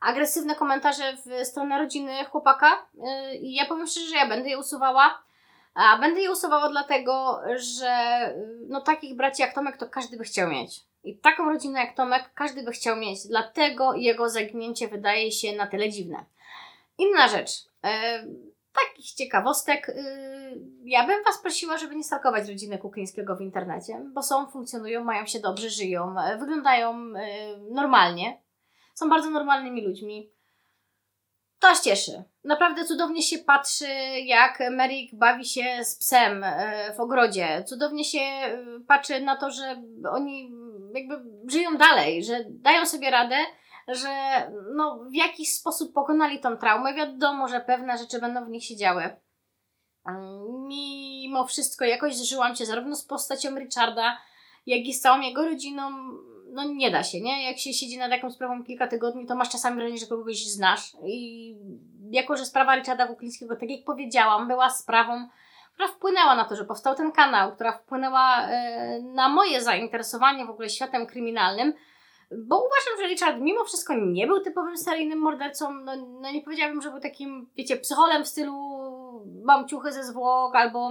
agresywne komentarze w stronę rodziny chłopaka. I ja powiem szczerze, że ja będę je usuwała a będę je usuwała dlatego, że no takich braci jak Tomek to każdy by chciał mieć. I taką rodzinę jak Tomek każdy by chciał mieć, dlatego jego zaginięcie wydaje się na tyle dziwne. Inna rzecz. E, takich ciekawostek. Y, ja bym Was prosiła, żeby nie stalkować rodziny Kuklińskiego w internecie, bo są, funkcjonują, mają się dobrze, żyją, wyglądają y, normalnie. Są bardzo normalnymi ludźmi. To aż cieszy. Naprawdę cudownie się patrzy, jak Merik bawi się z psem e, w ogrodzie. Cudownie się patrzy na to, że oni jakby żyją dalej, że dają sobie radę że no, w jakiś sposób pokonali tą traumę. Wiadomo, że pewne rzeczy będą w nich się działy. Mimo wszystko jakoś zżyłam się zarówno z postacią Richarda, jak i z całą jego rodziną. No nie da się, nie? Jak się siedzi nad jakąś sprawą kilka tygodni, to masz czasami wrażenie, że kogoś znasz. I jako, że sprawa Richarda Kuklińskiego, tak jak powiedziałam, była sprawą, która wpłynęła na to, że powstał ten kanał, która wpłynęła e, na moje zainteresowanie w ogóle światem kryminalnym, bo uważam, że Richard mimo wszystko nie był typowym seryjnym mordercą. No, no nie powiedziałabym, że był takim, wiecie, psycholem w stylu mam ciuchy ze zwłok, albo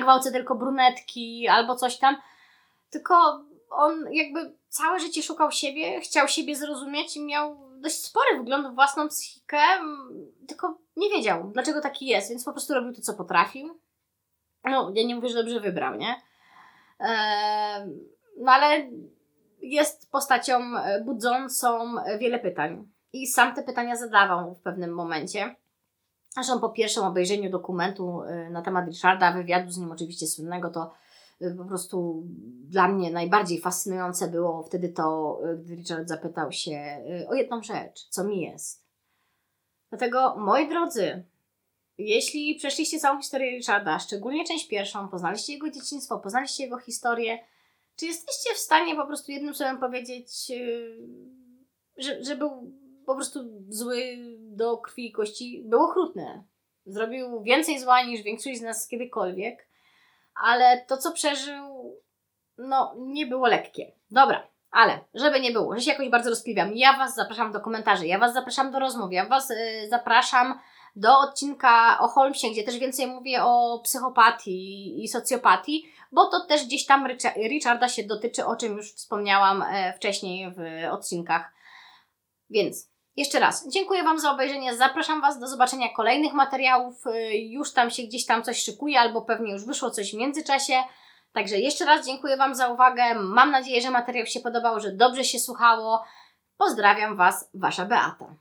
gwałcę tylko brunetki, albo coś tam. Tylko on jakby całe życie szukał siebie, chciał siebie zrozumieć i miał dość spory wgląd w własną psychikę, tylko nie wiedział, dlaczego taki jest, więc po prostu robił to, co potrafił. No, ja nie mówię, że dobrze wybrał, nie? Eee, no ale jest postacią e, budzącą wiele pytań. I sam te pytania zadawał w pewnym momencie. Zresztą po pierwszym obejrzeniu dokumentu e, na temat Richarda, wywiadu z nim oczywiście słynnego, to po prostu dla mnie najbardziej fascynujące było wtedy to, gdy Richard zapytał się o jedną rzecz, co mi jest. Dlatego, moi drodzy, jeśli przeszliście całą historię Richarda, szczególnie część pierwszą, poznaliście jego dzieciństwo, poznaliście jego historię, czy jesteście w stanie po prostu jednym słowem powiedzieć, yy, że, że był po prostu zły do krwi i kości? Był okrutny. Zrobił więcej zła niż większość z nas kiedykolwiek, ale to, co przeżył, no, nie było lekkie. Dobra, ale żeby nie było, że się jakoś bardzo rozkliwiam, ja Was zapraszam do komentarzy, ja Was zapraszam do rozmów, ja Was yy, zapraszam do odcinka o Holmesie, gdzie też więcej mówię o psychopatii i socjopatii, bo to też gdzieś tam Richarda się dotyczy, o czym już wspomniałam e, wcześniej w odcinkach. Więc jeszcze raz, dziękuję Wam za obejrzenie. Zapraszam Was do zobaczenia kolejnych materiałów. E, już tam się gdzieś tam coś szykuje, albo pewnie już wyszło coś w międzyczasie. Także jeszcze raz dziękuję Wam za uwagę. Mam nadzieję, że materiał się podobał, że dobrze się słuchało. Pozdrawiam Was, Wasza Beata.